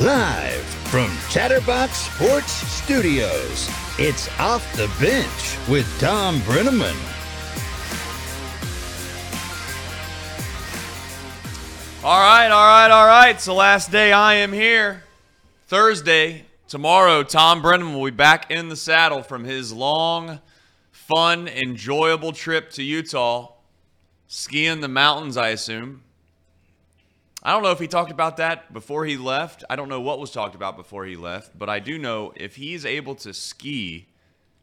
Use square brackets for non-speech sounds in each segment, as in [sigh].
Live from Chatterbox Sports Studios, it's Off the Bench with Thom Brennaman. All right, all right, all right. It's the last day I am here. Thursday, tomorrow, Tom Brennan will be back in the saddle from his long, fun, enjoyable trip to Utah. Skiing the mountains, I assume. I don't know if he talked about that before he left. I don't know what was talked about before he left, but I do know if he's able to ski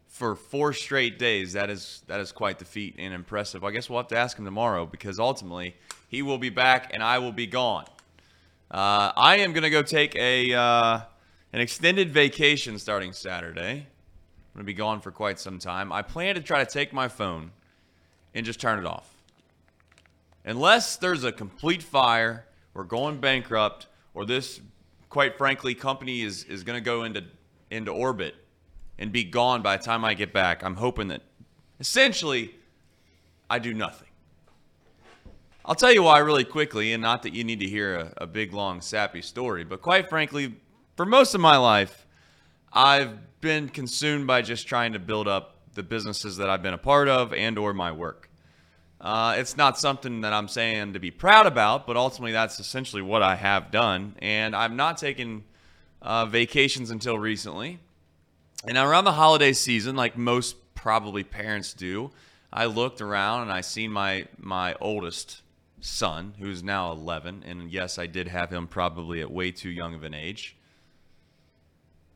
for four straight days, that is that is quite the feat and impressive. I guess we'll have to ask him tomorrow because ultimately he will be back and I will be gone. Uh, I am gonna go take a uh, an extended vacation starting Saturday. I'm gonna be gone for quite some time. I plan to try to take my phone and just turn it off, unless there's a complete fire we're going bankrupt, or this, quite frankly, company is, is going to go into, into orbit and be gone by the time I get back. I'm hoping that essentially I do nothing. I'll tell you why really quickly, and not that you need to hear a, a big, long, sappy story, but quite frankly, for most of my life, I've been consumed by just trying to build up the businesses that I've been a part of and or my work. Uh, it's not something that I'm saying to be proud about, but ultimately that's essentially what I have done. And I'm not taking uh, vacations until recently. And around the holiday season, like most probably parents do, I looked around and I seen my my oldest son, who's now 11, and yes, I did have him probably at way too young of an age.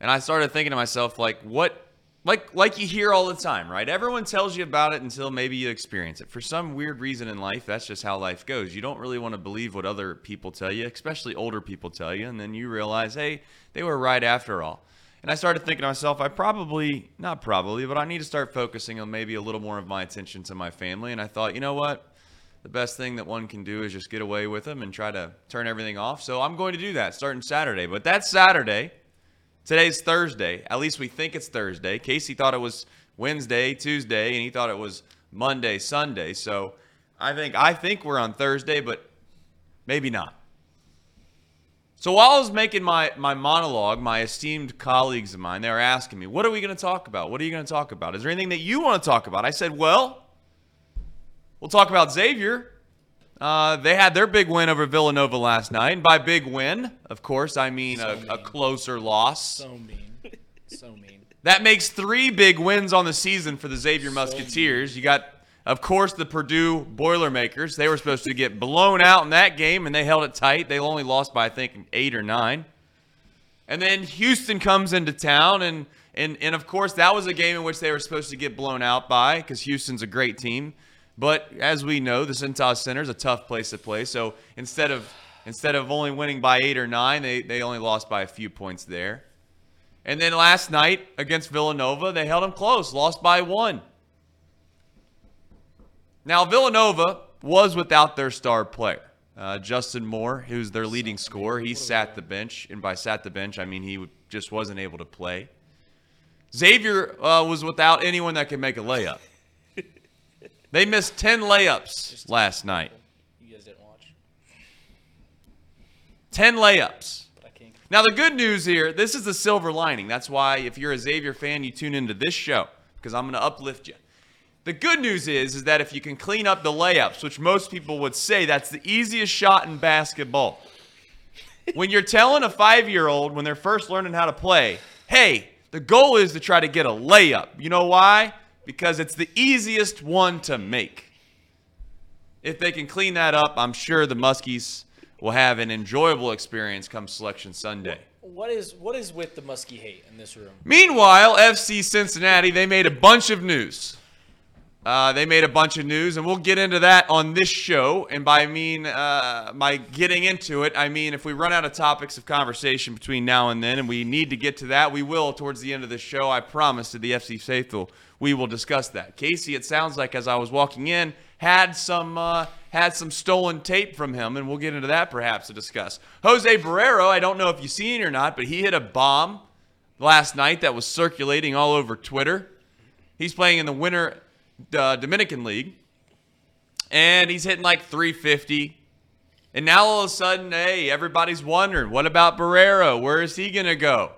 And I started thinking to myself, like, what like like you hear all the time, right? Everyone tells you about it until maybe you experience it. For some weird reason in life, that's just how life goes. You don't really want to believe what other people tell you, especially older people tell you, and then you realize, hey, they were right after all. And I started thinking to myself, I probably, not probably, but I need to start focusing on maybe a little more of my attention to my family. And I thought, you know what? The best thing that one can do is just get away with them and try to turn everything off. So I'm going to do that starting Saturday. But that Saturday, Today's Thursday. At least we think it's Thursday. Casey thought it was Wednesday, Tuesday, and he thought it was Monday, Sunday. So I think I think we're on Thursday, but maybe not. So while I was making my, my monologue, my esteemed colleagues of mine, they were asking me, what are we going to talk about? What are you going to talk about? Is there anything that you want to talk about? I said, well, we'll talk about Xavier. Uh, they had their big win over Villanova last night. And by big win, of course, I mean, so a, a, closer loss. So mean. So mean. That makes three big wins on the season for the Xavier so Musketeers. Mean. You got, of course, the Purdue Boilermakers. They were supposed to get blown out in that game, and they held it tight. They only lost by, I think, eight or nine. And then Houston comes into town, and, and, and of course, that was a game in which they were supposed to get blown out by because Houston's a great team. But as we know, the Cintas Center is a tough place to play. So instead of instead of only winning by eight or nine, they, they only lost by a few points there. And then last night against Villanova, they held them close, lost by one. Now, Villanova was without their star player. Uh, Justin Moore, who's their leading scorer, he sat the bench. And by sat the bench, I mean he just wasn't able to play. Xavier uh, was without anyone that could make a layup. They missed 10 layups last night. You guys didn't watch. 10 layups. Now, the good news here this is the silver lining. That's why, if you're a Xavier fan, you tune into this show because I'm going to uplift you. The good news is, is that if you can clean up the layups, which most people would say that's the easiest shot in basketball. when you're telling a five year old when they're first learning how to play, hey, the goal is to try to get a layup. You know why? Because it's the easiest one to make. If they can clean that up, I'm sure the Muskies will have an enjoyable experience come Selection Sunday. What is what is with the Muskie hate in this room? Meanwhile, FC Cincinnati they made a bunch of news. Uh, they made a bunch of news, and we'll get into that on this show. And by mean uh, getting into it, I mean if we run out of topics of conversation between now and then, and we need to get to that, we will towards the end of the show. I promise to the FC faithful we will discuss that. Casey, it sounds like as I was walking in, had some uh, had some stolen tape from him, and we'll get into that perhaps to discuss. Jose Barrero, I don't know if you've seen it or not, but he hit a bomb last night that was circulating all over Twitter. He's playing in the Winter uh, Dominican League, and he's hitting like 350. And now all of a sudden, hey, everybody's wondering, what about Barrero? Where is he going to go?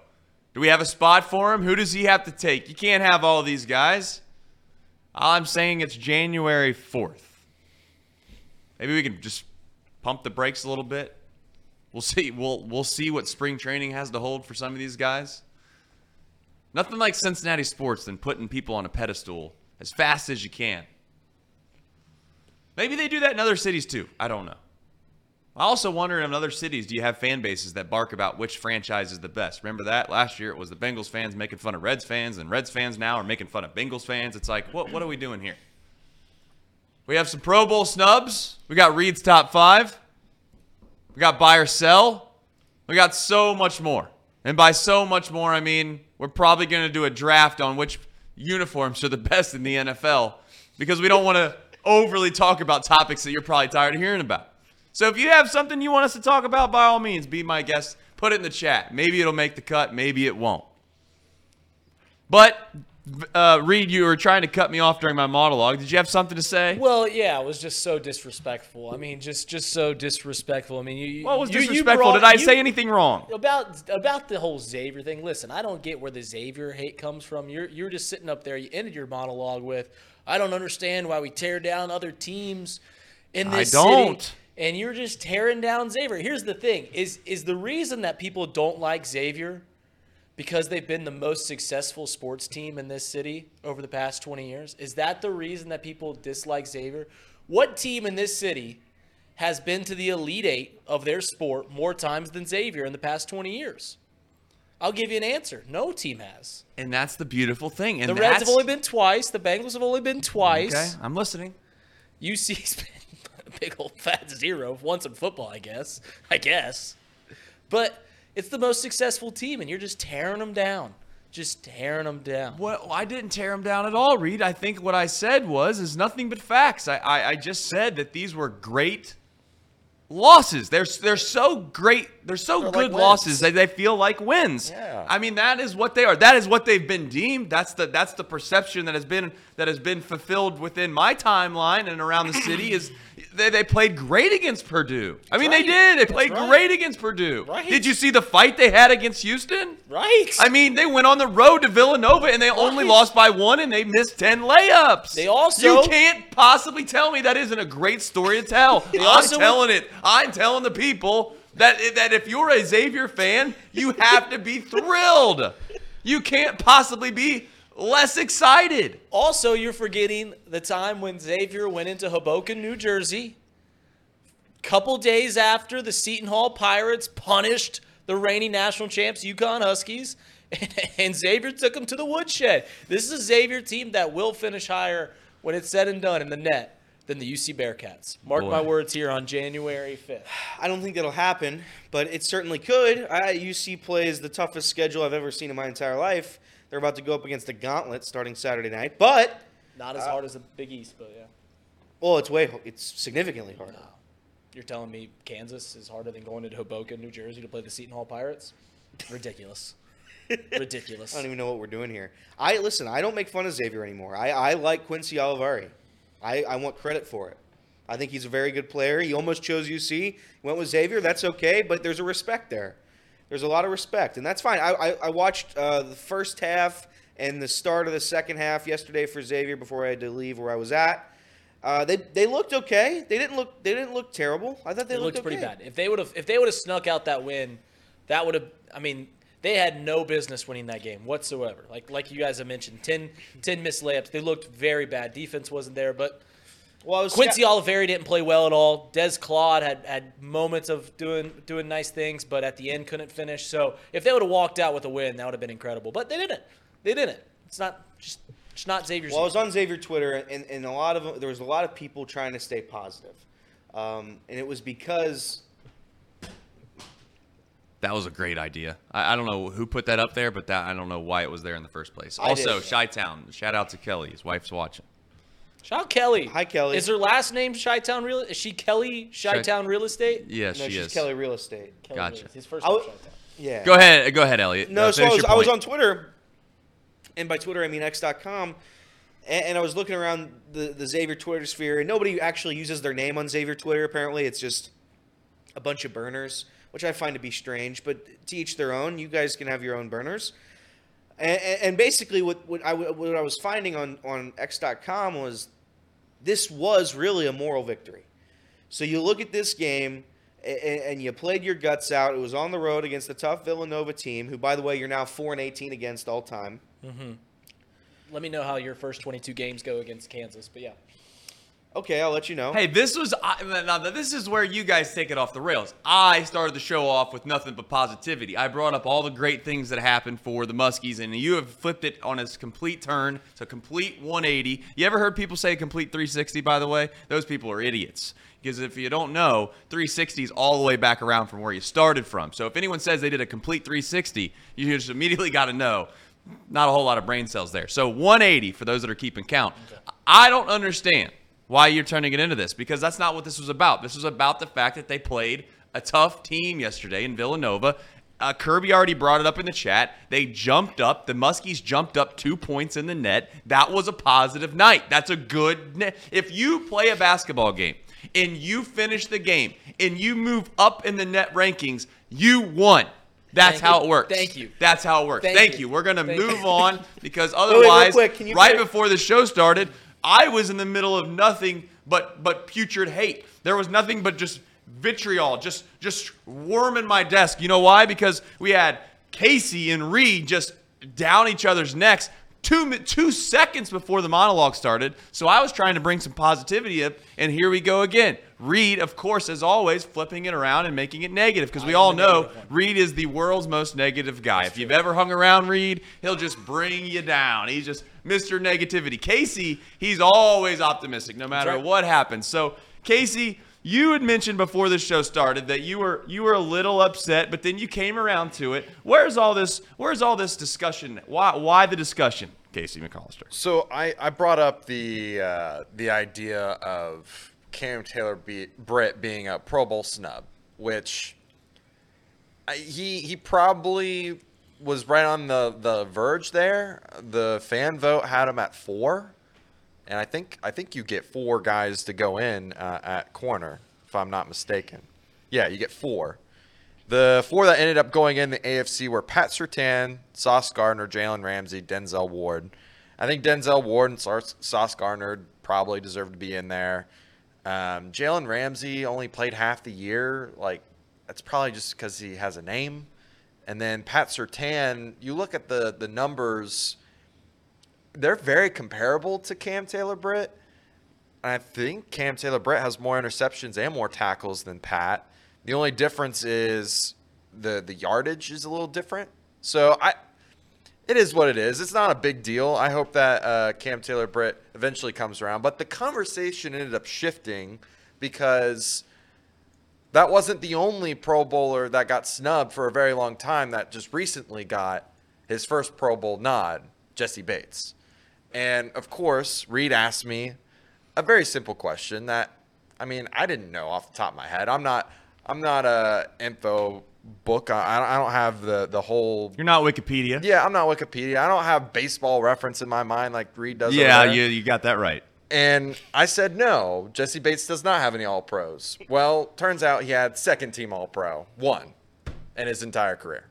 Do we have a spot for him? Who does he have to take? You can't have all these guys. All I'm saying it's January 4th. Maybe we can just pump the brakes a little bit. We'll see. We'll we'll see what spring training has to hold for some of these guys. Nothing like Cincinnati sports than putting people on a pedestal as fast as you can. Maybe they do that in other cities too. I don't know. I also wonder in other cities, do you have fan bases that bark about which franchise is the best? Remember that last year it was the Bengals fans making fun of Reds fans, and Reds fans now are making fun of Bengals fans. It's like, what what are we doing here? We have some Pro Bowl snubs. We got Reed's top five. We got buy or sell. We got so much more. And by so much more, I mean we're probably going to do a draft on which uniforms are the best in the NFL because we don't want to overly talk about topics that you're probably tired of hearing about. So if you have something you want us to talk about, by all means, be my guest. Put it in the chat. Maybe it'll make the cut. Maybe it won't. But uh, Reed, you were trying to cut me off during my monologue. Did you have something to say? Well, yeah, it was just so disrespectful. I mean, just just so disrespectful. I mean, you. What was you- you disrespectful? brought- Did I you- say anything wrong? about about the whole Xavier thing? Listen, I don't get where the Xavier hate comes from. You're you're just sitting up there. You ended your monologue with, "I don't understand why we tear down other teams in this I don't. city." And you're just tearing down Xavier. Here's the thing: is is the reason that people don't like Xavier because they've been the most successful sports team in this city over the past 20 years? Is that the reason that people dislike Xavier? What team in this city has been to the Elite Eight of their sport more times than Xavier in the past 20 years? I'll give you an answer. No team has. And that's the beautiful thing. And The Reds have only been twice. The Bengals have only been twice. Okay, I'm listening. UC's [laughs] been a big old fat zero once in football, I guess. I guess. But it's the most successful team, and you're just tearing them down. Just tearing them down. Well, I didn't tear them down at all, Reed. I think what I said was is nothing but facts. I, I, I just said that these were great losses. They're they're so great. They're so They're good like losses that they feel like wins. Yeah. I mean that is what they are. That is what they've been deemed. That's the that's the perception that has been that has been fulfilled within my timeline and around the city is they, they played great against Purdue. I mean they did. They played right. great against Purdue. Right. Did you see the fight they had against Houston? Right. I mean, they went on the road to Villanova and they only lost by one and they missed 10 layups. They also- You can't possibly tell me that isn't a great story to tell. [laughs] I'm telling it. I'm telling the people that, that if you're a Xavier fan, you have to be thrilled. You can't possibly be less excited. Also, you're forgetting the time when Xavier went into Hoboken, New Jersey. Couple days after the Seton Hall Pirates punished the reigning national champs UConn Huskies, [laughs] and Xavier took them to the woodshed. This is a Xavier team that will finish higher when it's said and done in the net than the UC Bearcats. Mark Boy. my words here on January 5th. I don't think that'll happen, but it certainly could. I, UC plays the toughest schedule I've ever seen in my entire life. They're about to go up against the Gauntlet starting Saturday night, but Not as uh, hard as the Big East, but yeah. well, it's way it's significantly harder. You're telling me Kansas is harder than going to Hoboken, New Jersey to play the Seton Hall Pirates? Ridiculous. [laughs] Ridiculous. I don't even know what we're doing here. I listen. I don't make fun of Xavier anymore. I, I like Quincy Olivari. I, I want credit for it. I think he's a very good player. He almost chose UC, went with Xavier. That's okay, but there's a respect there. There's a lot of respect, and that's fine. I, I, I watched uh, the first half and the start of the second half yesterday for Xavier before I had to leave where I was at. Uh, they, they looked okay. They didn't look they didn't look terrible. I thought they looked looked pretty okay. bad. If they would have, if they would have snuck out that win, that would have. I mean, they had no business winning that game whatsoever. Like like you guys have mentioned, 10, 10 missed layups. They looked very bad. Defense wasn't there, but Well, I was Quincy Olivari didn't play well at all. Des Claude had had moments of doing doing nice things, but at the end couldn't finish. So if they would have walked out with a win, that would have been incredible. But they didn't. They didn't. It's not just. It's not Xavier's. Well, I was on Xavier Twitter, and, and a lot of there was a lot of people trying to stay positive, um, and it was because That was a great idea. I, I don't know who put that up there, but that I don't know why it was there in the first place. I Also, did. Chi Town. Shout out to Kelly. His wife's watching. Shout Kelly. Hi, Kelly. Is her last name Chi-Town Real? Is she Kelly Chi-Town Real Estate? Yes, no, she she's is. Kelly Real Estate. Kelly Gotcha. Real Estate. His first name w- Chi-Town. Yeah. Go ahead. Go ahead, Elliot. No, Uh, so I finish was, your I was point. on Twitter, and by Twitter I mean X.com, and, and I was looking around the, the Xavier Twitter sphere, and nobody actually uses their name on Xavier Twitter. Apparently, it's just a bunch of burners, which I find to be strange. But to each their own. You guys can have your own burners. And, and basically, what, what, I, what I was finding on, on X.com was this was really a moral victory. So you look at this game and, and you played your guts out. It was on the road against a tough Villanova team, who, by the way, you're now 4 and 18 against all time. Mm-hmm. Let me know how your first 22 games go against Kansas. But yeah, Okay, I'll let you know. Hey, this was I- now this is where you guys take it off the rails. I started the show off with nothing but positivity. I brought up all the great things that happened for the Muskies, and you have flipped it on its complete turn. It's a complete 180. You ever heard people say complete 360? By the way, those people are idiots. Because if you don't know, 360 is all the way back around from where you started from. So if anyone says they did a complete 360, you just immediately got to know not a whole lot of brain cells there. So 180 for those that are keeping count. I don't understand why you're turning it into this because that's not what this was about. This was about the fact that they played a tough team yesterday in Villanova. Uh, Kirby already brought it up in the chat. They jumped up. The Muskies jumped up two points in the net. That was a positive night. That's a good. Ne- if you play a basketball game and you finish the game and you move up in the net rankings, you won. That's Thank how you. it works. Thank you. That's how it works. Thank Thank, you. you. We're gonna Thank move you. on [laughs] because wait, otherwise, can you right before the show started, I was in the middle of nothing but but putrid hate. There was nothing but just vitriol, just just worming my desk. You know why? Because we had Casey and Reed just down each other's necks two two seconds before the monologue started. So I was trying to bring some positivity up, and here we go again. Reed, of course, as always, flipping it around and making it negative because we all know. Reed is the world's most negative guy. if you've ever hung around Reed, he'll just bring you down. He's just Mr. Negativity. Casey, he's always optimistic no matter right. what happens. So, Casey, you had mentioned before the show started that you were you were a little upset, but then you came around to it. Where's all this where's all this discussion? Why why the discussion, Casey McAllister? So I, I brought up the uh, the idea of Cam Taylor be, Britt being a Pro Bowl snub, which I, he he probably was right on the, the verge there. The fan vote had him at four, and I think I think you get four guys to go in uh, at corner, if I'm not mistaken. Yeah, you get four. The four that ended up going in the AFC were Pat Surtain, Sauce Gardner, Jalen Ramsey, Denzel Ward. I think Denzel Ward and Sauce Gardner probably deserve to be in there. Um, Jalen Ramsey only played half the year. Like, that's probably just because he has a name. And then Pat Surtain, you look at the the numbers, they're very comparable to Cam Taylor Britt. I think Cam Taylor Britt has more interceptions and more tackles than Pat. The only difference is the the yardage is a little different. So I it is what it is. It's not a big deal. I hope that uh, Cam Taylor Britt eventually comes around. But the conversation ended up shifting because that wasn't the only Pro Bowler that got snubbed for a very long time that just recently got his first Pro Bowl nod, Jessie Bates. And of course, Reed asked me a very simple question that I mean, I didn't know off the top of my head. I'm not I'm not a info book. I, I don't- have the the whole You're not Wikipedia. yeah, I'm not Wikipedia. I don't have baseball reference in my mind like Reed does. Yeah, you, you got that right. And I said no. Jessie Bates does not have any All Pros. Well, turns out he had second team All Pro, one, in his entire career,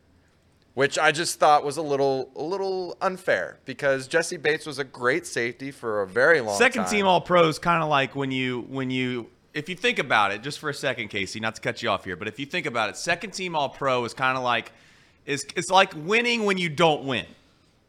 which I just thought was a little a little unfair because Jessie Bates was a great safety for a very long Second time. team All Pros, kind of like when you when you if you think about it, just for a second, Casey, not to cut you off here, but if you think about it, second team All Pro is kind of like is it's like winning when you don't win.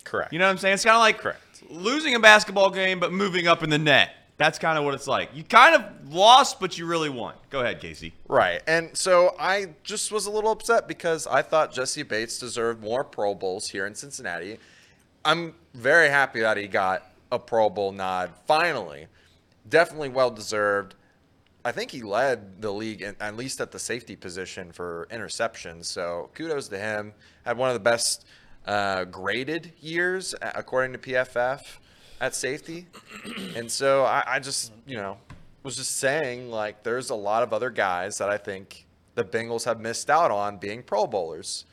Correct. You know what I'm saying? It's kind of like Correct. losing a basketball game but moving up in the net. That's kind of what it's like. You kind of lost, but you really won. Go ahead, Casey. Right. And so I just was a little upset because I thought Jessie Bates deserved more Pro Bowls here in Cincinnati. I'm very happy that he got a Pro Bowl nod finally. Definitely well deserved. I think he led the league, at least at the safety position, for interceptions. So kudos to him. Had one of the best uh, graded years, according to PFF, at safety. [clears throat] And so I, I just, you know, was just saying, like, there's a lot of other guys that I think the Bengals have missed out on being Pro Bowlers.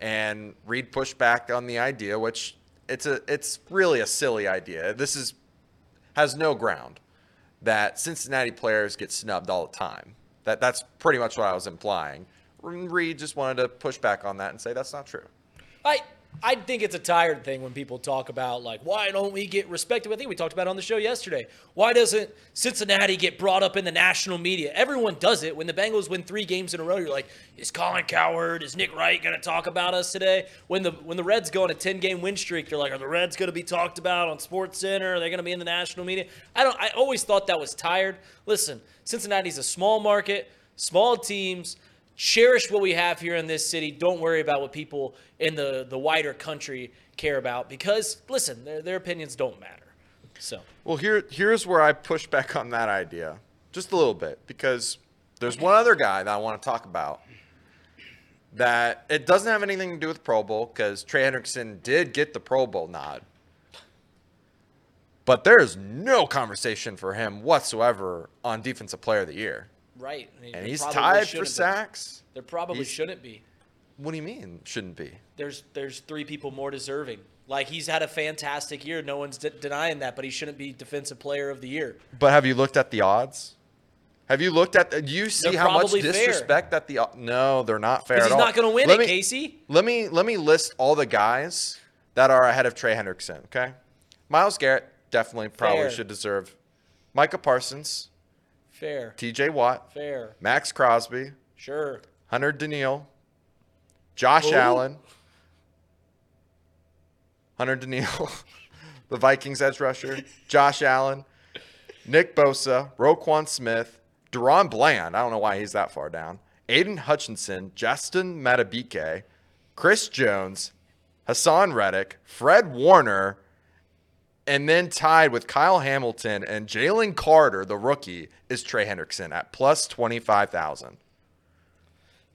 And Reed pushed back on the idea, which it's a it's really a silly idea. This is has no ground that Cincinnati players get snubbed all the time. That that's pretty much what I was implying. Reed just wanted to push back on that and say that's not true. I I think it's a tired thing when people talk about like why don't we get respected? I think we talked about on the show yesterday. Why doesn't Cincinnati get brought up in the national media? Everyone does it. When the Bengals win three games in a row, you're like, is Colin Cowherd, is Nick Wright going to talk about us today? When the when the Reds go on a 10 game win streak, you're like, are the Reds going to be talked about on Sports Center? Are they going to be in the national media? I don't. I always thought that was tired. Listen, Cincinnati's a small market, small teams cherish what we have here in this city. Don't worry about what people in the, the wider country care about because, listen, their, their opinions don't matter. So, Well, here here's where I push back on that idea just a little bit because there's one other guy that I want to talk about that it doesn't have anything to do with Pro Bowl because Trey Hendrickson did get the Pro Bowl nod. But there is no conversation for him whatsoever on Defensive Player of the Year. Right. I mean, And he's tied for be. sacks. There probably He's- shouldn't be. What do you mean shouldn't be? There's there's three people more deserving. Like he's had a fantastic year. No one's de- denying that, but he shouldn't be defensive player of the year. But have you looked at the odds? Have you looked at? The, do you see They're how much probably fair. disrespect that the? No, they're not fair. At he's not going to win Let it, me- Casey. Let me let me list all the guys that are ahead of Trey Hendrickson. Okay, Myles Garrett definitely probably Fair. should deserve. Micah Parsons, Fair. T.J. Watt, Fair. Maxx Crosby, Sure. Hunter Daniil, Josh Who? Allen, Hunter Daniil, [laughs] the Vikings edge rusher, Josh Allen, Nick Bosa, Roquan Smith, DaRon Bland. I don't know why he's that far down. Aidan Hutchinson, Justin Madubuike, Chris Jones, Haason Reddick, Fred Warner, and then tied with Kyle Hamilton and Jalen Carter, the rookie, is Trey Hendrickson at plus 25,000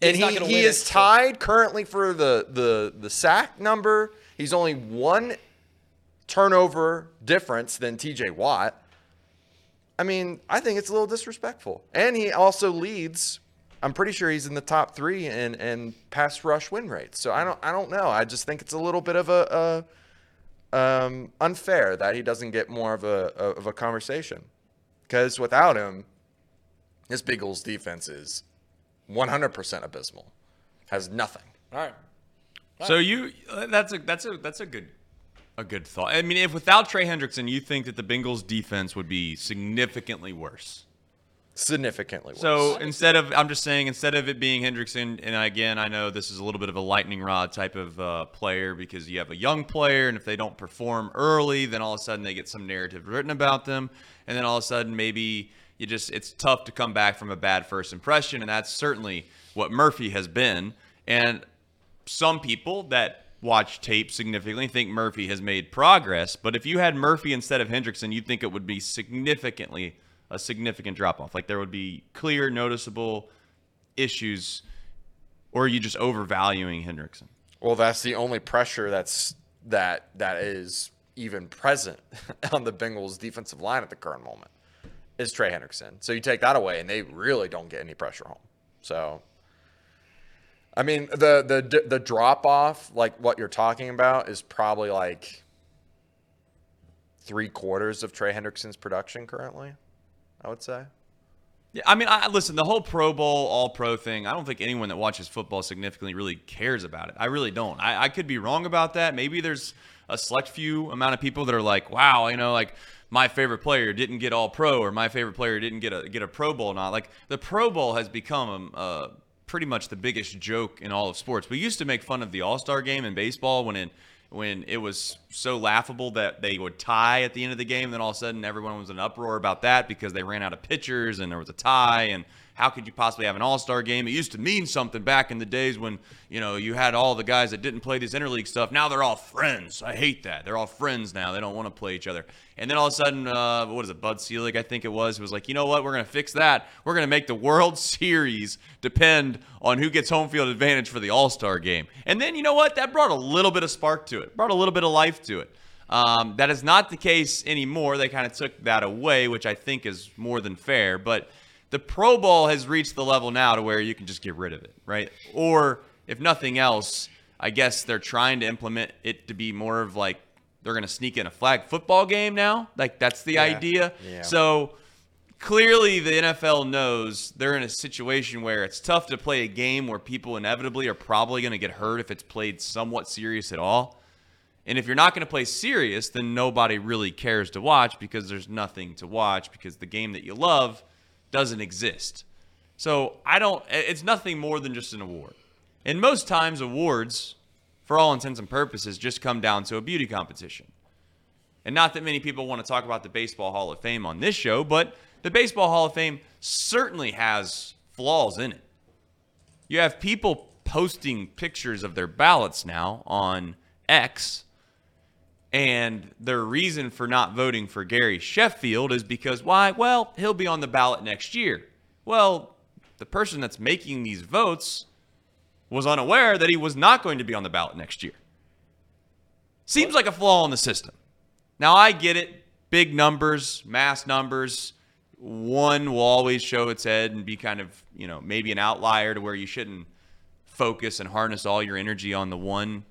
and he, he is it, tied currently for the, the the sack number. He's only one turnover difference than TJ Watt. I mean, I think it's a little disrespectful. And he also leads. I'm pretty sure he's in the top three in, in pass rush win rates. So I don't I don't know. I just think it's a little bit of a, a um, unfair that he doesn't get more of a of a conversation. Because without him, this Bengals defense is 100% abysmal. Has nothing. All right. So you uh, that's a that's a that's a good a good thought. I mean, if without Trey Hendrickson, you think that the Bengals defense would be significantly worse. Significantly worse. So instead of, I'm just saying, instead of it being Hendrickson, and again, I know this is a little bit of a lightning rod type of uh, player because you have a young player, and if they don't perform early, then all of a sudden they get some narrative written about them, and then all of a sudden maybe you just, it's tough to come back from a bad first impression, and that's certainly what Murphy has been. And some people that watch tape significantly think Murphy has made progress, but if you had Murphy instead of Hendrickson, you'd think it would be significantly a significant drop off. Like there would be clear, noticeable issues, or are you just overvaluing Hendrickson? well, that's the only pressure that's that that is even present [laughs] on the Bengals defensive line at the current moment is Trey Hendrickson. So you take that away and they really don't get any pressure home. So I mean, the the the drop off like what you're talking about is probably like three quarters of Trey Hendrickson's production currently. I would say. Yeah, I mean, I listen. The whole Pro Bowl, All Pro thing. I don't think anyone that watches football significantly really cares about it. I really don't. I, I could be wrong about that. Maybe there's a select few amount of people that are like, wow, you know, like my favorite player didn't get All Pro, or my favorite player didn't get a get a Pro Bowl. Not like the Pro Bowl has become uh, pretty much the biggest joke in all of sports. We used to make fun of the All Star game in baseball when it when it was so laughable that they would tie at the end of the game. Then all of a sudden, everyone was in an uproar about that because they ran out of pitchers and there was a tie. And how could you possibly have an All Star game? It used to mean something back in the days when you know you had all the guys that didn't play this interleague stuff. Now they're all friends. I hate that. They're all friends now. They don't want to play each other. And then all of a sudden, uh, what is it? Bud Selig, I think it was, was like, you know what? We're gonna fix that. We're gonna make the World [laughs] Series depend on who gets home field advantage for the All Star game. And then you know what? That brought a little bit of spark to it. Brought a little bit of life to it. Um, that is not the case anymore. They kind of took that away, which I think is more than fair. But the Pro Bowl has reached the level now to where you can just get rid of it, right? Or if nothing else, I guess they're trying to implement it to be more of like they're going to sneak in a flag football game now. Like that's the idea. Yeah. So clearly the NFL knows they're in a situation where it's tough to play a game where people inevitably are probably going to get hurt if it's played somewhat serious at all. And if you're not going to play serious, then nobody really cares to watch because there's nothing to watch because the game that you love doesn't exist. So I don't, it's nothing more than just an award. And most times, awards, for all intents and purposes, just come down to a beauty competition. And not that many people want to talk about the Baseball Hall of Fame on this show, but the Baseball Hall of Fame certainly has flaws in it. You have people posting pictures of their ballots now on X and their reason for not voting for Gary Sheffield is because why? Well, he'll be on the ballot next year. Well, the person that's making these votes was unaware that he was not going to be on the ballot next year. Seems like a flaw in the system. Now, I get it. Big numbers, mass numbers. One will always show its head and be kind of, you know, maybe an outlier to where you shouldn't focus and harness all your energy on the one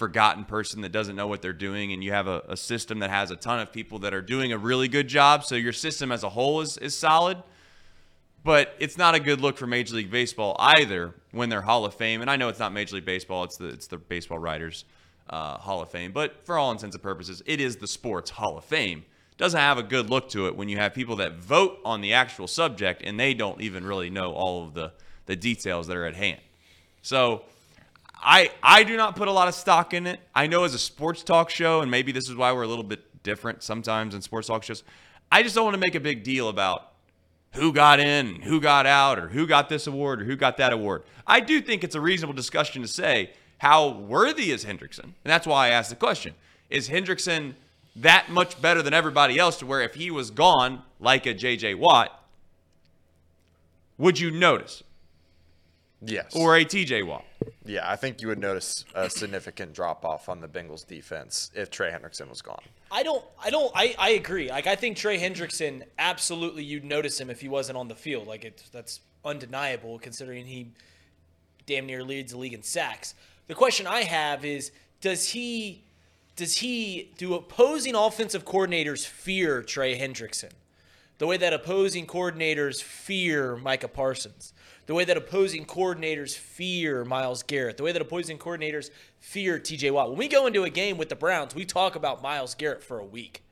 forgotten person that doesn't know what they're doing and you have a, a, system that has a ton of people that are doing a really good job so your system as a whole is, is solid. But it's not a good look for major league baseball either when they're hall of fame and i know it's not major league baseball it's the, it's the baseball writers uh, hall of fame but for all intents and purposes it is the sports hall of fame. Doesn't have a good look to it when you have people that vote on the actual subject and they don't even really know all of the, the details that are at hand. So I I do not put a lot of stock in it. I know as a sports talk show, and maybe this is why we're a little bit different sometimes in sports talk shows. I just don't want to make a big deal about who got in, who got out, or who got this award or who got that award. I do think it's a reasonable discussion to say how worthy is Hendrickson, and that's why I asked the question: Is Hendrickson that much better than everybody else? To where if he was gone, like a J.J. Watt, would you notice? Yes. Or a T.J. Watt. Yeah, I think you would notice a significant drop off on the Bengals defense if Trey Hendrickson was gone. I don't I don't I, I agree. Like I think Trey Hendrickson absolutely you'd notice him if he wasn't on the field. Like it that's undeniable considering he damn near leads the league in sacks. The question I have is does he does he do opposing offensive coordinators fear Trey Hendrickson? The way that opposing coordinators fear Micah Parsons the way that opposing coordinators fear Myles Garrett, the way that opposing coordinators fear TJ Watt. When we go into a game with the Browns, we talk about Myles Garrett for a week.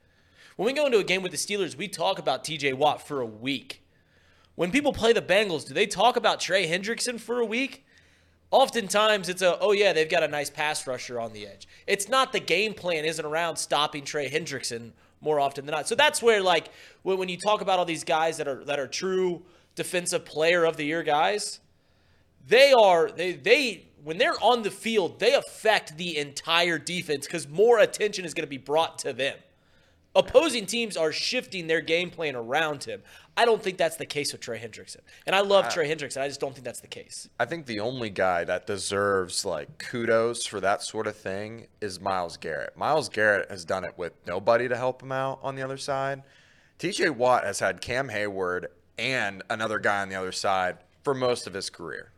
When we go into a game with the Steelers, we talk about TJ Watt for a week. When people play the Bengals, do they talk about Trey Hendrickson for a week? Oftentimes it's a, oh yeah, they've got a nice pass rusher on the edge. It's not the game plan isn't around stopping Trey Hendrickson more often than not. So that's where like when you talk about all these guys that are that are true defensive player of the year guys, they are they they when they're on the field, they affect the entire defense because more attention is going to be brought to them. Opposing teams are shifting their game plan around him. I don't think that's the case with Trey Hendrickson. And I love uh, Trey Hendrickson. I just don't think that's the case. I think the only guy that deserves like kudos for that sort of thing is Myles Garrett. Myles Garrett has done it with nobody to help him out on the other side. TJ Watt has had Cam Heyward and another guy on the other side for most of his career.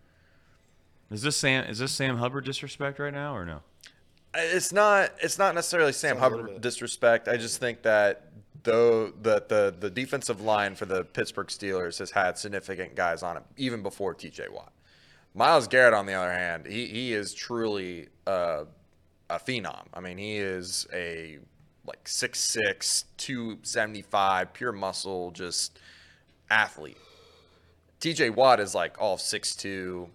Is this Sam? Is this Sam Hubbard disrespect right now, or no? Uh, it's not. It's not necessarily Sam Hubbard disrespect. I just think that though the, the the defensive line for the Pittsburgh Steelers has had significant guys on it even before T.J. Watt. Myles Garrett, on the other hand, he he is truly a, a phenom. I mean, he is a like 6'6", 275, pure muscle, just athlete. TJ Watt is like all six two.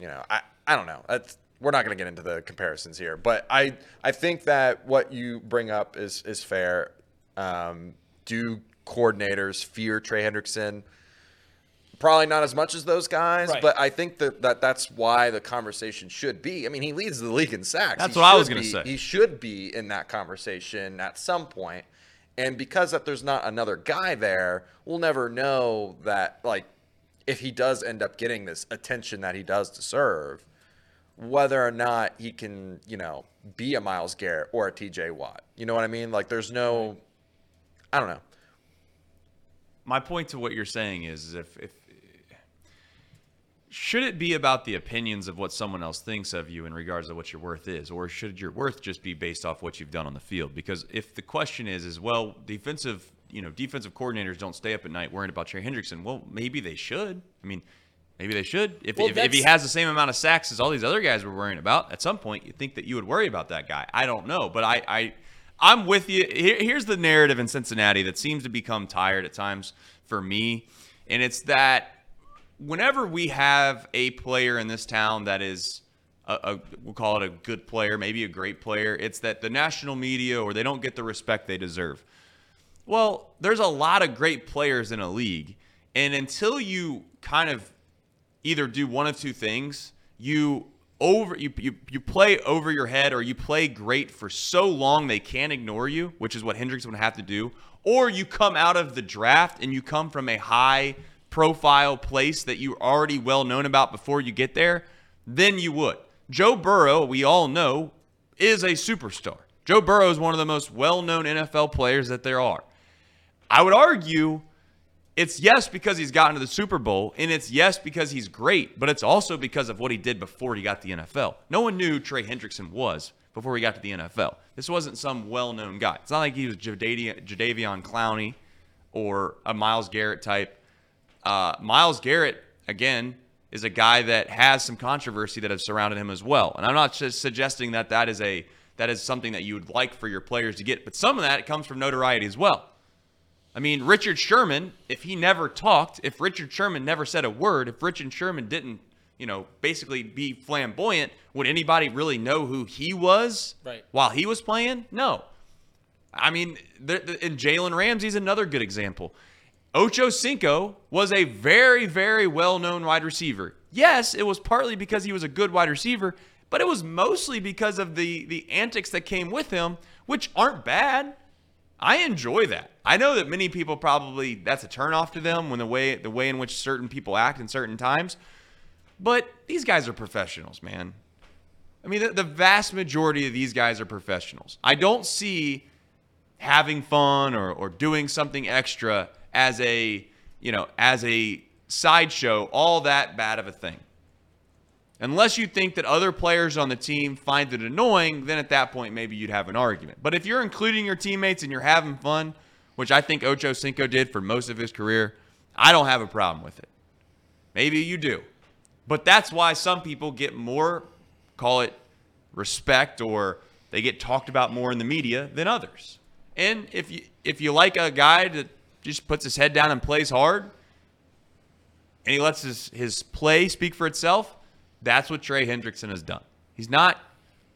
You know, I, I don't know. That's, we're not going to get into the comparisons here, but I I think that what you bring up is is fair. Um, do coordinators fear Trey Hendrickson? Probably not as much as those guys, right. but I think that, that that's why the conversation should be. I mean, he leads the league in sacks. That's he what I was going to say. He should be in that conversation at some point. And because that there's not another guy there, we'll never know that like if he does end up getting this attention that he does deserve, whether or not he can, you know, be a Myles Garrett or a TJ Watt. You know what I mean? Like there's no I don't know. My point to what you're saying is, is if if should it be about the opinions of what someone else thinks of you in regards to what your worth is or should your worth just be based off what you've done on the field because if the question is is well defensive you know defensive coordinators don't stay up at night worrying about Trey Hendrickson. Well, maybe they should. I mean, maybe they should. If, Well, if, if he has the same amount of sacks as all these other guys were worrying about, at some point you think that you would worry about that guy. I don't know, but I, I I'm with you. Here, here's the narrative in Cincinnati that seems to become tired at times for me, and it's that whenever we have a player in this town that is a, a we'll call it a good player, maybe a great player, it's that the national media or they don't get the respect they deserve. Well, there's a lot of great players in a league, and until you kind of either do one of two things, you over you, you you play over your head or you play great for so long they can't ignore you, which is what Hendricks would have to do, or you come out of the draft and you come from a high profile place that you're already well known about before you get there, then you would. Joe Burrow, we all know, is a superstar. Joe Burrow is one of the most well-known NFL players that there are. I would argue it's yes because he's gotten to the Super Bowl, and it's yes because he's great, but it's also because of what he did before he got the NFL. No one knew Trey Hendrickson was before he got to the NFL. This wasn't some well-known guy. It's not like he was Jadeveon Clowney or a Myles Garrett type. Uh, Myles Garrett, again, is a guy that has some controversy that has surrounded him as well. And I'm not just suggesting that that is a that is something that you would like for your players to get, but some of that comes from notoriety as well. I mean, Richard Sherman, if he never talked, if Richard Sherman never said a word, if Richard Sherman didn't, you know, basically be flamboyant, would anybody really know who he was Right. while he was playing? No. I mean, and Jalen Ramsey's another good example. Ocho Cinco was a very, very well known wide receiver. Yes, it was partly because he was a good wide receiver, but it was mostly because of the, the antics that came with him, which aren't bad. I enjoy that. I know that many people probably that's a turnoff to them when the way the way in which certain people act in certain times. But these guys are professionals, man. I mean, the, the vast majority of these guys are professionals. I don't see having fun or, or doing something extra as a you know as a sideshow all that bad of a thing. Unless you think that other players on the team find it annoying then at that point maybe you'd have an argument. But if you're including your teammates and you're having fun which i think ocho cinco did for most of his career i don't have a problem with it. Maybe you do. But that's why some people get more call it respect or they get talked about more in the media than others. And if you if you like a guy that just puts his head down and plays hard and he lets his, his play speak for itself, that's what Trey Hendrickson has done. He's not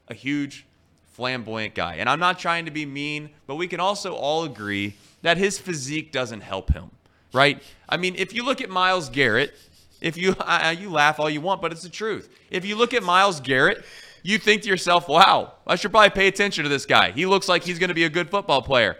a huge flamboyant guy. And I'm not trying to be mean, but we can also all agree that his physique doesn't help him, right? I mean, if you look at Myles Garrett, if you [laughs] you laugh all you want, but it's the truth. If you look at Myles Garrett, you think to yourself, "Wow, I should probably pay attention to this guy. He looks like he's going to be a good football player."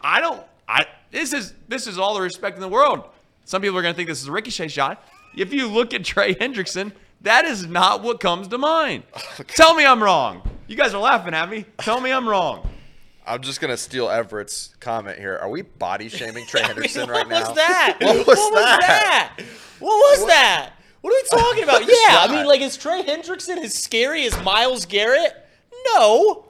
I don't. I this is this is all the respect in the world. Some people are going to think this is a ricochet shot. If you look at Trey Hendrickson, that is not what comes to mind. Tell me I'm wrong. You guys are laughing at me. Tell me I'm wrong. I'm just gonna steal Everett's comment here. Are we body shaming Trey [laughs] Henderson right what now? was that? [laughs] What was that? that? What was that? What are we [laughs] talking about? What Yeah, I mean, like, is Trey Hendrickson as scary as Myles Garrett? No,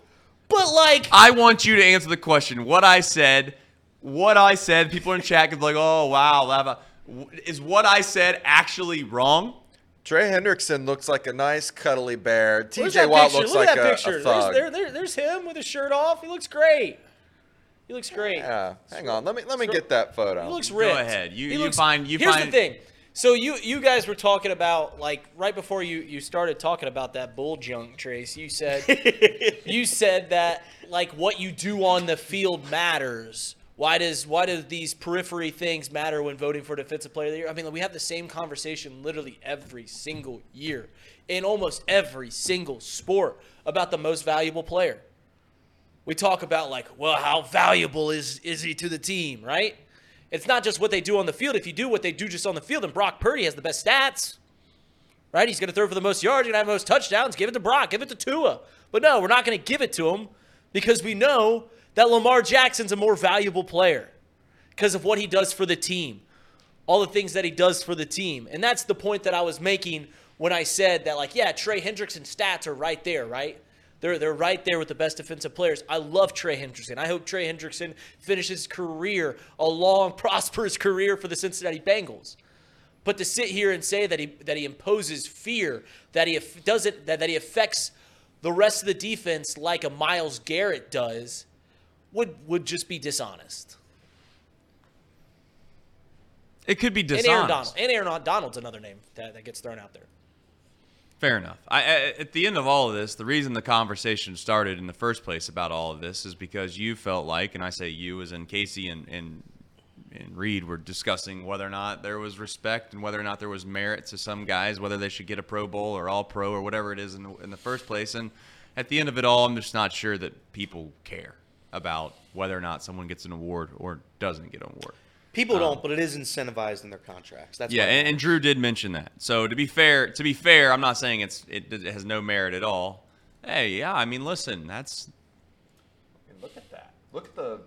but like, I want you to answer the question. What I said, what I said, people in chat could be like, oh, wow. blah, blah. Is what I said actually wrong? Trey Hendrickson looks like a nice cuddly bear. TJ that Watt picture? looks Look like at that a, picture. a thug. There's, there, there, there's him with his shirt off. He looks great. He looks great. Yeah, hang on. Let me let me get that photo. He looks ripped. Go ahead. You- He you looks- find- you Here's find- the thing. So you you guys were talking about like right before you you started talking about that bull junk, Trace. You said [laughs] you said that like what you do on the field matters. Why does why do these periphery things matter when voting for defensive player of the year? I mean, we have the same conversation literally every single year in almost every single sport about the most valuable player. We talk about like, well, how valuable is is he to the team, right? It's not just what they do on the field. If you do what they do just on the field, and Brock Purdy has the best stats, right? He's going to throw for the most yards, going to have most touchdowns. Give it to Brock. Give it to Tua. But no, we're not going to give it to him because we know that Lamar Jackson's a more valuable player because of what he does for the team, all the things that he does for the team. And that's the point that I was making when I said that, like, yeah, Trey Hendrickson's stats are right there, right? They're they're right there with the best defensive players. I love Trey Hendrickson. I hope Trey Hendrickson finishes his career a long, [laughs] prosperous career for the Cincinnati Bengals. But to sit here and say that he that he imposes fear, that he doesn't that, that he affects the rest of the defense like a Myles Garrett does, would would just be dishonest. It could be And dishonest. Aaron Donald. And Aaron Donald's another name that, that gets thrown out there. Fair enough. I, I, at the end of all of this, the reason the conversation started in the first place about all of this is because you felt like, and I say you as in Casey and, and, and Reed were discussing whether or not there was respect and whether or not there was merit to some guys, whether they should get a Pro Bowl or All Pro or whatever it is in the, in the first place. And at the end of it all, I'm just not sure that people care about whether or not someone gets an award or doesn't get an award. People don't, um, but it is incentivized in their contracts. That's Yeah, and, and Drew did mention that. So to be fair, to be fair, I'm not saying it's it, it has no merit at all. Hey, yeah, I mean, listen, that's Look at that. Look at the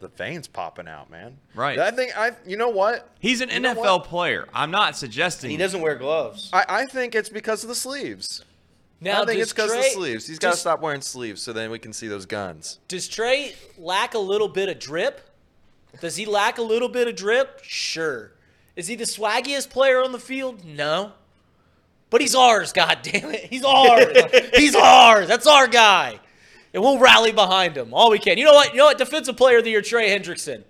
the veins popping out, man. Right. I think I. You know what? he's an You NFL player. I'm not suggesting he doesn't wear gloves. I, I think it's because of the sleeves. Now, I think does it's because of the sleeves. He's got to stop wearing sleeves so then we can see those guns. Does Trey lack a little bit of drip? Does he lack a little bit of drip? Sure. Is he the swaggiest player on the field? No. But he's ours, [laughs] god damn it. He's ours. [laughs] he's ours. That's our guy. And we'll rally behind him all we can. You know what? You know what? Defensive player of the year, Trey Hendrickson.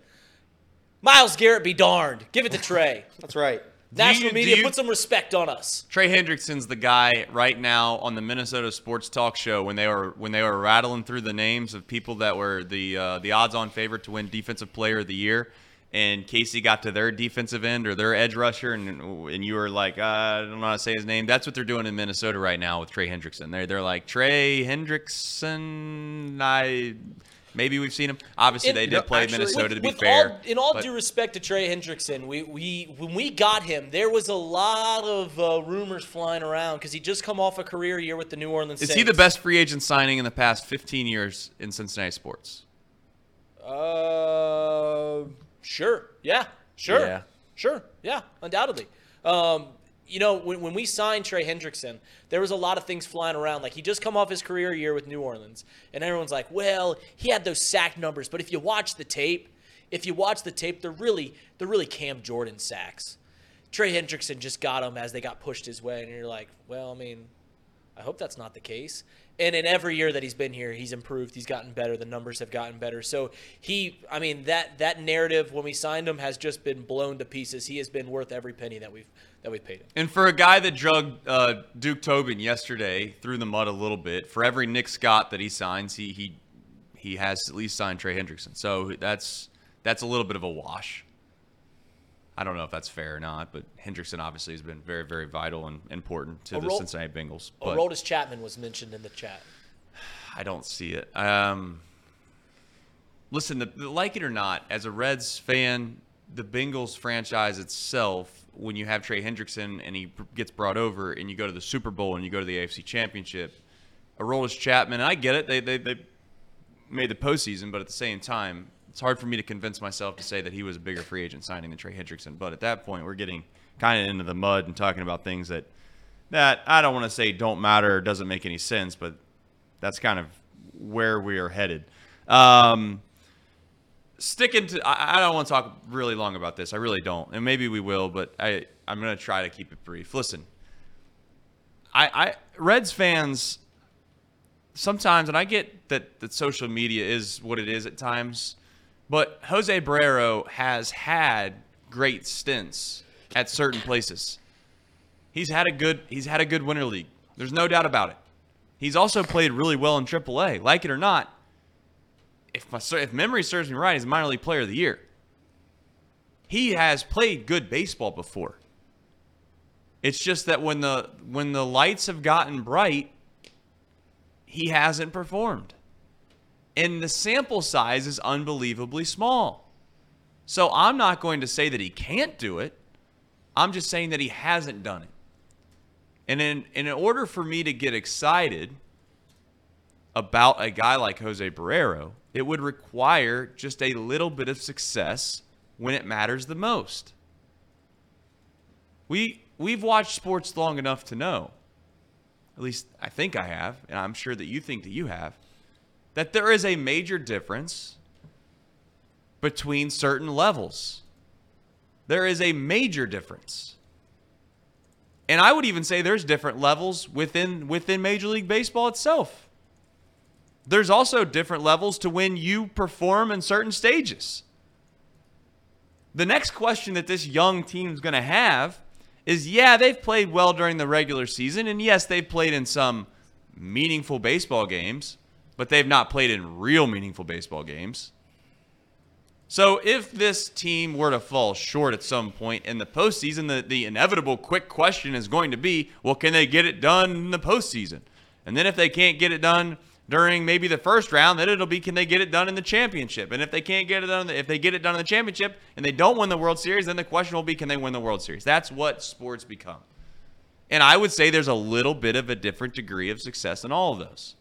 Myles Garrett be darned. Give it to Trey. That's right. National you- media, you- put some respect on us. Trey Hendrickson's the guy right now on the Minnesota Sports Talk Show when they were when they were rattling through the names of people that were the uh, the odds-on favorite to win Defensive Player of the Year. And Casey got to their defensive end or their edge rusher, and and you were like, uh, I don't know how to say his name. That's what they're doing in Minnesota right now with Trey Hendrickson. They're they're like Trey Hendrickson. I maybe we've seen him. Obviously, they did No, play actually- Minnesota With- to be fair. all, in all but- due respect to Trey Hendrickson, we, we when we got him, there was a lot of uh, rumors flying around because he just come off a career year with the New Orleans. is Saints. he the best free agent signing in the past 15 years in Cincinnati sports? Uh, sure. Yeah. Sure. Yeah. Sure. Yeah. Undoubtedly. Um, you know, when, when we signed Trey Hendrickson, there was a lot of things flying around. Like he just come off his career year with New Orleans, and everyone's like, "Well, he had those sack numbers." But if you watch the tape, if you watch the tape, they're really they're really Cam Jordan sacks. Trey Hendrickson just got them as they got pushed his way, and you're like, "Well, I mean, I hope that's not the case. And in every year that he's been here, he's improved. He's gotten better. The numbers have gotten better. So he, I mean, that that narrative when we signed him has just been blown to pieces. He has been worth every penny that we've that we've paid him. And for a guy that drug uh, Duke Tobin yesterday through the mud a little bit, for every Nick Scott that he signs, he he he has at least signed Trey Hendrickson. So that's that's a little bit of a wash. I don't know if that's fair or not, but Hendrickson obviously has been very, very vital and important to the Cincinnati Bengals. But Aroldis Chapman was mentioned in the chat. I don't see it. Um, listen, the, like it or not, as a Reds fan, the Bengals franchise itself, when you have Trey Hendrickson and he gets brought over and you go to the Super Bowl and you go to the AFC Championship, Aroldis Chapman, I get it. They, they, they made the postseason, but at the same time, it's hard for me to convince myself to say that he was a bigger free agent signing than Trey Hendrickson. But at that point, we're getting kind of into the mud and talking about things that that I don't want to say don't matter doesn't make any sense, but that's kind of where we are headed. Um, sticking to, I, I don't want to talk really long about this. I really don't, and maybe we will, but I I'm going to try to keep it brief. Listen, I, I Reds fans sometimes, and I get that that social media is what it is at times, but Jose Barrero has had great stints at certain places. He's had a good he's had a good winter league. There's no doubt about it. He's also played really well in AAA. Like it or not, if my if memory serves me right, he's a minor league player of the year. He has played good baseball before. It's just that when the when the lights have gotten bright, he hasn't performed. And the sample size is unbelievably small. So I'm not going to say that he can't do it. I'm just saying that he hasn't done it. And in, in order for me to get excited about a guy like Jose Barrero, it would require just a little bit of success when it matters the most. We we've watched sports long enough to know. at least I think I have, and I'm sure that you think that you have, that there is a major difference between certain levels. There is a major difference. And I would even say there's different levels within within Major League Baseball itself. There's also different levels to when you perform in certain stages. The next question that this young team's going to have is yeah, they've played well during the regular season and yes, they've played in some meaningful baseball games, but they've not played in real meaningful baseball games. So if this team were to fall short at some point in the postseason, the, the inevitable quick question is going to be, well, can they get it done in the postseason? And then if they can't get it done during maybe the first round, then it'll be, can they get it done in the championship? And if they can't get it done, if they get it done in the championship and they don't win the World Series, then the question will be, can they win the World Series? That's what sports become. And I would say there's a little bit of a different degree of success in all of those.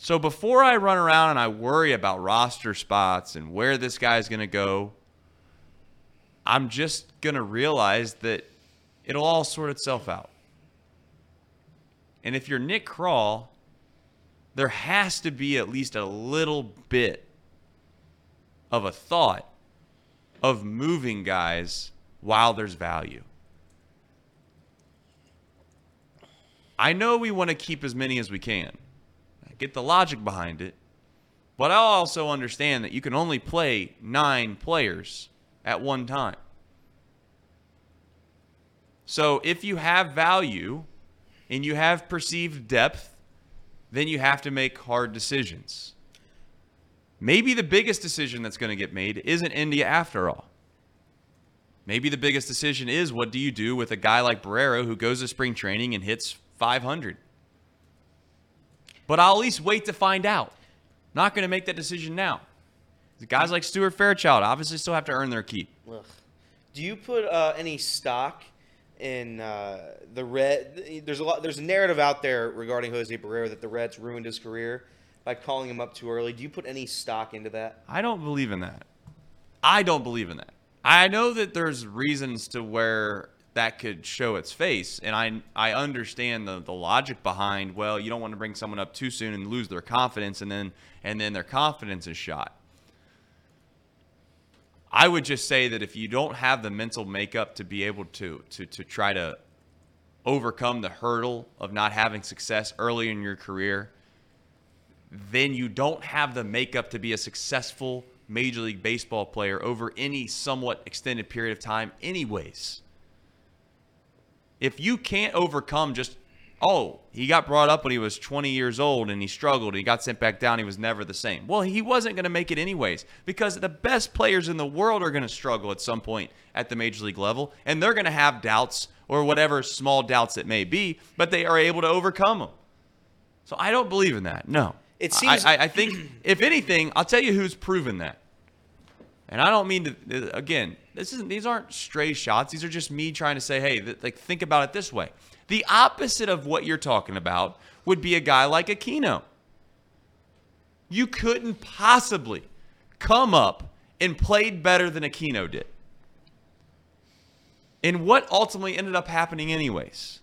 So before I run around and I worry about roster spots and where this guy's going to go, I'm just going to realize that it'll all sort itself out. And if you're Nick Krall, there has to be at least a little bit of a thought of moving guys while there's value. I know we want to keep as many as we can get the logic behind it. But I also understand that you can only play nine players at one time. So if you have value and you have perceived depth, then you have to make hard decisions. Maybe the biggest decision that's going to get made isn't India after all. Maybe the biggest decision is what do you do with a guy like Barrero who goes to spring training and hits 500? But I'll at least wait to find out. Not going to make that decision now. The guys like Stuart Fairchild obviously still have to earn their keep. Ugh. Do you put uh, any stock in uh, the red? There's a lot. There's a narrative out there regarding Jose Barrero that the Reds ruined his career by calling him up too early. Do you put any stock into that? I don't believe in that. I don't believe in that. I know that there's reasons to where that could show its face. And I I understand the, the logic behind, well, you don't want to bring someone up too soon and lose their confidence and then and then their confidence is shot. I would just say that if you don't have the mental makeup to be able to to to try to overcome the hurdle of not having success early in your career, then you don't have the makeup to be a successful Major League Baseball player over any somewhat extended period of time, anyways if you can't overcome just oh, he got brought up when he was 20 years old and he struggled and he got sent back down. He was never the same. Well, he wasn't going to make it anyways because the best players in the world are going to struggle at some point at the major league level and they're going to have doubts or whatever small doubts it may be, but they are able to overcome them. So I don't believe in that. No. It seems. I, I, I think, if anything, I'll tell you who's proven that. And I don't mean to, again, this isn't, these aren't stray shots. These are just me trying to say, hey, th- like, think about it this way. The opposite of what you're talking about would be a guy like Aquino. You couldn't possibly come up and played better than Aquino did. And what ultimately ended up happening, anyways?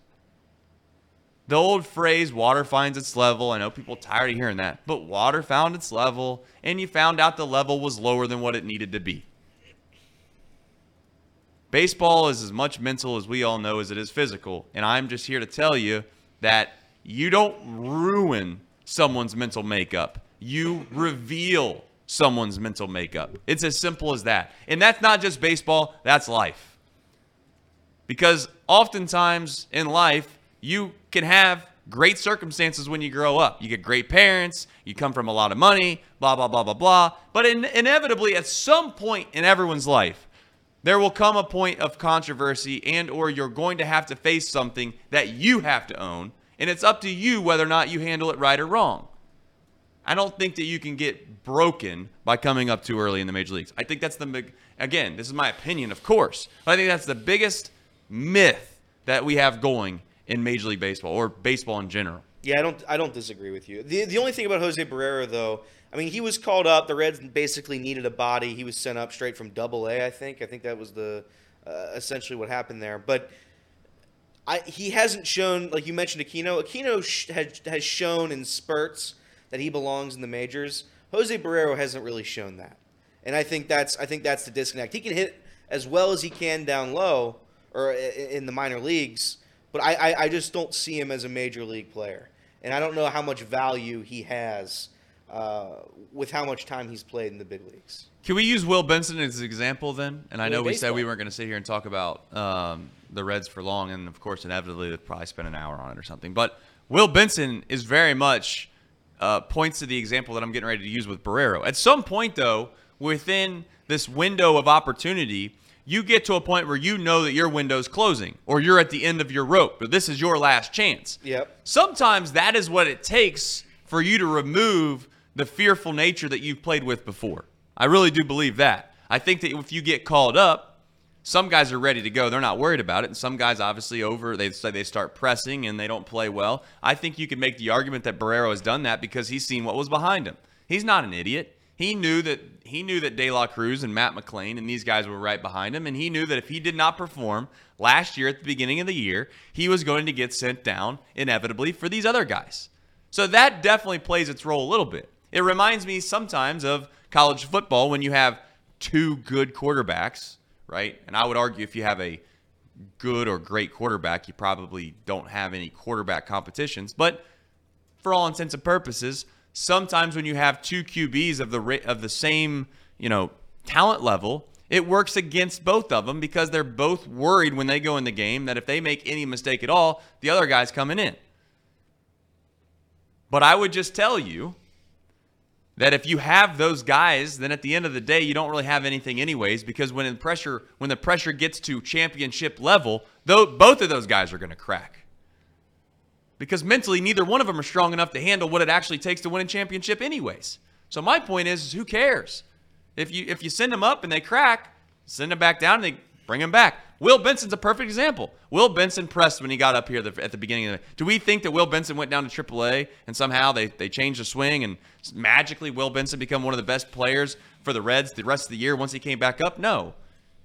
The old phrase, water finds its level. I know people tired of hearing that, but water found its level, and you found out the level was lower than what it needed to be. Baseball is as much mental as we all know as it is physical, and I'm just here to tell you that you don't ruin someone's mental makeup. You reveal someone's mental makeup. It's as simple as that. And that's not just baseball, that's life. Because oftentimes in life, you can have great circumstances when you grow up. You get great parents, you come from a lot of money, blah, blah, blah, blah, blah. But in, inevitably, at some point in everyone's life, there will come a point of controversy and or you're going to have to face something that you have to own and it's up to you whether or not you handle it right or wrong i don't think that you can get broken by coming up too early in the major leagues i think that's the big again this is my opinion of course but i think that's the biggest myth that we have going in Major League Baseball or baseball in general. Yeah, I don't I don't disagree with you. The the only thing about Jose Barrero though, I mean, he was called up. The Reds basically needed a body. He was sent up straight from Double A. I think. I think that was the uh, essentially what happened there. But I, he hasn't shown, like you mentioned, Aquino. Aquino sh- has, has shown in spurts that he belongs in the majors. Jose Barrero hasn't really shown that, and I think that's I think that's the disconnect. He can hit as well as he can down low or in the minor leagues, but I, I, I just don't see him as a major league player, and I don't know how much value he has uh, with how much time he's played in the big leagues. Can we use Will Benson as an example then? And I know we said we weren't going to sit here and talk about um, the Reds for long, and of course, inevitably, we'll probably spend an hour on it or something. But Will Benson is very much uh, points to the example that I'm getting ready to use with Barrero. At some point, though, within this window of opportunity, you get to a point where you know that your window's closing, or you're at the end of your rope, or this is your last chance. Yep. Sometimes that is what it takes for you to remove the fearful nature that you've played with before. I really do believe that. I think that if you get called up, some guys are ready to go. They're not worried about it. And some guys obviously over they say they start pressing and they don't play well. I think you can make the argument that Barrero has done that because he's seen what was behind him. He's not an idiot. He knew that he knew that De La Cruz and Matt McLain and these guys were right behind him, and he knew that if he did not perform last year at the beginning of the year, he was going to get sent down inevitably for these other guys. So that definitely plays its role a little bit. It reminds me sometimes of college football when you have two good quarterbacks, right? And I would argue if you have a good or great quarterback, you probably don't have any quarterback competitions. But for all intents and purposes, sometimes when you have two QBs of the of the same, you know, talent level, it works against both of them because they're both worried when they go in the game that if they make any mistake at all, the other guy's coming in. But I would just tell you that if you have those guys, then at the end of the day, you don't really have anything anyways. Because when the pressure when the pressure gets to championship level, though both of those guys are going to crack. Because mentally, neither one of them are strong enough to handle what it actually takes to win a championship, anyways. So my point is, is who cares? If you if you send them up and they crack, send them back down and they bring them back. Will Benson's a perfect example. Will Benson pressed when he got up here the, at the beginning of the. Do we think that Will Benson went down to AAA and somehow they they changed the swing and magically Will Benson become one of the best players for the Reds the rest of the year once he came back up? No.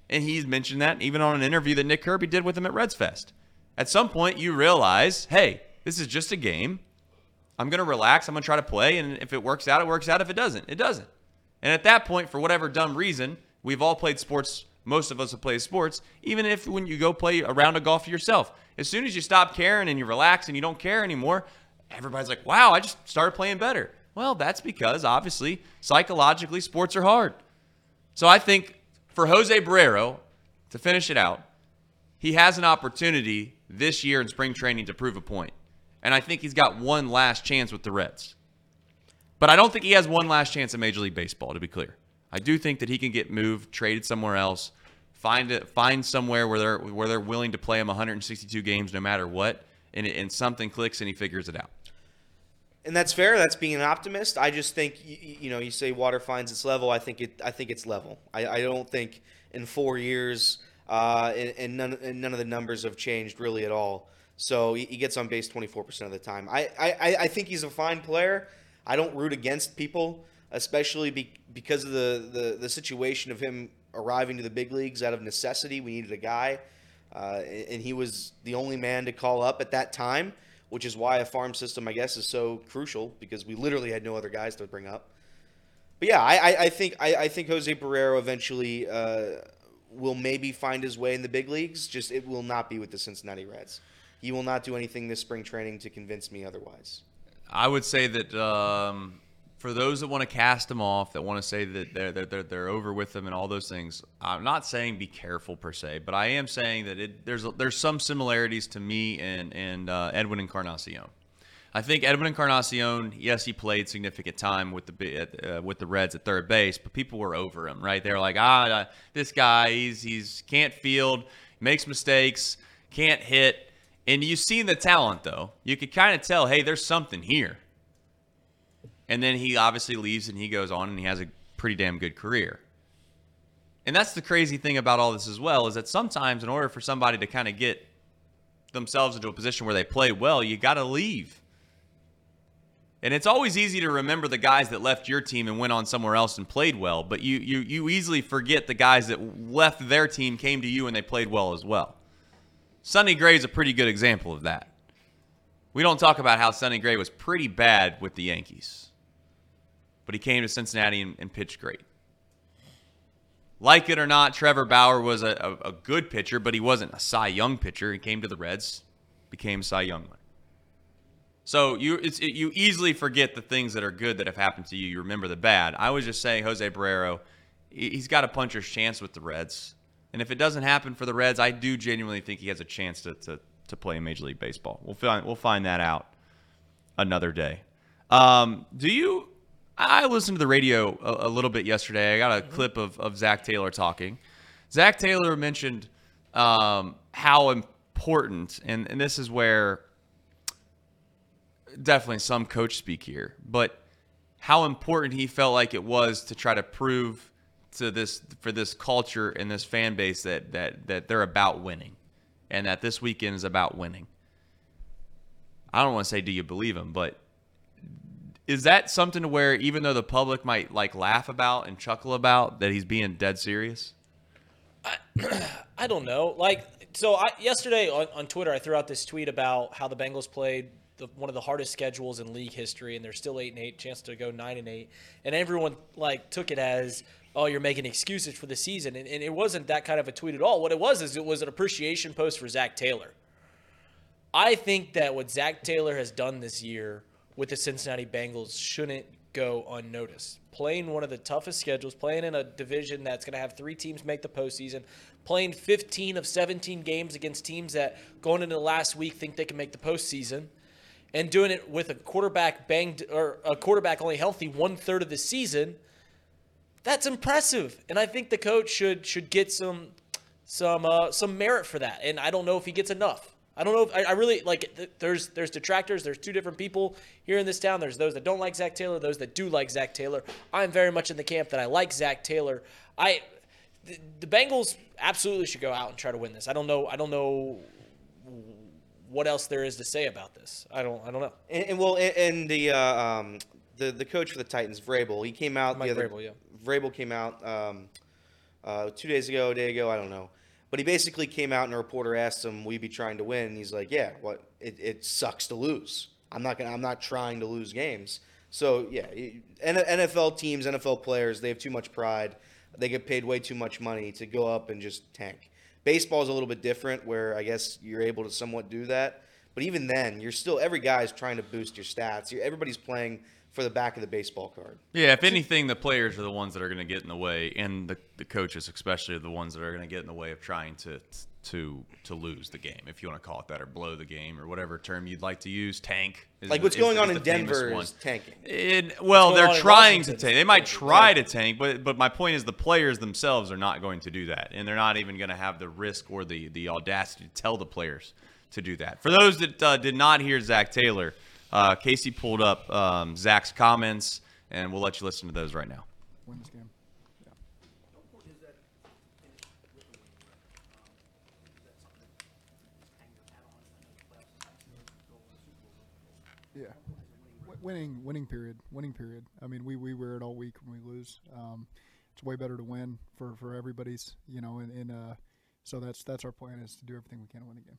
And he's mentioned that even on an interview that Nick Kirby did with him at Reds Fest. At some point, you realize, hey, this is just a game. I'm going to relax. I'm going to try to play. And if it works out, it works out. If it doesn't, it doesn't. And at that point, for whatever dumb reason, we've all played sports. Most of us have played sports. Even if when you go play a round of golf yourself, as soon as you stop caring and you relax and you don't care anymore, everybody's like, wow, I just started playing better. Well, that's because obviously, psychologically, sports are hard. So I think for Jose Barrero, to finish it out, he has an opportunity this year in spring training to prove a point. And I think he's got one last chance with the Reds. But I don't think he has one last chance in Major League Baseball, to be clear. I do think that he can get moved, traded somewhere else, find it, find somewhere where they're where they're willing to play him 162 games no matter what, and, and something clicks and he figures it out. and that's fair. That's being an optimist. I just think you, you know you say water finds its level. I think it. I think it's level. I, I don't think in four years uh, and, and none and none of the numbers have changed really at all. So he, he gets on base 24 percent of the time. I, I I think he's a fine player. I don't root against people, especially be, because of the, the the situation of him arriving to the big leagues out of necessity. We needed a guy, uh, and he was the only man to call up at that time which is why a farm system, I guess, is so crucial because we literally had no other guys to bring up. But yeah, I, I, I think I, I think Jose Barrero eventually uh, will maybe find his way in the big leagues. Just it will not be with the Cincinnati Reds. He will not do anything this spring training to convince me otherwise. I would say that um, for those that want to cast him off, that want to say that they're, they're, they're, over with him and all those things, I'm not saying be careful per se, but I am saying that it, there's there's some similarities to me and and uh, Edwin Encarnacion. I think Edwin Encarnacion, yes, he played significant time with the uh, with the Reds at third base, but people were over him, right? They were like, ah, this guy, he's he's can't field, makes mistakes, can't hit. And you see the talent though. You could kind of tell, hey, there's something here. And then he obviously leaves and he goes on and he has a pretty damn good career. And that's the crazy thing about all this as well is that sometimes in order for somebody to kind of get themselves into a position where they play well, you got to leave. And it's always easy to remember the guys that left your team and went on somewhere else and played well, but you you you easily forget the guys that left their team, came to you and they played well as well. Sonny Gray's a pretty good example of that. We don't talk about how Sonny Gray was pretty bad with the Yankees, but he came to Cincinnati and, and pitched great. Like it or not, Trevor Bauer was a, a, a, good pitcher, but he wasn't a Cy Young pitcher. He came to the Reds, became Cy Young. So you it, you easily forget the things that are good that have happened to you. You remember the bad. I was just saying, Jose Barrero, he's got a puncher's chance with the Reds, and if it doesn't happen for the Reds, I do genuinely think he has a chance to to, to play in Major League Baseball. We'll find we'll find that out another day. Um, do you I listened to the radio a, a little bit yesterday. I got a mm-hmm. clip of, of Zac Taylor talking. Zac Taylor mentioned um, how important, and, and this is where definitely some coach speak here, but how important he felt like it was to try to prove to this for this culture and this fan base that that that they're about winning, and that this weekend is about winning. I don't want to say do you believe him, but is that something to where even though the public might like laugh about and chuckle about that he's being dead serious? I, [clears throat] I don't know. Like so, I, yesterday on, on Twitter, I threw out this tweet about how the Bengals played the, one of the hardest schedules in league history, and they're still eight and eight, chance to go nine and eight, and everyone like took it as oh, you're making excuses for the season. And, and, it wasn't that kind of a tweet at all. What it was is it was an appreciation post for Zac Taylor. I think that what Zac Taylor has done this year with the Cincinnati Bengals shouldn't go unnoticed. Playing one of the toughest schedules, playing in a division that's going to have three teams make the postseason, playing 15 of 17 games against teams that going into the last week think they can make the postseason, and doing it with a quarterback banged or a quarterback only healthy one third of the season. That's impressive, and I think the coach should should get some some uh, some merit for that. And I don't know if he gets enough. I don't know. If, I, I really like. Th- there's there's detractors. There's two different people here in this town. There's those that don't like Zac Taylor. Those that do like Zac Taylor. I'm very much in the camp that I like Zac Taylor. I the, the Bengals absolutely should go out and try to win this. I don't know. I don't know what else there is to say about this. I don't. I don't know. And, and well, and the uh, um, the the coach for the Titans, Vrabel, he came out. Mike the other, Vrabel, yeah. Vrabel came out um, uh, two days ago, a day ago. I don't know. But he basically came out and a reporter asked him, "Will you be trying to win?" And he's like, "Yeah, what? It, it sucks to lose. I'm not gonna. I'm not trying to lose games." So yeah, NFL teams, NFL players, they have too much pride. They get paid way too much money to go up and just tank. Baseball is a little bit different, where I guess you're able to somewhat do that. But even then, you're still every guy's trying to boost your stats. You're, everybody's playing for the back of the baseball card. Yeah, if anything, the players are the ones that are going to get in the way, and the, the coaches, especially, are the ones that are going to get in the way of trying to to to lose the game, if you want to call it that, or blow the game, or whatever term you'd like to use. Tank. Is, like what's is, going is on in Denver is tanking. It, well, they're trying to tank. They might try to tank, but but my point is the players themselves are not going to do that, and they're not even going to have the risk or the the audacity to tell the players to do that. For those that uh, did not hear Zac Taylor. Uh, Casey pulled up um, Zac's comments, and we'll let you listen to those right now. Win this game. Yeah. winning, winning period, winning period. I mean, we, we wear it all week when we lose. Um, it's way better to win for, for everybody's, you know, and, and uh, so that's that's our plan is to do everything we can to win the game.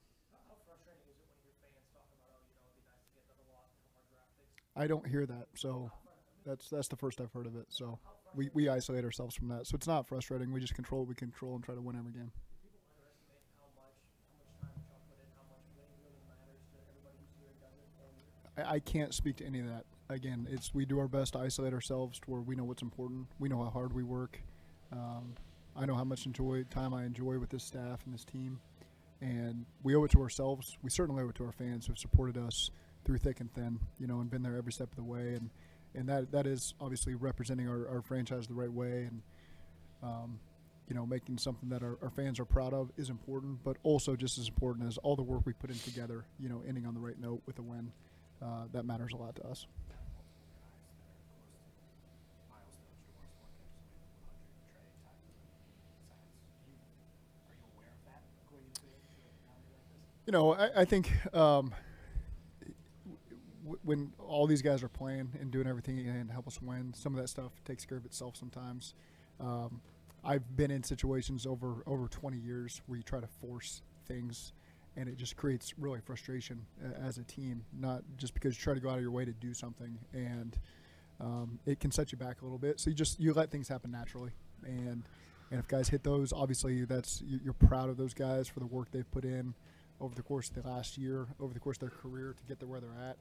I don't hear that. So that's that's the first I've heard of it. So we, we isolate ourselves from that. So it's not frustrating. We just control what we control and try to win every game. I, can't speak to any of that. Again, it's we do our best to isolate ourselves to where we know what's important. We know how hard we work. Um, I know how much enjoy time I enjoy with this staff and this team, and we owe it to ourselves. We certainly owe it to our fans who have supported us through thick and thin, you know, and been there every step of the way. And, and that, that is obviously representing our, our franchise the right way and, um, you know, making something that our, our fans are proud of is important, but also just as important as all the work we put in together, you know, ending on the right note with a win. Uh, that matters a lot to us. You know, I, I think um, when all these guys are playing and doing everything and help us win, some of that stuff takes care of itself sometimes. Um, I've been in situations over over 20 years where you try to force things, and it just creates really frustration as a team. Not just because you try to go out of your way to do something, and um, it can set you back a little bit. So you just you let things happen naturally, and and if guys hit those, obviously that's you're proud of those guys for the work they've put in over the course of the last year, over the course of their career to get to where they're at.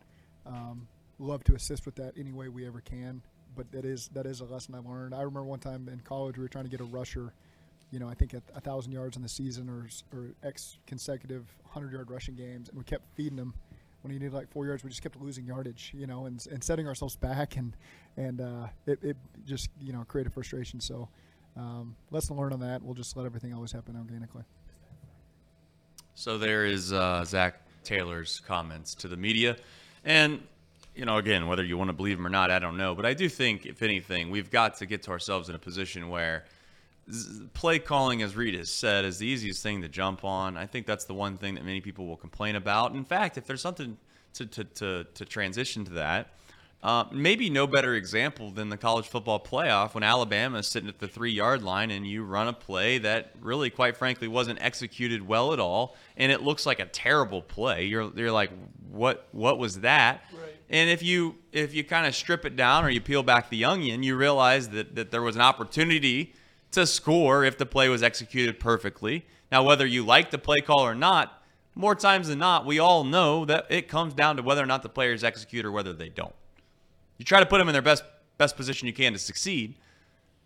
Um, love to assist with that any way we ever can, but that is that is a lesson I learned. I remember one time in college we were trying to get a rusher, you know, I think at a thousand yards in the season or or X consecutive hundred yard rushing games, and we kept feeding him. When he needed like four yards, we just kept losing yardage, you know, and, and setting ourselves back, and and uh, it, it just you know created frustration. So um, lesson learned on that. We'll just let everything always happen organically. So there is uh, Zac Taylor's comments to the media, and you know, again, whether you want to believe him or not, I don't know, but I do think, if anything, we've got to get to ourselves in a position where play calling, as Reed has said, is the easiest thing to jump on. I think that's the one thing that many people will complain about. In fact, if there's something to to to, to transition to that. Uh, maybe no better example than the college football playoff when Alabama is sitting at the three yard line and you run a play that really, quite frankly, wasn't executed well at all, and it looks like a terrible play. You're you're like, what what was that? Right. And if you if you kind of strip it down or you peel back the onion, you realize that that there was an opportunity to score if the play was executed perfectly. Now, whether you like the play call or not, more times than not, we all know that it comes down to whether or not the players execute or whether they don't. You try to put them in their best best position you can to succeed.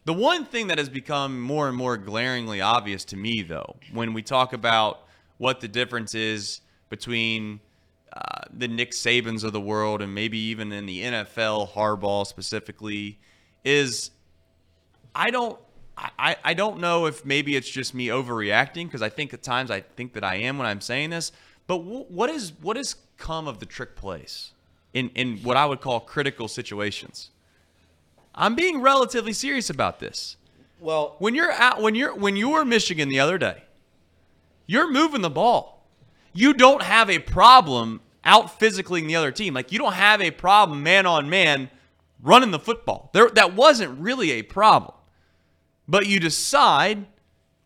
The one thing that has become more and more glaringly obvious to me, though, when we talk about what the difference is between uh, the Nick Sabans of the world and maybe even in the NFL, Harbaugh specifically, is I don't. I, I don't know if maybe it's just me overreacting because I think at times I think that I am when I'm saying this. But wh- what is what has come of the trick plays in in what I would call critical situations? I'm being relatively serious about this. Well, When you're out when you're when you were Michigan the other day, you're moving the ball. You don't have a problem out physicaling the other team. Like you don't have a problem man on man running the football. There that wasn't really a problem. But you decide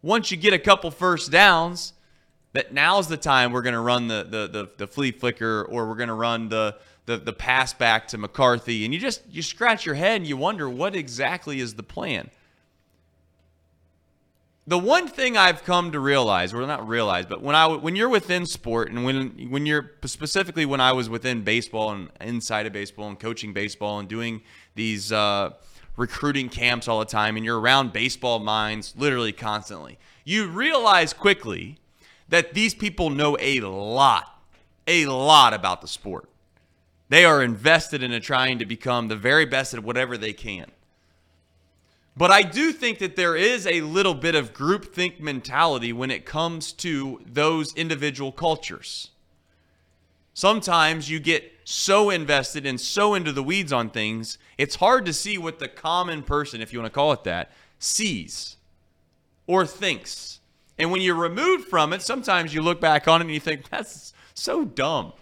once you get a couple first downs that now's the time we're going to run the the the, the flea flicker or we're going to run the, the the pass back to McCarthy and you just you scratch your head and you wonder what exactly is the plan. The one thing I've come to realize, or not realize, but when I when you're within sport and when when you're specifically when I was within baseball and inside of baseball and coaching baseball and doing these uh, recruiting camps all the time, and you're around baseball minds literally constantly, you realize quickly that these people know a lot, a lot about the sport. They are invested in trying to become the very best at whatever they can. But I do think that there is a little bit of groupthink mentality when it comes to those individual cultures. Sometimes you get so invested and so into the weeds on things, it's hard to see what the common person, if you want to call it that, sees or thinks. And when you're removed from it, sometimes you look back on it and you think, that's so dumb.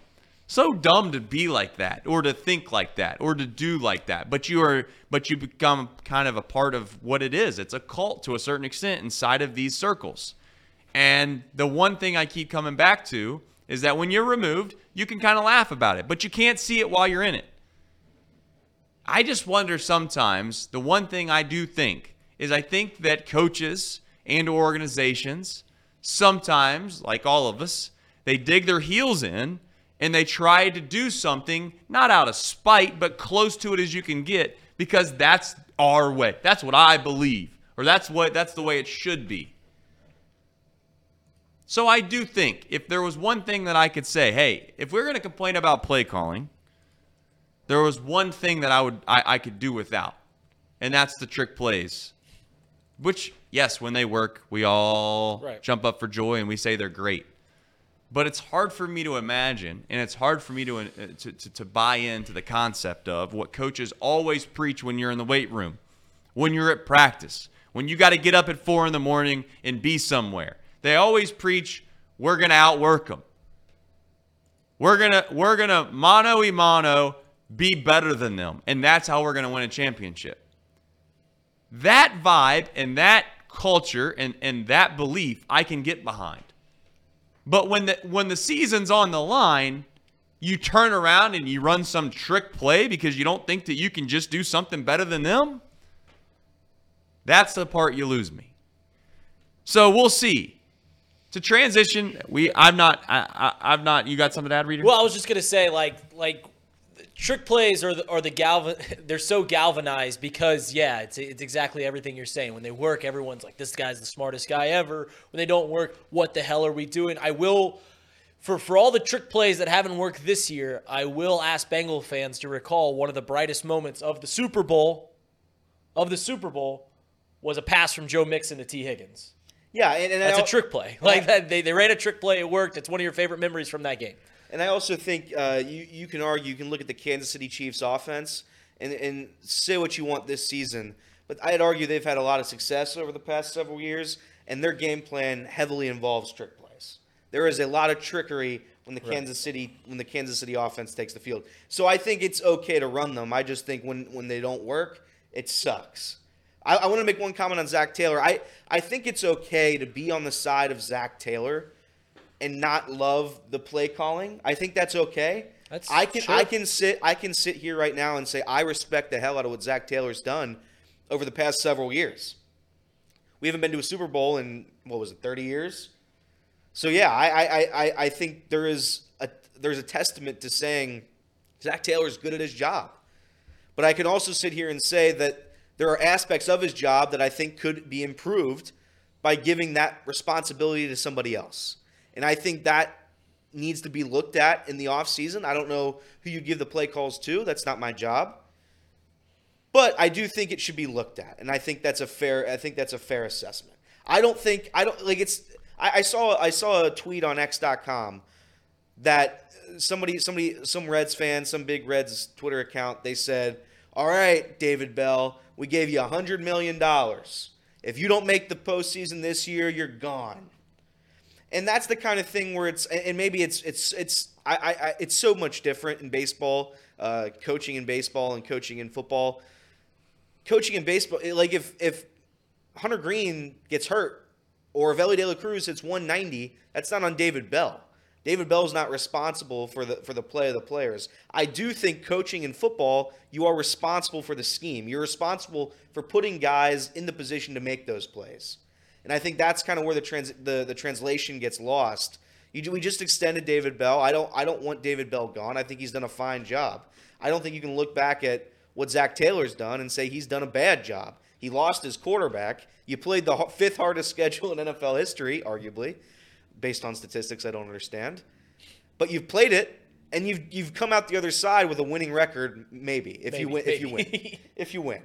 So dumb to be like that or to think like that or to do like that. But you are but you become kind of a part of what it is. It's a cult to a certain extent inside of these circles. And the one thing I keep coming back to is that when you're removed, you can kind of laugh about it, but you can't see it while you're in it. I just wonder sometimes, the one thing I do think is I think that coaches and organizations sometimes, like all of us, they dig their heels in and they tried to do something not out of spite, but close to it as you can get because that's our way. That's what I believe, or that's what that's the way it should be. So I do think if there was one thing that I could say, hey, if we're going to complain about play calling, there was one thing that I would I, I could do without, and that's the trick plays. Which, yes, when they work, we all Right. jump up for joy and we say they're great. But it's hard for me to imagine, and it's hard for me to, uh, to, to, to buy into the concept of what coaches always preach when you're in the weight room, when you're at practice, when you got to get up at four in the morning and be somewhere. They always preach, we're going to outwork them. We're gonna we're gonna mano y mano be better than them, and that's how we're gonna win a championship. That vibe and that culture and, and that belief I can get behind. But when the when the season's on the line, you turn around and you run some trick play because you don't think that you can just do something better than them. That's the part you lose me. So we'll see. To transition, we I'm not I, I, I've not. You got something to add, reader? Well, I was just gonna say, like, like trick plays are the, are the galvan. [laughs] They're so galvanized because yeah, it's it's exactly everything you're saying. When they work, everyone's like, this guy's the smartest guy ever. When they don't work, what the hell are we doing? I will. For, for all the trick plays that haven't worked this year, I will ask Bengal fans to recall one of the brightest moments of the Super Bowl, of the Super Bowl, was a pass from Joe Mixon to Tee Higgins. Yeah, and, and That's I, a trick play. Like that, they, they ran a trick play. It worked. It's one of your favorite memories from that game. And I also think uh, you you can argue you can look at the Kansas City Chiefs offense and and say what you want this season, but I'd argue they've had a lot of success over the past several years, and their game plan heavily involves trick plays. There is a lot of trickery when the Kansas City when the Kansas City offense takes the field. So I think it's okay to run them. I just think when when they don't work, it sucks. I, I want to make one comment on Zac Taylor. I, I think it's okay to be on the side of Zac Taylor and not love the play calling. I think that's okay. That's- I can sure. I can sit I can sit here right now and say I respect the hell out of what Zac Taylor's done over the past several years. We haven't been to a Super Bowl in what was it, thirty years? So yeah, I I, I, I think there is a there's a testament to saying Zac Taylor's good at his job. But I can also sit here and say that there are aspects of his job that I think could be improved by giving that responsibility to somebody else. And I think that needs to be looked at in the offseason. I don't know who you give the play calls to. That's not my job. But I do think it should be looked at. And I think that's a fair I think that's a fair assessment. I don't think I don't like it's I, I saw I saw a tweet on X.com that somebody somebody some Reds fan, some big Reds Twitter account, they said, All right, David Bell, we gave you a hundred million dollars. If you don't make the postseason this year, you're gone. And that's the kind of thing where it's and maybe it's it's it's I, I, it's so much different in baseball, uh, coaching in baseball and coaching in football. Coaching in baseball, like if if Hunter Greene gets hurt or Elly De La Cruz hits 190, that's not on David Bell. David Bell is not responsible for the for the play of the players. I do think coaching in football, you are responsible for the scheme. You're responsible for putting guys in the position to make those plays. And I think that's kind of where the trans the, the translation gets lost. You, we just extended David Bell. I don't I don't want David Bell gone. I think he's done a fine job. I don't think you can look back at what Zac Taylor's done and say he's done a bad job. He lost his quarterback. You played the fifth hardest [laughs] schedule in NFL history, arguably, based on statistics I don't understand. But you've played it, and you've you've come out the other side with a winning record, maybe if you Maybe, win. If you win, [laughs] if you win,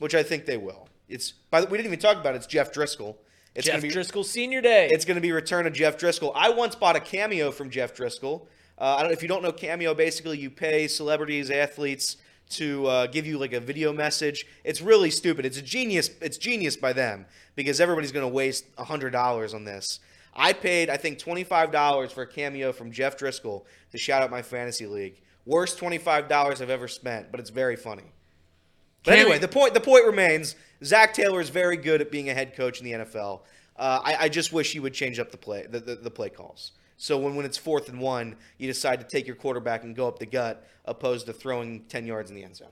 which I think they will. It's by the we didn't even talk about it. It's Jeff Driskel. It's Jeff gonna be, Driskel Senior Day. it's going to be return of Jeff Driskel. I once bought a cameo from Jeff Driskel. Uh, I don't know if you don't know cameo. Basically, you pay celebrities, athletes to uh, give you like a video message. It's really stupid. It's a genius. It's genius by them because everybody's going to waste hundred dollars on this. I paid I think twenty five dollars for a cameo from Jeff Driskel to shout out my fantasy league. Worst twenty five dollars I've ever spent, but it's very funny. But Cameo- anyway, the point the point remains: Zac Taylor is very good at being a head coach in the NFL. Uh, I, I just wish he would change up the play the, the, the play calls. So when, when it's fourth and one, you decide to take your quarterback and go up the gut, opposed to throwing ten yards in the end zone.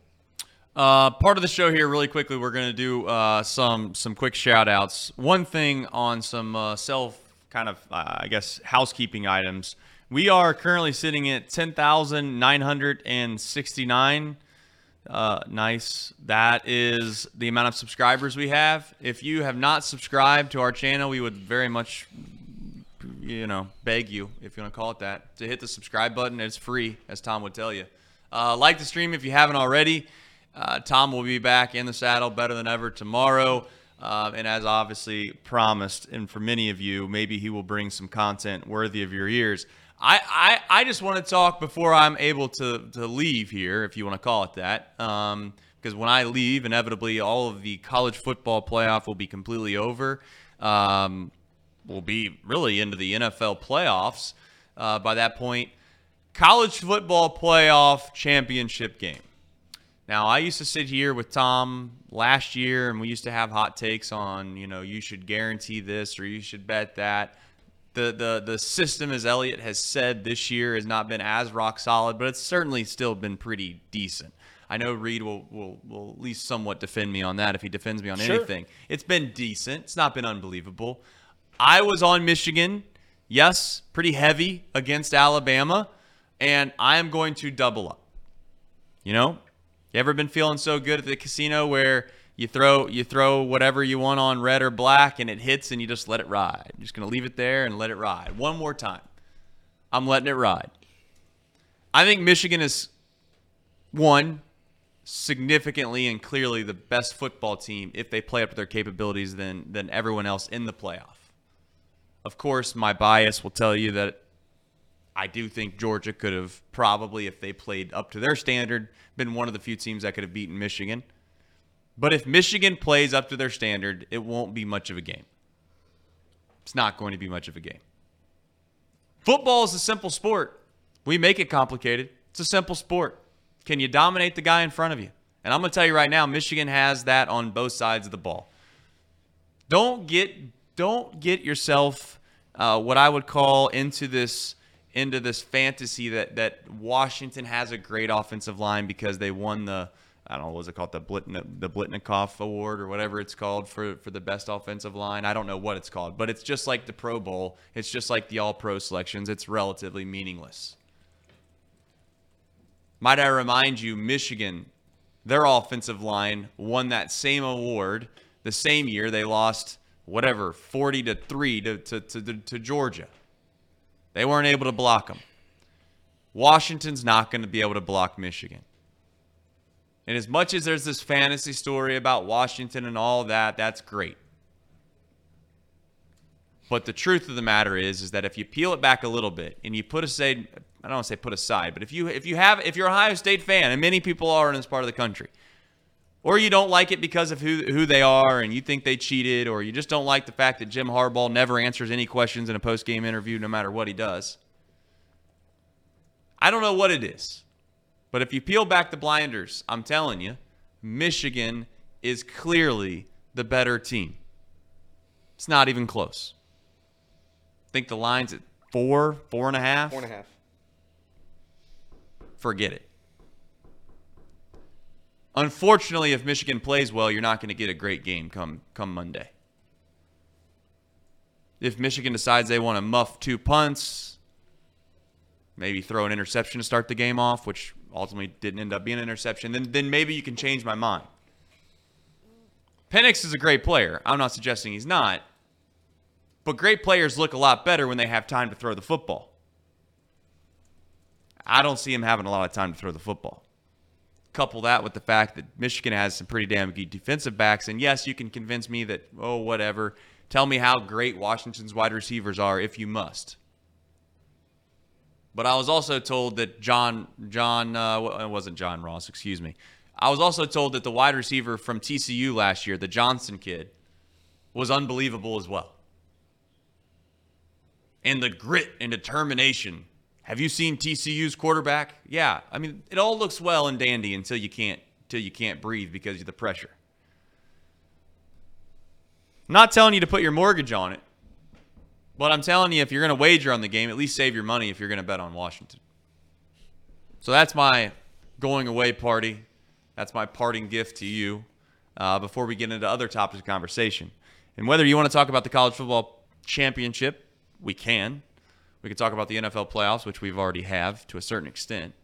Uh, part of the show here, really quickly, we're going to do uh, some some quick shout outs. One thing on some uh, self kind of, uh, I guess, housekeeping items. We are currently sitting at 10,969. Uh, nice. That is the amount of subscribers we have. If you have not subscribed to our channel, we would very much, you know, beg you, if you want to call it that, to hit the subscribe button. It's free, as Tom would tell you. Uh, like the stream if you haven't already. Uh, Tom will be back in the saddle better than ever tomorrow. Uh, and as obviously promised, and for many of you, maybe he will bring some content worthy of your ears. I, I, I just want to talk before I'm able to, to leave here, if you want to call it that. Um, because when I leave, inevitably all of the college football playoff will be completely over. Um, we'll be really into the NFL playoffs uh, by that point. College football playoff championship game. Now, I used to sit here with Tom last year, and we used to have hot takes on, you know, you should guarantee this or you should bet that. The the the system, as Elliott has said this year, has not been as rock solid, but it's certainly still been pretty decent. I know Reed will, will, will at least somewhat defend me on that if he defends me on Sure. anything. It's been decent. It's not been unbelievable. I was on Michigan, yes, pretty heavy against Alabama, and I am going to double up. You know, you ever been feeling so good at the casino where you throw you throw whatever you want on red or black and it hits and you just let it ride. Just gonna leave it there and let it ride. One more time. I'm letting it ride. I think Michigan is one significantly and clearly the best football team if they play up to their capabilities than than everyone else in the playoff. Of course, my bias will tell you that I do think Georgia could have probably, if they played up to their standard, been one of the few teams that could have beaten Michigan. But if Michigan plays up to their standard, it won't be much of a game. It's not going to be much of a game. Football is a simple sport. We make it complicated. It's a simple sport. Can you dominate the guy in front of you? And I'm going to tell you right now, Michigan has that on both sides of the ball. Don't get don't get yourself uh, what I would call into this into this fantasy that that Washington has a great offensive line because they won the I don't know what's it called the the Biletnikoff Award or whatever it's called for for the best offensive line. I don't know what it's called, but it's just like the Pro Bowl. It's just like the All Pro selections. It's relatively meaningless. Might I remind you, Michigan, their offensive line won that same award the same year they lost whatever 40 to 3 to, to, to, to Georgia. They weren't able to block them. Washington's not going to be able to block Michigan. And as much as there's this fantasy story about Washington and all that, that's great. But the truth of the matter is, is that if you peel it back a little bit and you put aside, I don't want to say put aside, but if you if you have if you're a Ohio State fan, and many people are in this part of the country, or you don't like it because of who who they are and you think they cheated, or you just don't like the fact that Jim Harbaugh never answers any questions in a post game interview, no matter what he does. I don't know what it is, but if you peel back the blinders, I'm telling you, Michigan is clearly the better team. It's not even close. I think the line's at four, four and a half. Four and a half. Forget it. Unfortunately, if Michigan plays well, you're not going to get a great game come come Monday. If Michigan decides they want to muff two punts, maybe throw an interception to start the game off, which ultimately didn't end up being an interception, then then maybe you can change my mind. Penix is a great player. I'm not suggesting he's not. But great players look a lot better when they have time to throw the football. I don't see him having a lot of time to throw the football. Couple that with the fact that Michigan has some pretty damn good defensive backs. And yes, you can convince me that, oh, whatever. Tell me how great Washington's wide receivers are if you must. But I was also told that John, John, uh, it wasn't John Ross, excuse me. I was also told that the wide receiver from TCU last year, the Johnson kid, was unbelievable as well. And the grit and determination. Have you seen TCU's quarterback? Yeah. I mean, it all looks well and dandy until you can't until you can't breathe because of the pressure. I'm not telling you to put your mortgage on it. But I'm telling you, if you're going to wager on the game, at least save your money if you're going to bet on Washington. So that's my going away party. That's my parting gift to you uh, before we get into other topics of conversation. And whether you want to talk about the college football championship, we can. We could talk about the NFL playoffs, which we've already have to a certain extent.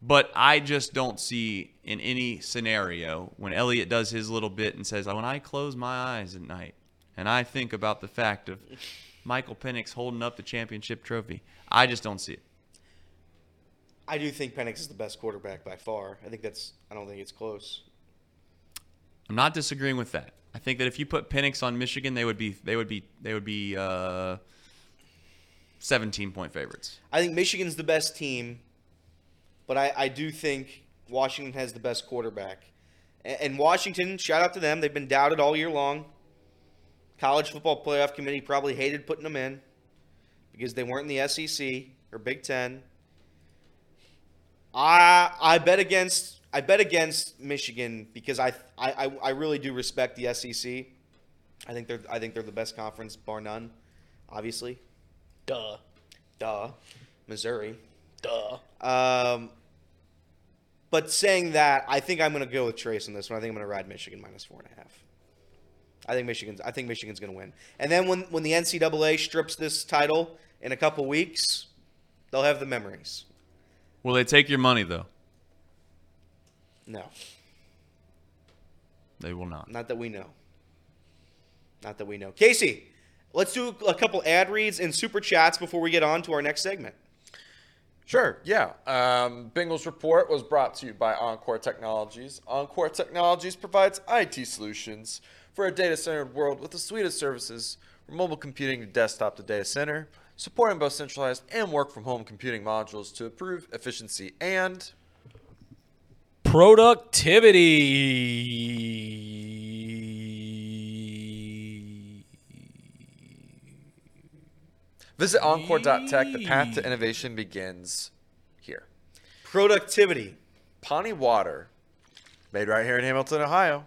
But I just don't see in any scenario when Elliot does his little bit and says, "When I close my eyes at night and I think about the fact of Michael Penix holding up the championship trophy, I just don't see it." I do think Penix is the best quarterback by far. I think that's. I don't think it's close. I'm not disagreeing with that. I think that if you put Penix on Michigan, they would be they would be they would be uh, 17 point favorites. I think Michigan's the best team, but I, I do think Washington has the best quarterback. And, and Washington, shout out to them. They've been doubted all year long. College Football Playoff Committee probably hated putting them in because they weren't in the SEC or Big Ten. I I bet against I bet against Michigan because I I, I- really do respect the SEC. I think they're I think they're the best conference bar none, obviously. Duh. Duh. Missouri. Duh. Um, but saying that, I think I'm going to go with Trace on this one. I think I'm going to ride Michigan minus four and a half. I think Michigan's. I think Michigan's going to win. And then when when the NCAA strips this title in a couple weeks, they'll have the memories. Will they take your money though? No, They will not. not that we know. Not that we know. Casey, let's do a couple ad reads and super chats before we get on to our next segment. Sure, yeah. Um, Bengals Report was brought to you by Encore Technologies. Encore Technologies provides IT solutions for a data centered world with a suite of services from mobile computing to desktop to data center, supporting both centralized and work from home computing modules to improve efficiency and Productivity. visit encore.tech. The path to innovation begins here. Productivity. Pahhni Water, made right here in Hamilton, Ohio,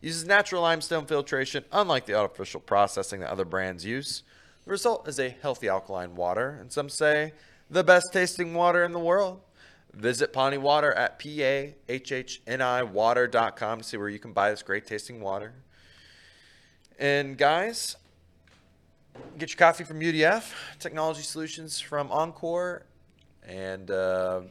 uses natural limestone filtration, unlike the artificial processing that other brands use. The result is a healthy alkaline water, and some say the best tasting water in the world. Visit Pahhni Water at P-A-H-H-N-I water.com to see where you can buy this great tasting water. And guys, get your coffee from UDF, technology solutions from Encore, and uh,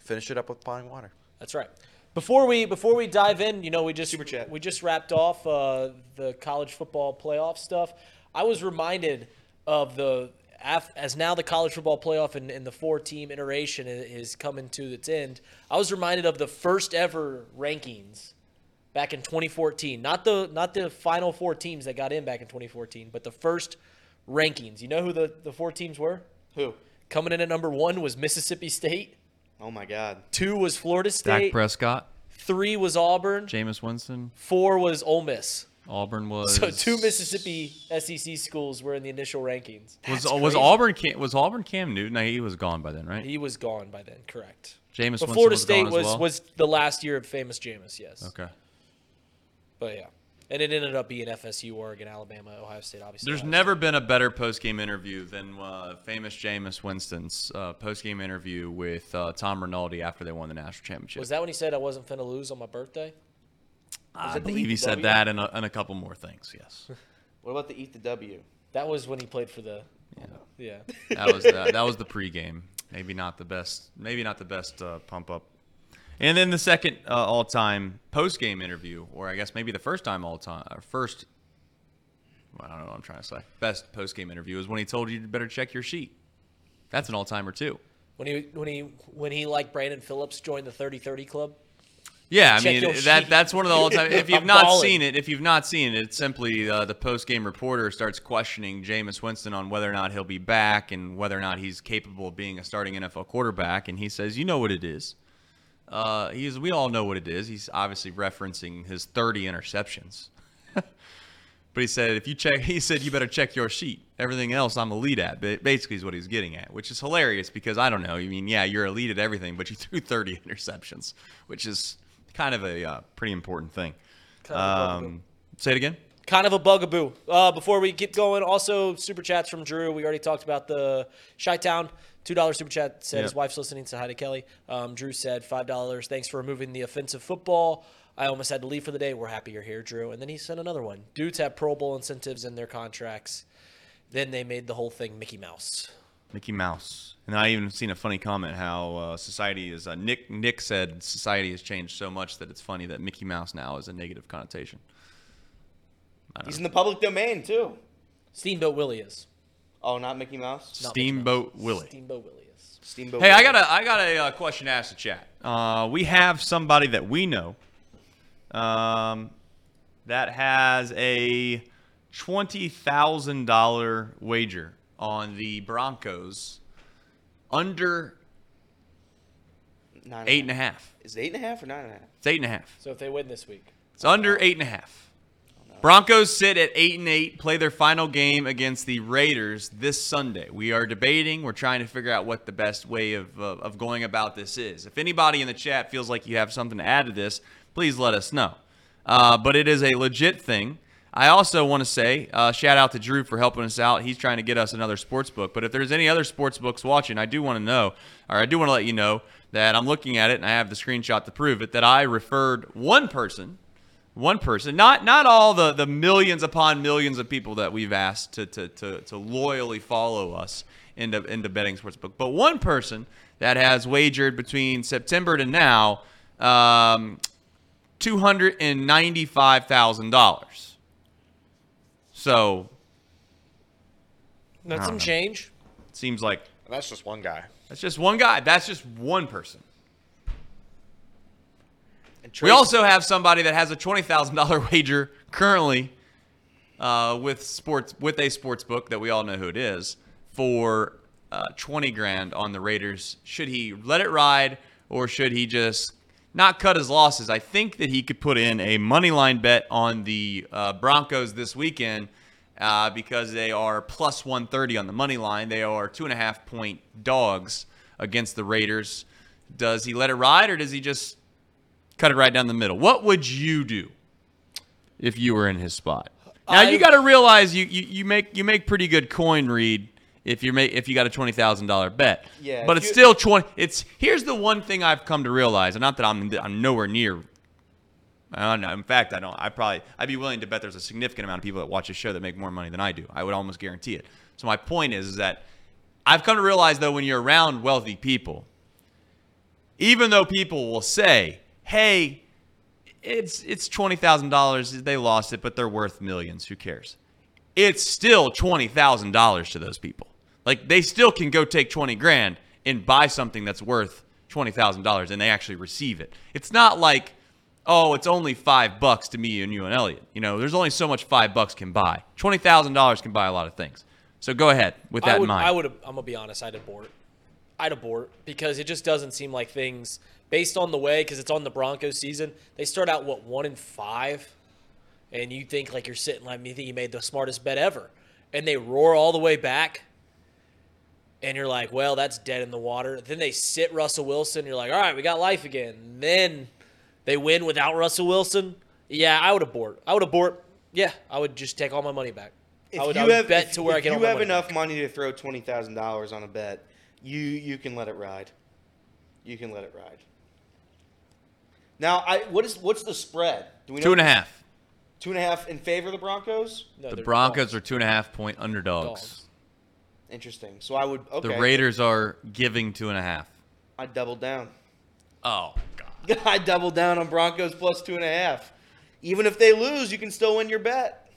finish it up with Pahhni Water. That's right. Before we before we dive in, you know, we just Super chat. we just wrapped off uh, the college football playoff stuff. I was reminded of the as now the college football playoff and, and the four team iteration is coming to its end. I was reminded of the first ever rankings back in 2014. Not the not the final four teams that got in back in 2014, but the first rankings. You know who the, the four teams were? Who? Coming in at number one was Mississippi State. Oh my God. Two was Florida State. Dak. Prescott, Three was Auburn. Jameis Winston, Four was Ole Miss. Auburn was. So two Mississippi SEC schools were in the initial rankings. Was, That's uh, was crazy. Auburn Cam, was Auburn Cam Newton? He was gone by then, right? He was gone by then, correct. Jameis But Florida State gone as was well? was the last year of famous Jameis, yes. Okay. But yeah. And it ended up being FSU, Oregon, Alabama, Ohio State, obviously. There's Ohio never been a better post-game interview than uh, famous Jameis Winston's uh, post-game interview with uh, Tom Rinaldi after they won the national championship. Was that when he said I wasn't finna lose on my birthday? I believe he said EPW? that and a, and a couple more things. Yes, [laughs] What about the Eat the W? That was when he played for the Yeah. that was the, that was the pregame. Maybe not the best. Maybe not the best uh, pump up. And then the second uh, all-time post-game interview, or I guess maybe the first time all-time, or first. I don't know what I'm trying to say. Best post-game interview is when he told you to better check your sheet. That's an all-timer too. When he when he when he like Brandon Phillips joined the 30-30 club. Yeah, I mean that sheet. that's one of the all time. If [laughs] you've not balling. seen it, if you've not seen it, it's simply uh, the post game reporter starts questioning Jameis Winston on whether or not he'll be back and whether or not he's capable of being a starting NFL quarterback, and he says, "You know what it is." Uh, he's we all know what it is. He's obviously referencing his 30 interceptions. [laughs] But he said, if you check, he said, you better check your sheet. Everything else I'm elite at. But basically, is what he's getting at, which is hilarious because I don't know. I mean, yeah, you're elite at everything, but you threw 30 [laughs] interceptions, which is kind of a uh, pretty important thing. Kind of. Um, say it again. kind of a bugaboo. Uh, before we get going, also super chats from Drew. We already talked about the Chi-Town. Two dollar super chat said his wife's listening. Say hi to Kelly. Um, Drew said five dollars. Thanks for removing the offensive football. I almost had to leave for the day. We're happy you're here, Drew. And then he sent another one. Dudes have Pro Bowl incentives in their contracts. Then they made the whole thing Mickey Mouse. Mickey Mouse. And I even seen a funny comment how uh, society is. Uh, Nick Nick said society has changed so much that it's funny that Mickey Mouse now is a negative connotation. He's in the public domain too. Steamboat Willie is. Oh, not Mickey Mouse. Not Mickey Steamboat Willie. Steamboat Willie is. Steamboat. Hey, I got a I got a uh, question to ask the chat. Uh, we have somebody that we know um, that has a twenty thousand dollar wager on the Broncos under Nine eight and a half. Is it eight and a half or nine and a half? It's eight and a half. So if they win this week, It's under eight and a half. Broncos sit at eight and eight, play their final game against the Raiders this Sunday. We are debating. We're trying to figure out what the best way of, of going about this is. If anybody in the chat feels like you have something to add to this, please let us know. Uh, but it is a legit thing. I also want to say uh, shout out to Drew for helping us out. He's trying to get us another sports book. But if there's any other sports books watching, I do want to know, or I do want to let you know that I'm looking at it and I have the screenshot to prove it that I referred one person, one person, not not all the the millions upon millions of people that we've asked to to to, to loyally follow us into into betting sports book, but one person that has wagered between September to now. Um, $295,000. So That's some know. change. seems like That's just one guy. that's just one guy. That's just one person. We also have somebody that has a twenty thousand dollar [laughs] wager currently uh, with sports with a sports book that we all know who it is for uh, twenty grand on the Raiders. Should he let it ride or should he just not cut his losses? I think that he could put in a money line bet on the uh, Broncos this weekend. Uh, because they are plus 130 on the money line. They are two and a half point dogs against the Raiders. Does he let it ride or does he just cut it right down the middle. What would you do if you were in his spot? Now I- you got to realize you, you you make you make pretty good coin read if you make if you got a twenty thousand dollar bet. Yeah, but it's you- still twenty. It's here's the one thing I've come to realize, and not that I'm I'm nowhere near. I don't know. In fact, I don't. I probably I'd be willing to bet there's a significant amount of people that watch this show that make more money than I do. I would almost guarantee it. So my point is, is that I've come to realize though when you're around wealthy people, even though people will say, "Hey, it's it's twenty thousand dollars. They lost it, but they're worth millions. Who cares?" It's still twenty thousand dollars to those people. Like they still can go take twenty grand and buy something that's worth twenty thousand dollars, and they actually receive it. It's not like, oh, it's only five bucks to me and you and Elliot. You know, there's only so much five bucks can buy. Twenty thousand dollars can buy a lot of things. So go ahead with that would, in mind. I would. I'm gonna be honest. I'd abort. I'd abort because it just doesn't seem like things based on the way because it's on the Broncos season. They start out what one in five, and you think like you're sitting like me think you made the smartest bet ever, and they roar all the way back, and you're like, well, that's dead in the water. Then they sit Russell Wilson. You're like, all right, we got life again. then they win without Russell Wilson. Yeah, I would abort. I would abort. Yeah, I would just take all my money back. If I would, you I would have, bet if, to where if I get you all my have enough back. money to throw twenty thousand dollars on a bet, you you can let it ride. You can let it ride. Now, I what is what's the spread? Do we know Two and a half. Two and a half in favor of the Broncos. No, The they're Broncos dogs. are two and a half point underdogs. Dogs. Interesting. So I would okay. The Raiders are giving two and a half. I doubled down. Oh God. [laughs] I doubled down on Broncos plus two and a half. Even if they lose, you can still win your bet.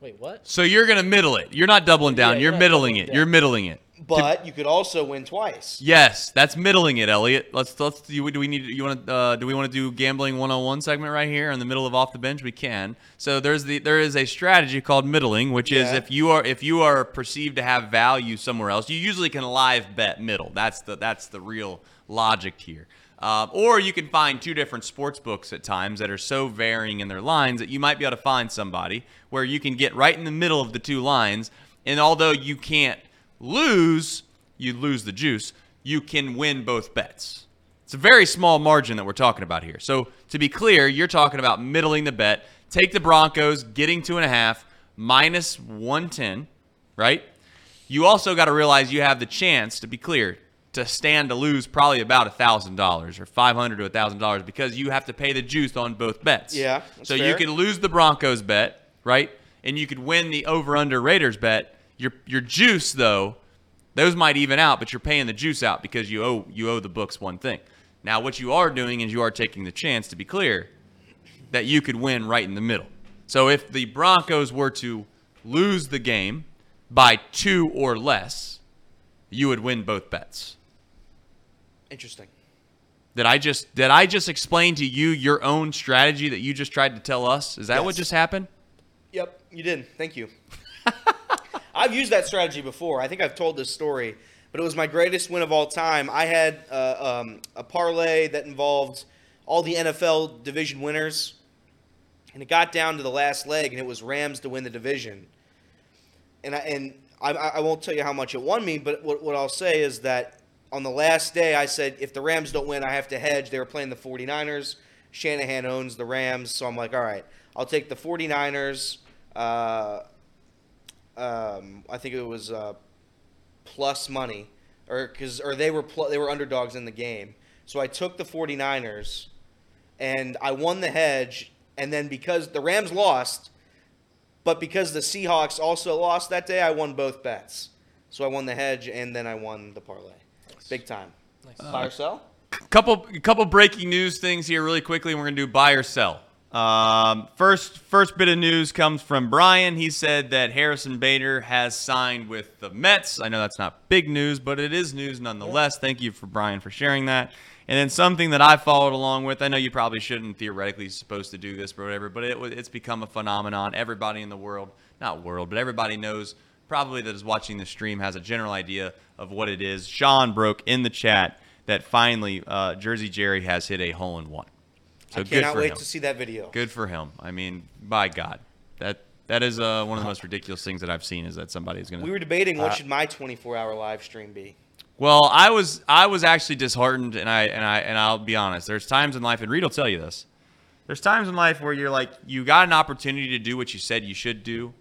Wait, what? So you're gonna middle it. You're not doubling down. Yeah, you're you're middling it. down. You're middling it. But you could also win twice. Yes, that's middling it, Elliot. Let's let's do we, do we need you want to uh, do we want to do gambling 101 segment right here in the middle of off the bench? We can. So there's the there is a strategy called middling, which is if you are if you are perceived to have value somewhere else, you usually can live bet middle. That's the that's the real logic here. Um, or you can find two different sports books at times that are so varying in their lines that you might be able to find somebody where you can get right in the middle of the two lines, and although you can't lose, you lose the juice, you can win both bets. It's a very small margin that we're talking about here. So to be clear, you're talking about middling the bet. Take the Broncos, getting two and a half, minus 110, right? You also got to realize you have the chance, to be clear, to stand to lose probably about a $1,000 or 500 to a $1,000 because you have to pay the juice on both bets. Yeah, So you fair. could lose the Broncos bet, right? And you could win the over under Raiders bet. Your your juice though, those might even out, but you're paying the juice out because you owe you owe the books one thing. Now what you are doing is you are taking the chance to be clear that you could win right in the middle. So if the Broncos were to lose the game by 2 or less, you would win both bets. Interesting. Did I just did I just explain to you your own strategy that you just tried to tell us? Is that what just happened? Yep, you did. Thank you. [laughs] I've used that strategy before. I think I've told this story, but it was my greatest win of all time. I had uh, um, a parlay that involved all the NFL division winners, and it got down to the last leg, and it was Rams to win the division. And I, and I, I won't tell you how much it won me, but what, what I'll say is that on the last day, I said if the Rams don't win, I have to hedge. They were playing the 49ers. Shanahan owns the Rams, so I'm like, all right, I'll take the 49ers. Uh, um, I think it was uh, plus money, or because or they were pl- they were underdogs in the game. So I took the 49ers, and I won the hedge. And then because the Rams lost, but because the Seahawks also lost that day, I won both bets. So I won the hedge, and then I won the parlay, big time. Buy or sell? couple couple breaking news things here really quickly and we're going to do buy or sell um, first first bit of news comes from brian. He said that harrison bader has signed with the mets. I know that's not big news but it is news nonetheless. Thank you for brian for sharing that. And then something that i followed along with i know you probably shouldn't theoretically supposed to do this or whatever but it, it's become a phenomenon. Everybody in the world not world but everybody knows probably that is watching the stream has a general idea of what it is. Sean broke in the chat that finally uh, Jersey Jerry has hit a hole in one. So I cannot wait him. to see that video. Good for him. I mean, by God, that that is uh, one of the most ridiculous things that I've seen is that somebody is going to. We were debating Uh, what should my 24-hour live stream be. Well, I was I was actually disheartened, and I and I and I'll be honest. There's times in life, and Reed will tell you this. There's times in life where you're like, you got an opportunity to do what you said you should do,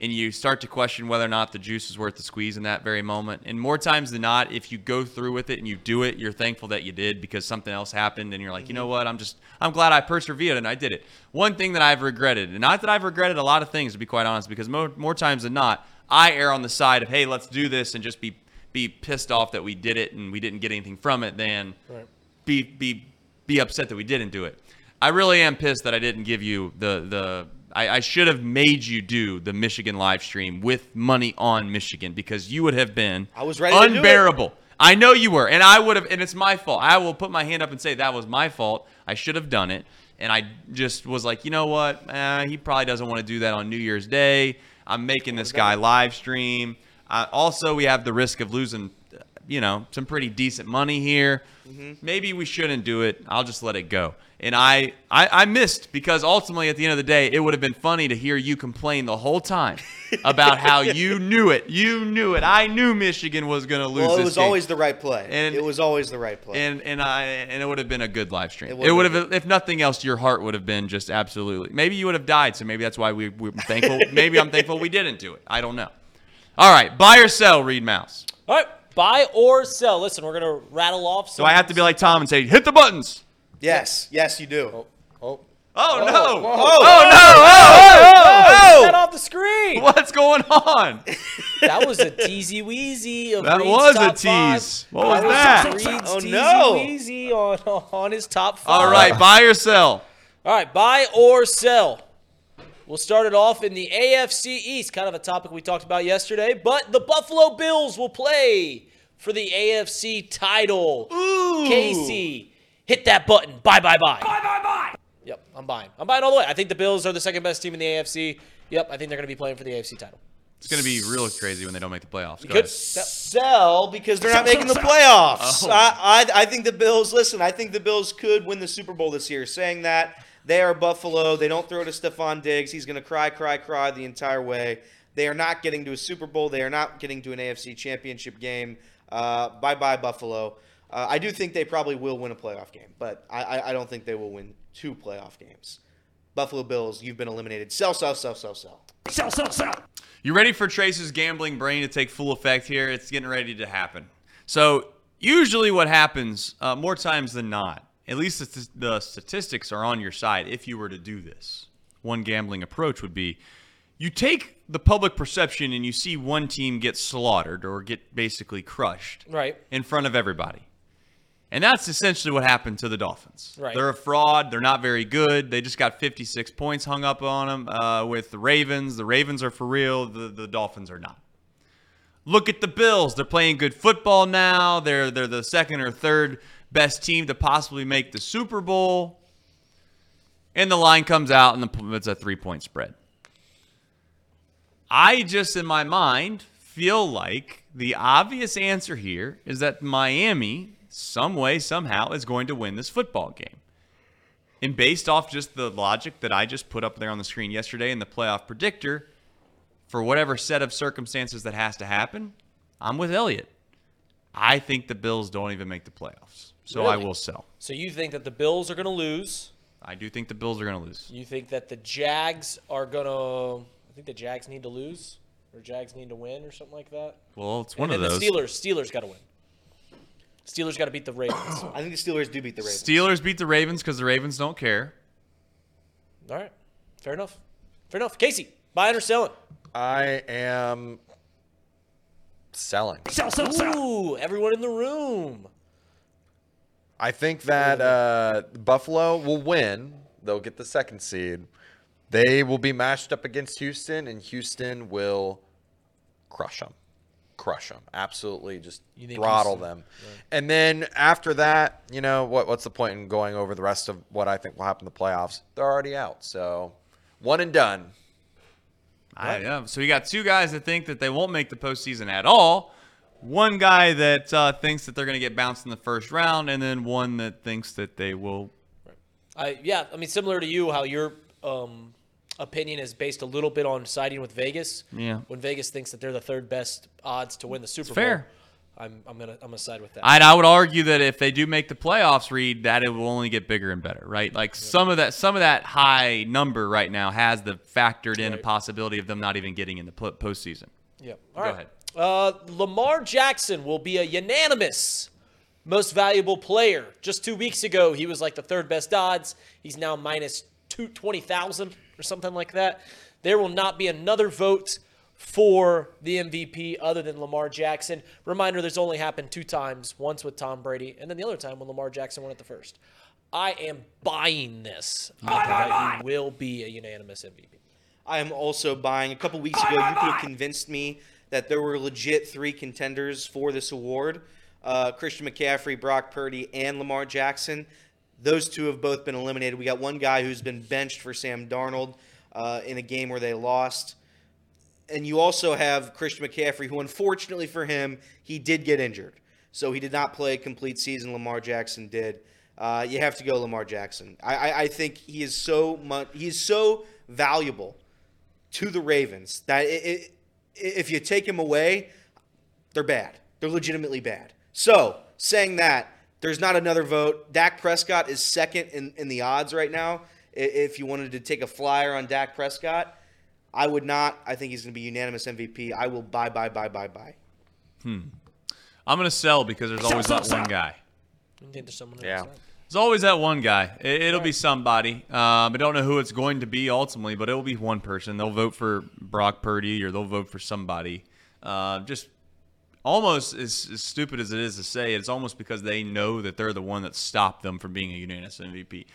and you start to question whether or not the juice is worth the squeeze in that very moment. And more times than not, if you go through with it and you do it, you're thankful that you did because something else happened, and you're like, you know what? I'm just I'm glad I persevered and I did it. One thing that I've regretted, and not that I've regretted a lot of things to be quite honest, because more more times than not, I err on the side of hey, let's do this and just be be pissed off that we did it and we didn't get anything from it than be be be upset that we didn't do it. I really am pissed that I didn't give you the the. I, I should have made you do the Michigan live stream with money on Michigan because you would have been I was ready to do it. unbearable. I know you were, and I would have, and it's my fault. I will put my hand up and say that was my fault. I should have done it, and I just was like, you know what? Eh, he probably doesn't want to do that on New Year's Day. I'm making this guy live stream. Uh, also, we have the risk of losing, you know, some pretty decent money here. Mm-hmm. Maybe we shouldn't do it. I'll just let it go. And I, I, I missed because ultimately, at the end of the day, it would have been funny to hear you complain the whole time [laughs] about how you knew it. You knew it. I knew Michigan was going to lose. Well, it this was game. always the right play. And- it was always the right play. and and I and it would have been a good live stream. It It would've have, if nothing else, your heart would have been just absolutely. Maybe you would have died, so maybe that's why we we're thankful. [laughs] maybe I'm thankful we didn't do it. I don't know. All right, buy or sell, Reed Mouse. All right, buy or sell. Listen, we're gonna rattle off. So Some, I have to be like Tom and say, hit the buttons. yes, yes, you do. Oh, oh, Oh no! whoa. Oh no! Oh, oh, oh, Get oh, off the screen. oh! What's going on? [laughs] That was a teasy weezy of That Reed's was a top five. tease. What was That that? Reed's Oh, teasy no. weezy on [laughs] on his top five. All right, buy or sell. All right, buy or sell. We'll start it off in the AFC East, kind of a topic we talked about yesterday, but the Buffalo Bills will play for the AFC title. Casey, hit that button. Bye, bye, buy. Buy, buy, buy. Yep, I'm buying. I'm buying all the way. I think the Bills are the second best team in the AFC. Yep, I think they're going to be playing for the AFC title. It's gonna be real crazy when they don't make the playoffs. Go Good. ahead. Sell because they're not making the playoffs. Oh. I, I I think the Bills. Listen, I think the Bills could win the Super Bowl this year. Saying that they are Buffalo, they don't throw to Stefon Diggs. He's going to cry, cry, cry the entire way. They are not getting to a Super Bowl. They are not getting to an AFC Championship game. Uh, bye bye Buffalo. Uh, I do think they probably will win a playoff game, but I, I, I don't think they will win two playoff games. Buffalo Bills, you've been eliminated. Sell, sell, sell, sell, sell, sell, sell, sell. You ready for Trace's gambling brain to take full effect here? It's getting ready to happen. So, usually, what happens uh, more times than not, at least the, the statistics are on your side if you were to do this. One gambling approach would be you take the public perception and you see one team get slaughtered or get basically crushed Right. in front of everybody. And that's essentially what happened to the Dolphins. Right. They're a fraud. They're not very good. They just got 56 points hung up on them uh, with the Ravens. The Ravens are for real. The, the Dolphins are not. Look at the Bills. They're playing good football now. They're they're the second or third best team to possibly make the Super Bowl. And the line comes out, and the, it's a three point spread. I just, in my mind, feel like the obvious answer here is that Miami, some way, somehow, is going to win this football game. And based off just the logic that I just put up there on the screen yesterday in the playoff predictor, for whatever set of circumstances that has to happen, I'm with Elliot. I think the Bills don't even make the playoffs. So I will sell. So you think that the Bills are going to lose? I do think the Bills are going to lose. You think that the Jags are going to? I think the Jags need to lose, or Jags need to win, or something like that. Well, it's one and of then those. the Steelers, Steelers got to win. Steelers got to beat the Ravens. [coughs] I think the Steelers do beat the Ravens. Steelers beat the Ravens because the Ravens don't care. All right, fair enough. Fair enough. Casey, buying or selling? I am selling. Sell, sell, Ooh, everyone in the room. I think that uh, Buffalo will win. They'll get the second seed. They will be matched up against Houston, and Houston will crush them. Crush them. Absolutely, just You throttle Houston- them. And then after that, you know what? What's the point in going over the rest of what I think will happen in the playoffs? They're already out. So one and done. I, yeah. So you got two guys that think that they won't make the postseason at all. One guy that uh, thinks that they're going to get bounced in the first round, and then one that thinks that they will. I yeah, I mean similar to you, how your um, opinion is based a little bit on siding with Vegas. Yeah. When Vegas thinks that they're the third best odds to win the Super Bowl, fair. I'm I'm gonna I'm gonna side with that. I'd, I would argue that if they do make the playoffs, read that it will only get bigger and better, right? Like some of that, some of that high number right now has the factored in a Right. possibility of them not even getting in the pl- postseason. yeah. Go All right. ahead. Uh, Lamar Jackson will be a unanimous most valuable player. Just two weeks ago, he was like the third best odds. He's now minus two twenty thousand or something like that. There will not be another vote for the MVP other than Lamar Jackson. Reminder: This only happened two times. Once with Tom Brady, and then the other time when Lamar Jackson won at the first. I am buying this. that he will be a unanimous MVP. I am also buying. A couple weeks ago, you could have convinced me that there were legit three contenders for this award: uh, Christian McCaffrey, Brock Purdy, and Lamar Jackson. Those two have both been eliminated. We got one guy who's been benched for Sam Darnold uh, in a game where they lost. And you also have Christian McCaffrey, who unfortunately for him, he did get injured. So he did not play a complete season. Lamar Jackson did. Uh, you have to go Lamar Jackson. I, I, I think he is so much. He is so valuable to the Ravens that it, it, if you take him away, they're bad. They're legitimately bad. So, saying that, there's not another vote. Dak Prescott is second in, in the odds right now. If you wanted to take a flyer on Dak Prescott, I would not. I think he's going to be unanimous MVP. I will buy, buy, buy, buy, buy. Hmm. I'm going to sell because there's always that one guy. I think there's someone Yeah. else. There's always that one guy. It, it'll be somebody. Um, I don't know who it's going to be ultimately, but it'll be one person. They'll vote for Brock Purdy or they'll vote for somebody. Uh, just almost as, as stupid as it is to say, it's almost because they know that they're the one that stopped them from being a unanimous MVP.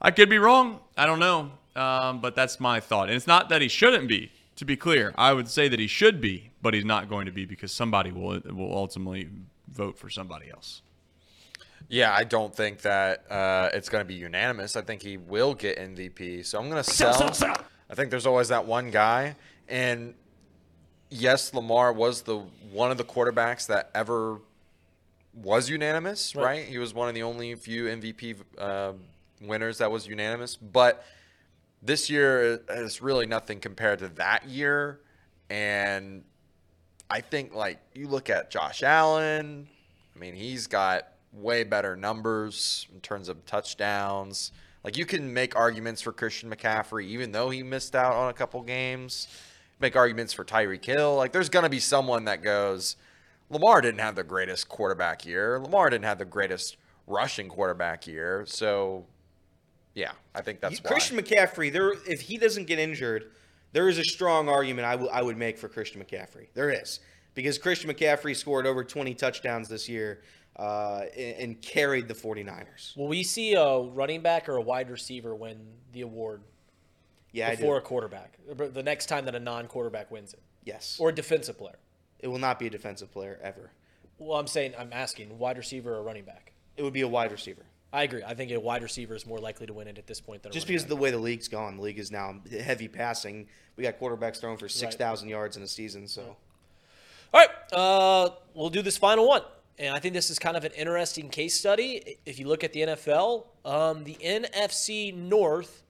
I could be wrong. I don't know. Um, but that's my thought. And it's not that he shouldn't be. To be clear, I would say that he should be, but he's not going to be because somebody will will ultimately vote for somebody else. Yeah, I don't think that uh, it's going to be unanimous. I think he will get MVP. So I'm going to sell. I think there's always that one guy, and yes, Lamar was the one of the quarterbacks that ever was unanimous. Right? Right. He was one of the only few MVP uh, winners that was unanimous. But this year is really nothing compared to that year, and I think like you look at Josh Allen. I mean, he's got way better numbers in terms of touchdowns. Like you can make arguments for Christian McCaffrey, even though he missed out on a couple games. Make arguments for Tyreek Hill. Like there's gonna be someone that goes, Lamar didn't have the greatest quarterback year. Lamar didn't have the greatest rushing quarterback year. So, yeah, I think that's why. Christian McCaffrey, there if he doesn't get injured, there is a strong argument I would- I would make for Christian McCaffrey. There is because Christian McCaffrey scored over 20 touchdowns this year uh, and, and carried the 49ers. Will we see a running back or a wide receiver win the award Yeah, before a quarterback? The next time that a non-quarterback wins it, Yes, or a defensive player. it will not be a defensive player ever. Well, I'm saying, I'm asking, wide receiver or running back. It would be a wide receiver. I agree. I think a wide receiver is more likely to win it at this point than Just running because of the way the league's gone, the league is now heavy passing. We got quarterbacks throwing for 6,000 yards in a season, so. All right, uh, we'll do this final one. And I think this is kind of an interesting case study. If you look at the NFL, um, the NFC North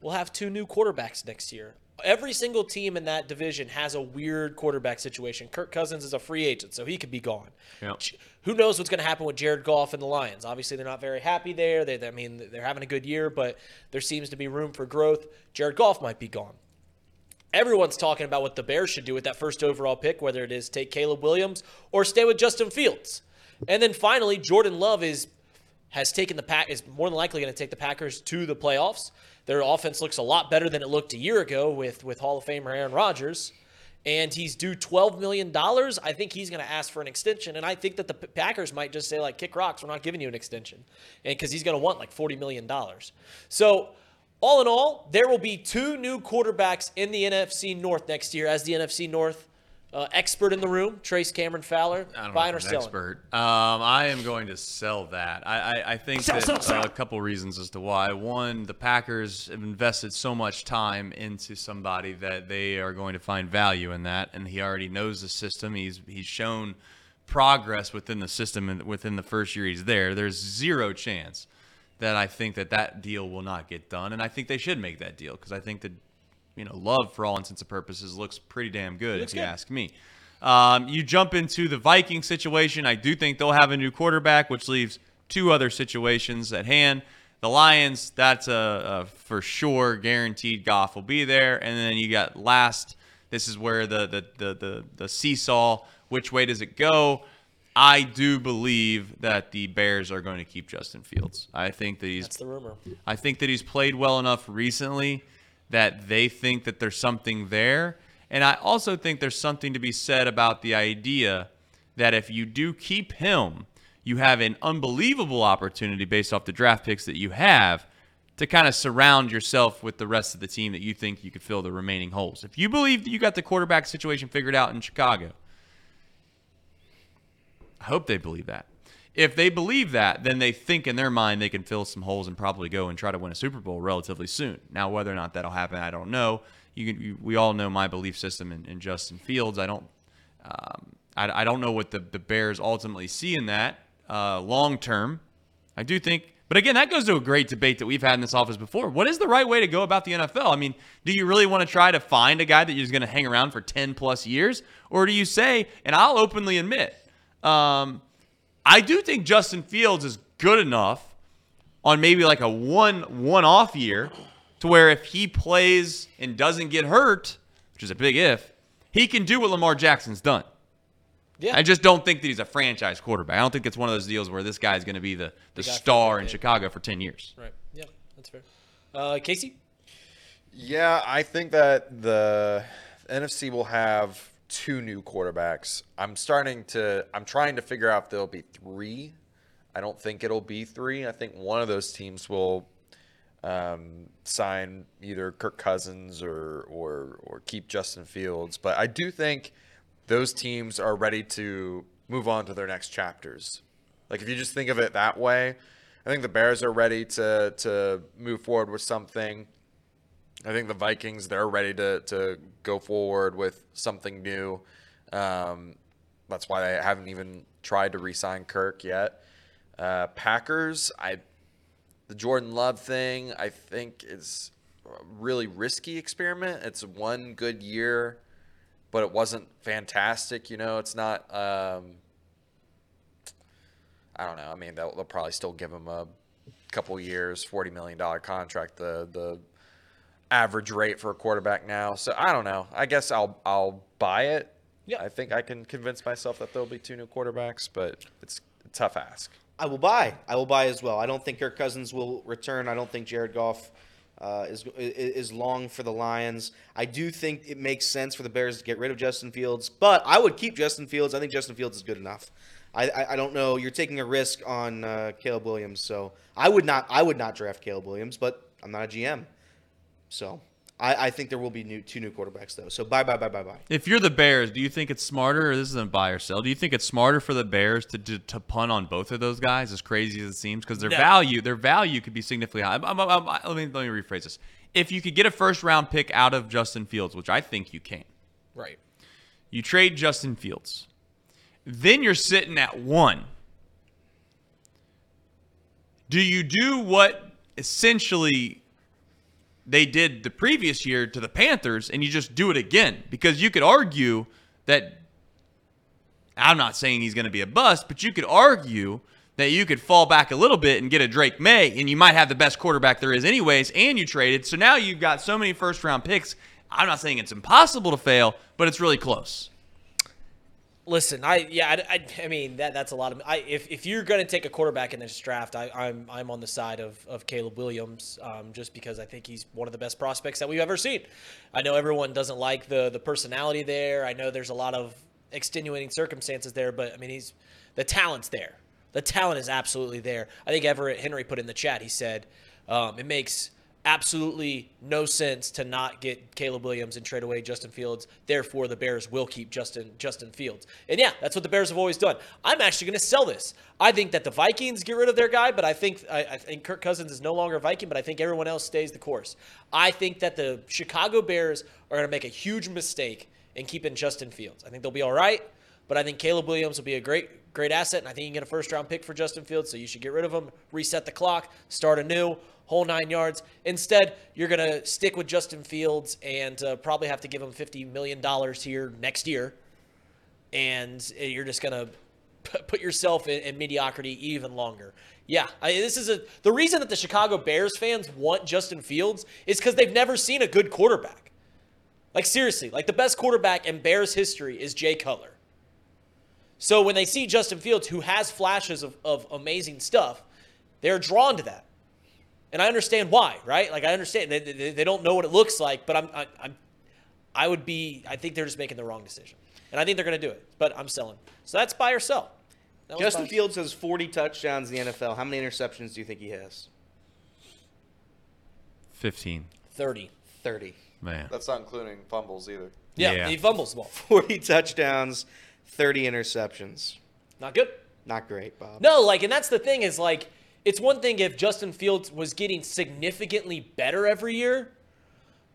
will have two new quarterbacks next year. every single team in that division has a weird quarterback situation. Kirk Cousins is a free agent, so he could be gone. Yep. Who knows what's going to happen with Jared Goff and the Lions? Obviously, they're not very happy there. They, I mean, they're having a good year, but there seems to be room for growth. Jared Goff might be gone. Everyone's talking about what the Bears should do with that first overall pick, whether it is take Caleb Williams or stay with Justin Fields. And then finally, Jordan Love is has taken the pack is more than likely going to take the Packers to the playoffs. Their offense looks a lot better than it looked a year ago with with Hall of Famer Aaron Rodgers, and he's due twelve million dollars. I think he's going to ask for an extension, and I think that the Packers might just say like, "Kick rocks, we're not giving you an extension," and because he's going to want like forty million dollars. So. All in all, there will be two new quarterbacks in the NFC North next year as the NFC North uh, expert in the room, Trace Cameron Fowler. Buying or selling? expert. Um, I am going to sell that. I, I, I think that uh, a couple reasons as to why. One, the Packers have invested so much time into somebody that they are going to find value in that, and he already knows the system. He's he's shown progress within the system and within the first year he's there. There's zero chance that I think that that deal will not get done, and I think they should make that deal because I think that you know Love, for all intents and purposes, looks pretty damn good if you good. ask me. Um, you jump into the Viking situation. I do think they'll have a new quarterback, which leaves two other situations at hand. The Lions, that's a, a for sure guaranteed. Goff will be there, and then you got last. This is where the the the the, the seesaw. Which way does it go? I do believe that the Bears are going to keep Justin Fields. I think that he's That's the rumor. I think that he's played well enough recently that they think that there's something there. And I also think there's something to be said about the idea that if you do keep him, you have an unbelievable opportunity based off the draft picks that you have to kind of surround yourself with the rest of the team that you think you could fill the remaining holes. If you believe that you got the quarterback situation figured out in Chicago, I hope they believe that. If they believe that, then they think in their mind they can fill some holes and probably go and try to win a Super Bowl relatively soon. Now, whether or not that'll happen, I don't know. You, can, you we all know my belief system in, in Justin Fields. I don't, um, I, I don't know what the, the Bears ultimately see in that uh, long term. I do think, but again, that goes to a great debate that we've had in this office before. What is the right way to go about the NFL? I mean, do you really want to try to find a guy that you're going to hang around for 10 plus years? Or do you say, and I'll openly admit, um, I do think Justin Fields is good enough on maybe like a one one off year to where if he plays and doesn't get hurt, which is a big if, he can do what Lamar Jackson's done. Yeah. I just don't think that he's a franchise quarterback. I don't think it's one of those deals where this guy's going to be the, the guy for star in decade. Chicago for 10 years. Right. Yeah, that's fair. Uh, Casey? Yeah, I think that the NFC will have two new quarterbacks. I'm starting to I'm trying to figure out if there'll be three. I don't think it'll be three. I think one of those teams will um, sign either Kirk Cousins or or or keep Justin Fields. But I do think those teams are ready to move on to their next chapters. Like if you just think of it that way, I think the Bears are ready to to move forward with something. I think the Vikings they're ready to to go forward with something new. Um, that's why they haven't even tried to re-sign Kirk yet. Uh, Packers, I the Jordan Love thing, I think is a really risky experiment. It's one good year, but it wasn't fantastic. You know, it's not. Um, I don't know. I mean, they'll, they'll probably still give him a couple years, forty million dollar contract. The the average rate for a quarterback now. So I don't know. I guess I'll I'll buy it. Yeah. I think I can convince myself that there'll be two new quarterbacks, but it's a tough ask. I will buy. I will buy as well. I don't think Kirk Cousins will return. I don't think Jared Goff uh, is is long for the Lions. I do think it makes sense for the Bears to get rid of Justin Fields, but I would keep Justin Fields. I think Justin Fields is good enough. I, I, I don't know. You're taking a risk on uh, Caleb Williams, so I would not. I would not draft Caleb Williams, but I'm not a GM, so I, I think there will be new two new quarterbacks though. So bye bye bye bye bye. If you're the Bears, do you think it's smarter, or this isn't buy or sell? Do you think it's smarter for the Bears to to, to punt on both of those guys, as crazy as it seems, because their No. value their value could be significantly high. I'm- I'm- I'm- let me let me rephrase this. If you could get a first round pick out of Justin Fields, which I think you can, Right. you trade Justin Fields, then you're sitting at one. Do you do what essentially they did the previous year to the Panthers and you just do it again because you could argue that I'm not saying he's going to be a bust, but you could argue that you could fall back a little bit and get a Drake Maye and you might have the best quarterback there is anyways and you traded. So now you've got so many first round picks. I'm not saying it's impossible to fail, but it's really close. Listen, I yeah, I, I, I mean that that's a lot of. I if, if you're to take a quarterback in this draft, I, I'm I'm on the side of, of Caleb Williams, um, just because I think he's one of the best prospects that we've ever seen. I know everyone doesn't like the the personality there. I know there's a lot of extenuating circumstances there, but I mean he's the talent's there. The talent is absolutely there. I think Everett Henry put in the chat. He said um, it makes absolutely no sense to not get Caleb Williams and trade away Justin Fields. Therefore, the Bears will keep Justin Justin Fields. And yeah, that's what the Bears have always done. I'm actually going to sell this. I think that the Vikings get rid of their guy, but I think I, I, think Kirk Cousins is no longer a Viking, but I think everyone else stays the course. I think that the Chicago Bears are going to make a huge mistake in keeping Justin Fields. I think they'll be all right, but I think Caleb Williams will be a great great asset, and I think you can get a first round pick for Justin Fields. So you should get rid of him, reset the clock, start anew whole nine yards. Instead, you're going to stick with Justin Fields and uh, probably have to give him $50 million here next year. And uh, you're just going to put yourself in, in, mediocrity even longer. Yeah, I, this is a the reason that the Chicago Bears fans want Justin Fields is because they've never seen a good quarterback. Like seriously, like the best quarterback in Bears history is Jay Cutler. So when they see Justin Fields, who has flashes of, of amazing stuff, they're drawn to that and I understand why, right? Like I understand they, they, they don't know what it looks like, but I'm I, I'm I would be I think they're just making the wrong decision, and I think they're going to do it. But I'm selling. So that's buy or sell. Justin Fields has 40 touchdowns in the NFL. How many interceptions do you think he has? 15. 30. 30. Man. That's not including fumbles either. Yeah, yeah. he fumbles the ball. 40 touchdowns, 30 interceptions. Not good. Not great, Bob. No, like, and that's the thing is like it's one thing if Justin Fields was getting significantly better every year,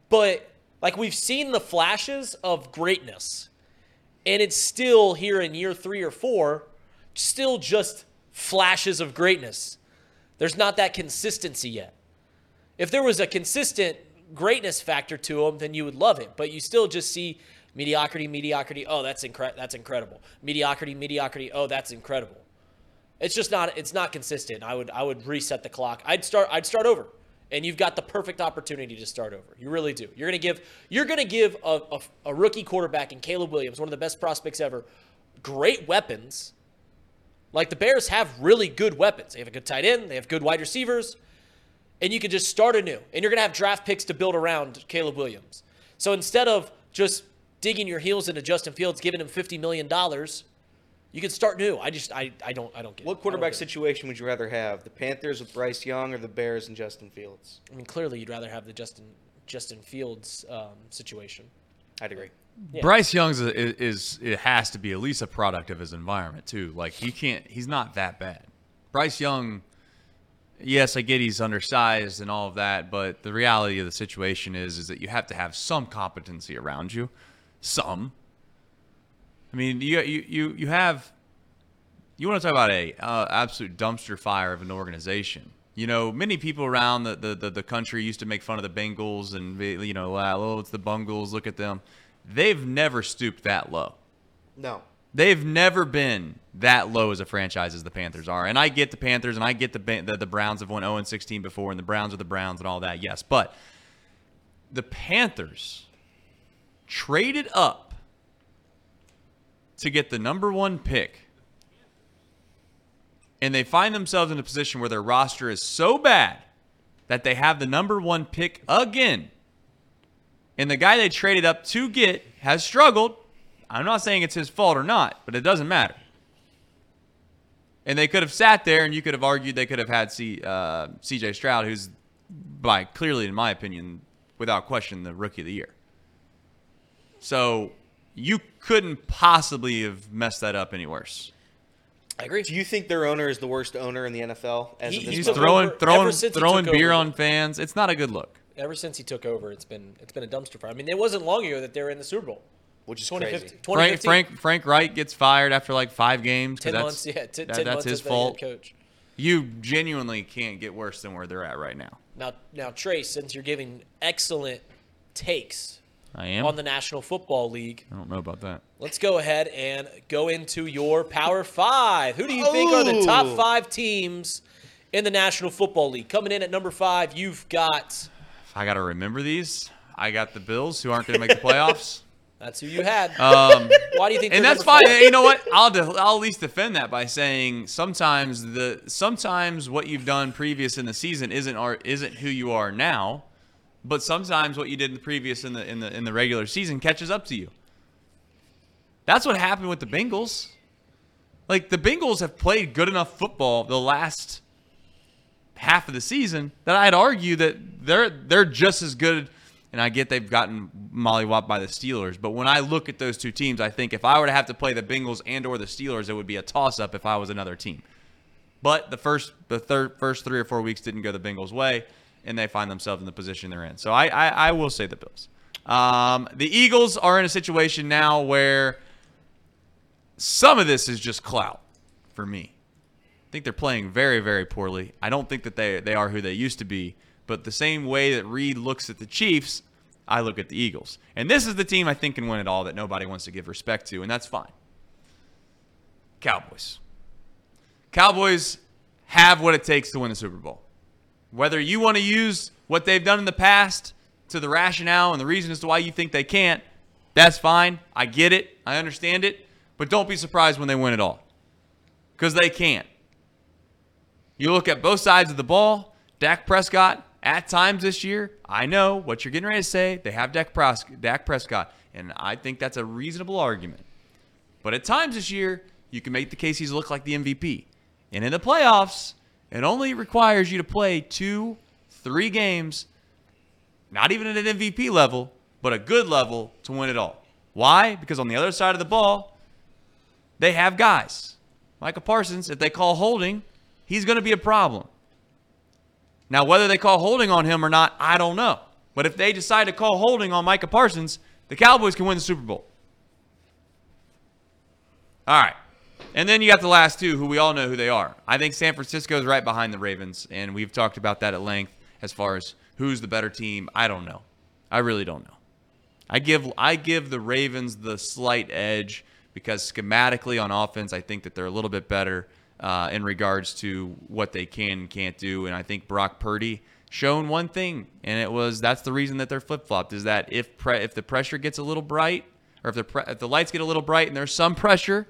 but like we've seen the flashes of greatness, and it's still here in year three or four, still just flashes of greatness. There's not that consistency yet. If there was a consistent greatness factor to him, then you would love it, but you still just see mediocrity, mediocrity. Oh, that's incre- that's incredible. Mediocrity, mediocrity. Oh, that's incredible. It's just not it's not consistent. I would I would reset the clock. I'd start I'd start over. And you've got the perfect opportunity to start over. You really do. You're gonna give you're gonna give a, a, a rookie quarterback in Caleb Williams, one of the best prospects ever, great weapons. Like the Bears have really good weapons. They have a good tight end, they have good wide receivers, and you can just start anew. And you're gonna have draft picks to build around Caleb Williams. So instead of just digging your heels into Justin Fields, giving him $50 million, you can start new. I just I, I don't I don't get what it. quarterback situation would you rather have? The Panthers with Bryce Young or the Bears and Justin Fields? I mean, clearly you'd rather have the Justin Justin Fields um, situation. I'd agree. Yeah. Bryce Young's is, is it has to be at least a product of his environment too. Like he can't he's not that bad. Bryce Young yes, I get he's undersized and all of that, but the reality of the situation is is that you have to have some competency around you. Some. I mean, you you you, have you want to talk about a uh, absolute dumpster fire of an organization. You know, many people around the, the, the, the, country used to make fun of the Bengals and, you know, oh, it's the Bungles, look at them. They've never stooped that low. No. They've never been that low as a franchise as the Panthers are. And I get the Panthers and I get the, the, the Browns have won 0 and 16 before and the Browns are the Browns and all that, yes. But the Panthers traded up to get the number one pick. And they find themselves in a position where their roster is so bad that they have the number one pick again. And the guy they traded up to get has struggled. I'm not saying it's his fault or not, but it doesn't matter. And they could have sat there, and you could have argued they could have had C, uh, C.J. Stroud, who's by clearly, in my opinion, without question, the rookie of the year. So you couldn't possibly have messed that up any worse. I agree. Do you think their owner is the worst owner in the NFL? As he, he's throwing over, throwing throwing beer over, on fans. It's not a good look. Ever since he took over, it's been it's been a dumpster fire. I mean, it wasn't long ago that they were in the Super Bowl, which is 2015. Frank, Frank Frank Reich gets fired after like five games. Ten months, yeah, t- that, ten that's months his fault. Coach. You genuinely can't get worse than where they're at right now. Now, now, Trace, since you're giving excellent takes I am. on the National Football League, I don't know about that. let's go ahead and go into your Power Five. Who do you think are the top five teams in the National Football League? Coming in at number five, you've got. I got to remember these. I got the Bills, who aren't going to make the [laughs] playoffs. That's who you had. Um, [laughs] Why do you think? and that's fine. four? You know what? I'll de- I'll at least defend that by saying sometimes the sometimes what you've done previous in the season isn't are, isn't who you are now, but sometimes what you did in the previous in the in the in the regular season catches up to you. That's what happened with the Bengals. Like the Bengals have played good enough football the last half of the season that I'd argue that they're they're just as good. And I get they've gotten mollywopped by the Steelers, but when I look at those two teams, I think if I were to have to play the Bengals and or the Steelers, it would be a toss up if I was another team. But the first the third first three or four weeks didn't go the Bengals' way, and they find themselves in the position they're in. So I I, I will say the Bills. Um, the Eagles are in a situation now where some of this is just clout for me. I think they're playing very, very poorly. I don't think that they, they are who they used to be. But the same way that Reed looks at the Chiefs, I look at the Eagles. And this is the team I think can win it all that nobody wants to give respect to, and that's fine. Cowboys. Cowboys have what it takes to win the Super Bowl. Whether you want to use what they've done in the past to the rationale and the reason as to why you think they can't, that's fine. I get it. I understand it. But don't be surprised when they win it all. Because they can't. You look at both sides of the ball. Dak Prescott, at times this year, I know what you're getting ready to say. They have Dak, Dak Prescott, and I think that's a reasonable argument. But at times this year, you can make the case he's looked like the MVP. And in the playoffs, it only requires you to play two, three games, not even at an MVP level, but a good level to win it all. Why? Because on the other side of the ball, they have guys. Micah Parsons, if they call holding, he's going to be a problem. Now, whether they call holding on him or not, I don't know. But if they decide to call holding on Micah Parsons, the Cowboys can win the Super Bowl. All right. And then you got the last two, who we all know who they are. I think San Francisco is right behind the Ravens, and we've talked about that at length as far as who's the better team. I don't know. I really don't know. I give I give the Ravens the slight edge because schematically on offense, I think that they're a little bit better uh, in regards to what they can and can't do. And I think Brock Purdy shown one thing, and it was that's the reason that they're flip flopped is that if pre- if the pressure gets a little bright, or if the pre- if the lights get a little bright and there's some [laughs] pressure,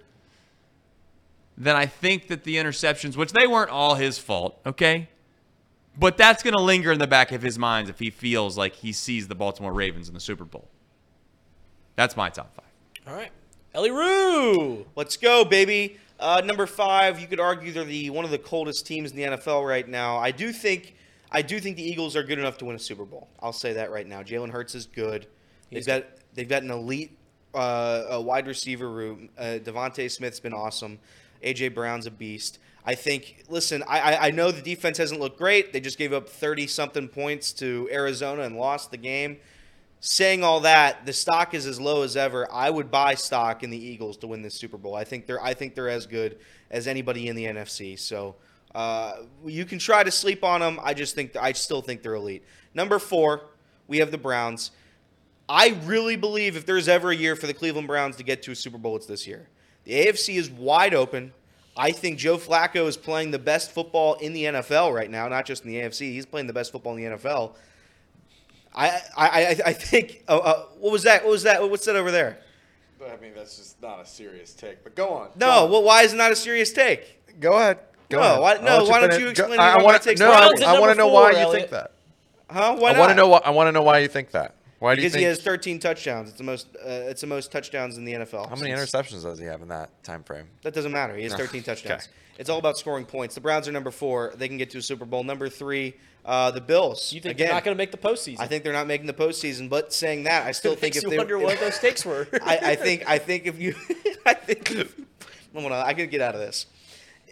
then I think that the interceptions, which they weren't all his fault, okay, but that's going to linger in the back of his mind if he feels like he sees the Baltimore Ravens in the Super Bowl. That's my top five. All right. Ellie Roo. Let's go, baby. Uh, number five, you could argue they're the one of the coldest teams in the NFL right now. I do think, I do think the Eagles are good enough to win a Super Bowl. I'll say that right now. Jalen Hurts is good. He's they've got they've got an elite uh, a wide receiver room. Uh, DeVonta Smith's been awesome. AJ Brown's a beast. I think. Listen, I, I know the defense hasn't looked great. They just gave up thirty something points to Arizona and lost the game saying all that, the stock is as low as ever. I would buy stock in the Eagles to win this Super Bowl. I think they're I think they're as good as anybody in the NFC. So uh, you can try to sleep on them. I just think I still think they're elite. Number four, we have the Browns. I really believe if there's ever a year for the Cleveland Browns to get to a Super Bowl, it's this year. The AFC is wide open. I think Joe Flacco is playing the best football in the NFL right now, not just in the AFC. He's playing the best football in the NFL. I I I, I think. Uh, uh, what was that? What was that? What's that over there? I mean, that's just not a serious take. But go on. No. Well, why is it not a serious take? Go ahead. Go No, ahead. why- no, why don't finish. you Go- explain I, why I want it takes no, Browns at I want to know why four, you think that. Huh? Why I not? want to know. Why, I want to know why you think that. Why do you because he has 13 touchdowns. It's the most. Uh, it's the most touchdowns in the NFL. how many since- interceptions does he have in that time frame? That doesn't matter. He has [laughs] 13 touchdowns. It's all about scoring points. The Browns are number four. They can get to a Super Bowl. Number three, uh, the Bills. You think Again, they're not going to make the postseason? I think they're not making the postseason. But saying that, I still think Makes if you they wonder what those takes [laughs] were. I, I think I think if you [laughs] I think if, hold on, I can get out of this.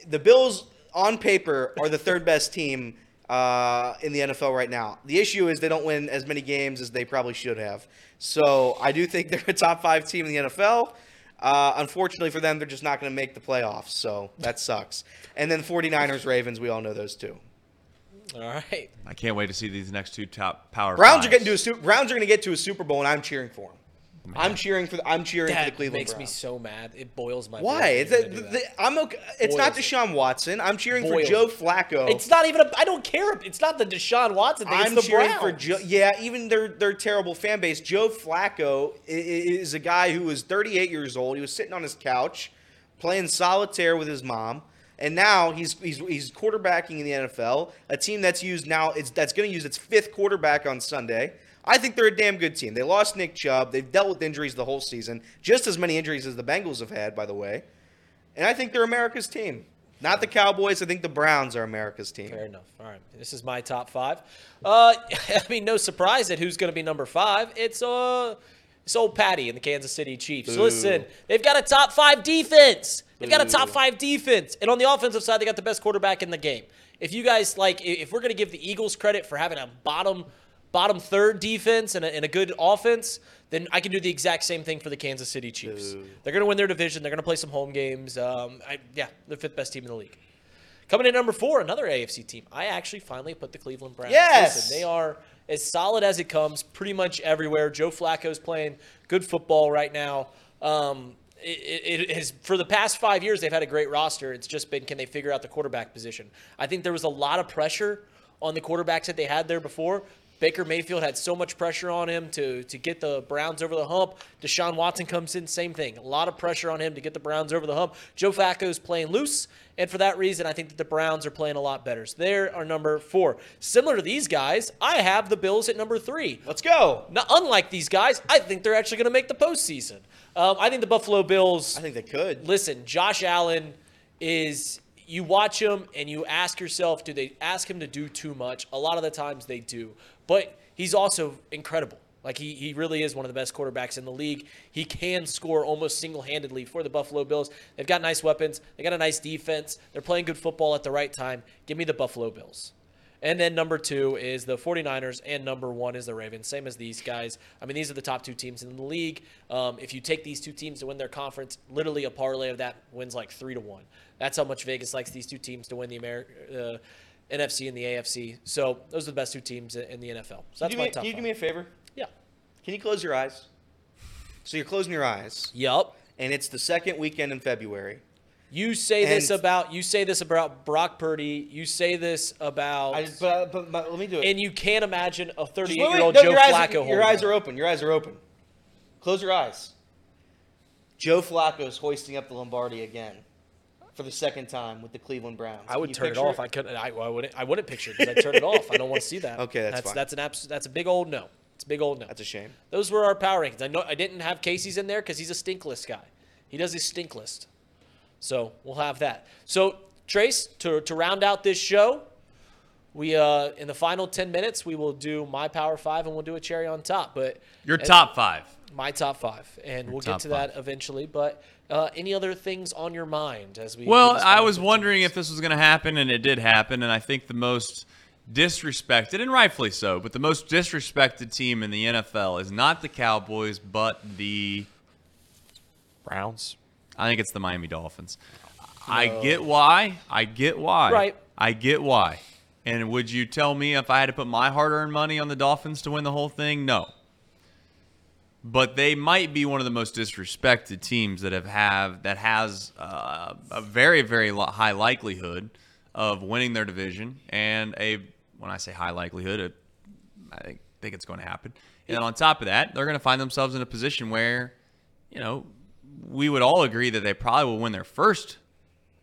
The Bills on paper are the third best team uh, in the NFL right now. The issue is they don't win as many games as they probably should have. So I do think [laughs] they're a top five team in the NFL. Uh, unfortunately for them, they're just not going to make the playoffs. So that sucks. And then 49ers, Ravens, we all know those two. All right. I can't wait to see these next two top power. Browns are getting to a Super, Browns are going to get to a Super Bowl, and I'm cheering for them. I'm cheering for the, I'm cheering for the That Cleveland makes me so mad. It boils my Why? blood when It's you're a, gonna do that. the, I'm okay. It's not Deshaun Watson. I'm cheering Boils. for Joe Flacco. It's not even. A, I don't care. It's not the Deshaun Watson thing. I'm it's the cheering Browns. for Joe. Yeah, even their their terrible fan base. Joe Flacco i- i- is a guy who was 38 years old. He was sitting on his couch playing solitaire with his mom, and now he's he's he's quarterbacking in the NFL. A team that's used now it's that's going to use its fifth quarterback on Sunday. I think they're a damn good team. They lost Nick Chubb. They've dealt with injuries the whole season, just as many injuries as the Bengals have had, by the way. And I think they're America's team. Not the Cowboys. I think the Browns are America's team. Fair enough. All right, this is my top five. Uh, [laughs] I mean, no surprise at who's going to be number five. It's uh, it's old Patty and the Kansas City Chiefs. Boo. Listen, they've got a top five defense. They've got a top five defense, and on the offensive side, they got the best quarterback in the game. If you guys like, if we're going to give the Eagles credit for having a bottom bottom third defense and a, and a good offense, then I can do the exact same thing for the Kansas City Chiefs. They're going to win their division. They're going to play some home games. Um, I, yeah, they're fifth best team in the league. Coming in number four, another AFC team. I actually finally put the Cleveland Browns. Yes! Listen, they are as solid as it comes, pretty much everywhere. Joe Flacco's playing good football right now. Um, it, it has for the past five years they've had a great roster. It's just been can they figure out the quarterback position? I think there was a lot of pressure on the quarterbacks that they had there before. Baker Mayfield had so much pressure on him to to get the Browns over the hump. Deshaun Watson comes in, same thing. A lot of pressure on him to get the Browns over the hump. Joe Flacco's playing loose, and for that reason, I think that the Browns are playing a lot better. So they're our number four. Similar to these guys, I have the Bills at number three. Let's go. Now, unlike these guys, I think they're actually going to make the postseason. Um, I think the Buffalo Bills. I think they could. Listen, Josh Allen is. You watch him and you ask yourself, do they ask him to do too much? A lot of the times they do, but he's also incredible. Like he, he really is one of the best quarterbacks in the league. He can score almost single-handedly for the Buffalo Bills. They've got nice weapons. They got a nice defense. They're playing good football at the right time. Give me the Buffalo Bills. And then number two is the 49ers, and number one is the Ravens. Same as these guys. I mean, these are the top two teams in the league. Um, if you take these two teams to win their conference, literally a parlay of that wins like three to one. That's how much Vegas likes these two teams to win the Ameri- uh, NFC and the AFC. So those are the best two teams in the NFL. So Can that's you, my do me, top can you do five. me a favor? yeah. Can you close your eyes? So you're closing your eyes, Yup. and it's the second weekend in February. You say this about you say this about Brock Purdy. You say this about, I, but, but, but let me do it. and you can't imagine a 38 year old no, Joe eyes, Flacco. your holding eyes are open. Your eyes are open. Close your eyes. Joe Flacco's hoisting up the Lombardi again for the second time with the Cleveland Browns. I would you turn it picture off. I couldn't. I, I wouldn't. I wouldn't picture it because I turn it off. I don't want to see that. [laughs] Okay, that's that's fine. that's an abs- That's a big old no. It's a big old no. That's a shame. Those were our power rankings. I know I didn't have Casey's in there because he's a stink list guy. He does his stink list. So we'll have that. So Trace, to to round out this show, we uh in the final ten minutes we will do my power five and we'll do a cherry on top. But Your top five. my top five, and we'll get to five. that eventually. But uh, any other things on your mind as we? Well, I was wondering if this was going to happen, and it did happen. And I think the most disrespected, and rightfully so, but the most disrespected team in the NFL is not the Cowboys, but the Browns. I think it's the Miami Dolphins. I get why. I get why. Right. I get why. And would you tell me if I had to put my hard-earned money on the Dolphins to win the whole thing? No. But they might be one of the most disrespected teams that have have that has uh, a very very high likelihood of winning their division, and a when I say high likelihood, I think, think it's going to happen. And on top of that, they're going to find themselves in a position where, you know, we would all agree that they probably will win their first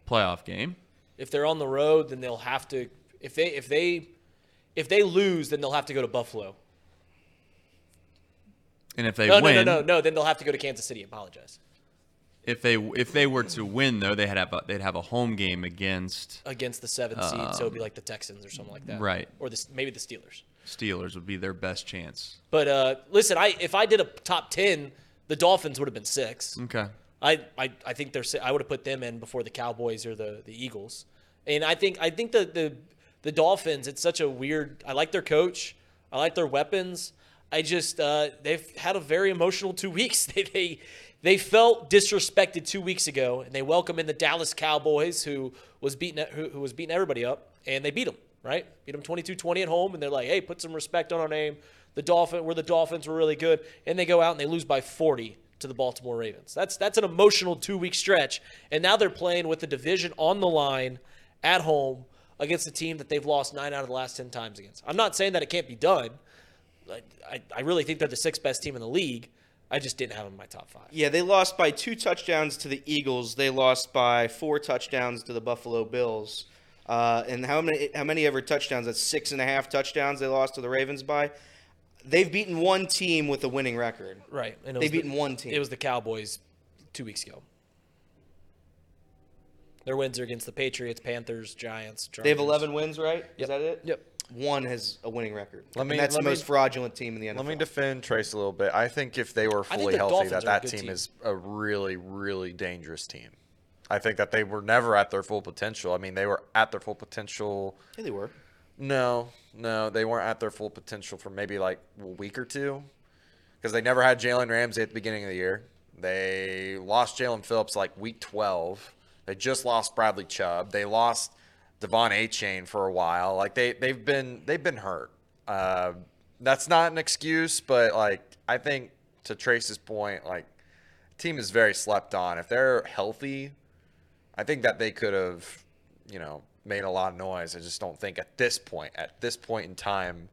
playoff game. if they're on the road, then they'll have to. If they if they if they lose, then they'll have to go to Buffalo. And if they No, win, no, no, no, no. Then they'll have to go to Kansas City. Apologize if they if they were to win though, they had have a, they'd have a home game against against the seventh seed, so it'd be like the Texans or something like that, Um, right. Or the, maybe the Steelers. Steelers would be their best chance. But uh, listen, I if I did a top ten, the Dolphins would have been six. Okay. I, I, I think they're I would have put them in before the Cowboys or the, the Eagles. And I think I think the, the the Dolphins, it's such a weird I like their coach. I like their weapons. I just uh, they've had a very emotional two weeks. [laughs] They they they felt disrespected two weeks ago, and they welcome in the Dallas Cowboys, who was beating who, who was beating everybody up, and they beat them right? Beat them 22-20 at home, and they're like, hey, put some respect on our name. The Dolphin, we're the Dolphins, we're really good, and they go out and they lose by 40 to the Baltimore Ravens. That's that's an emotional two week stretch, and now they're playing with the division on the line at home against a team that they've lost nine out of the last ten times against. I'm not saying that it can't be done. I, I, really think they're the sixth best team in the league. I just didn't have them in my top five. Yeah, they lost by two touchdowns to the Eagles. They lost by four touchdowns to the Buffalo Bills. Uh, and how many how many ever touchdowns? That's six and a half touchdowns they lost to the Ravens by. They've beaten one team with a winning record. Right. And They've was the- beaten one team. It was the Cowboys two weeks ago. Their wins are against the Patriots, Panthers, Giants. They have 11 wins, right? Yep. Is that it? Yep. One has a winning record. Let me- and that's let the me- most fraudulent team in the NFL. Let me defend Trace a little bit. I think if they were fully the healthy, Dolphins that that team, team. is a really, really dangerous team. I think that they were never at their full potential. I mean, they were at their full potential. yeah, they were. No, no, they weren't at their full potential for maybe like a week or two, because they never had Jalen Ramsey at the beginning of the year. They lost Jaelan Phillips like week twelve. They just lost Bradley Chubb. They lost De'Von Achane for a while. Like they they've been they've been hurt. Uh, that's not an excuse, but like I think to Trace's point, like team is very slept on. If they're healthy, I think that they could have, you know, made a lot of noise. I just don't think at this point, at this point in time,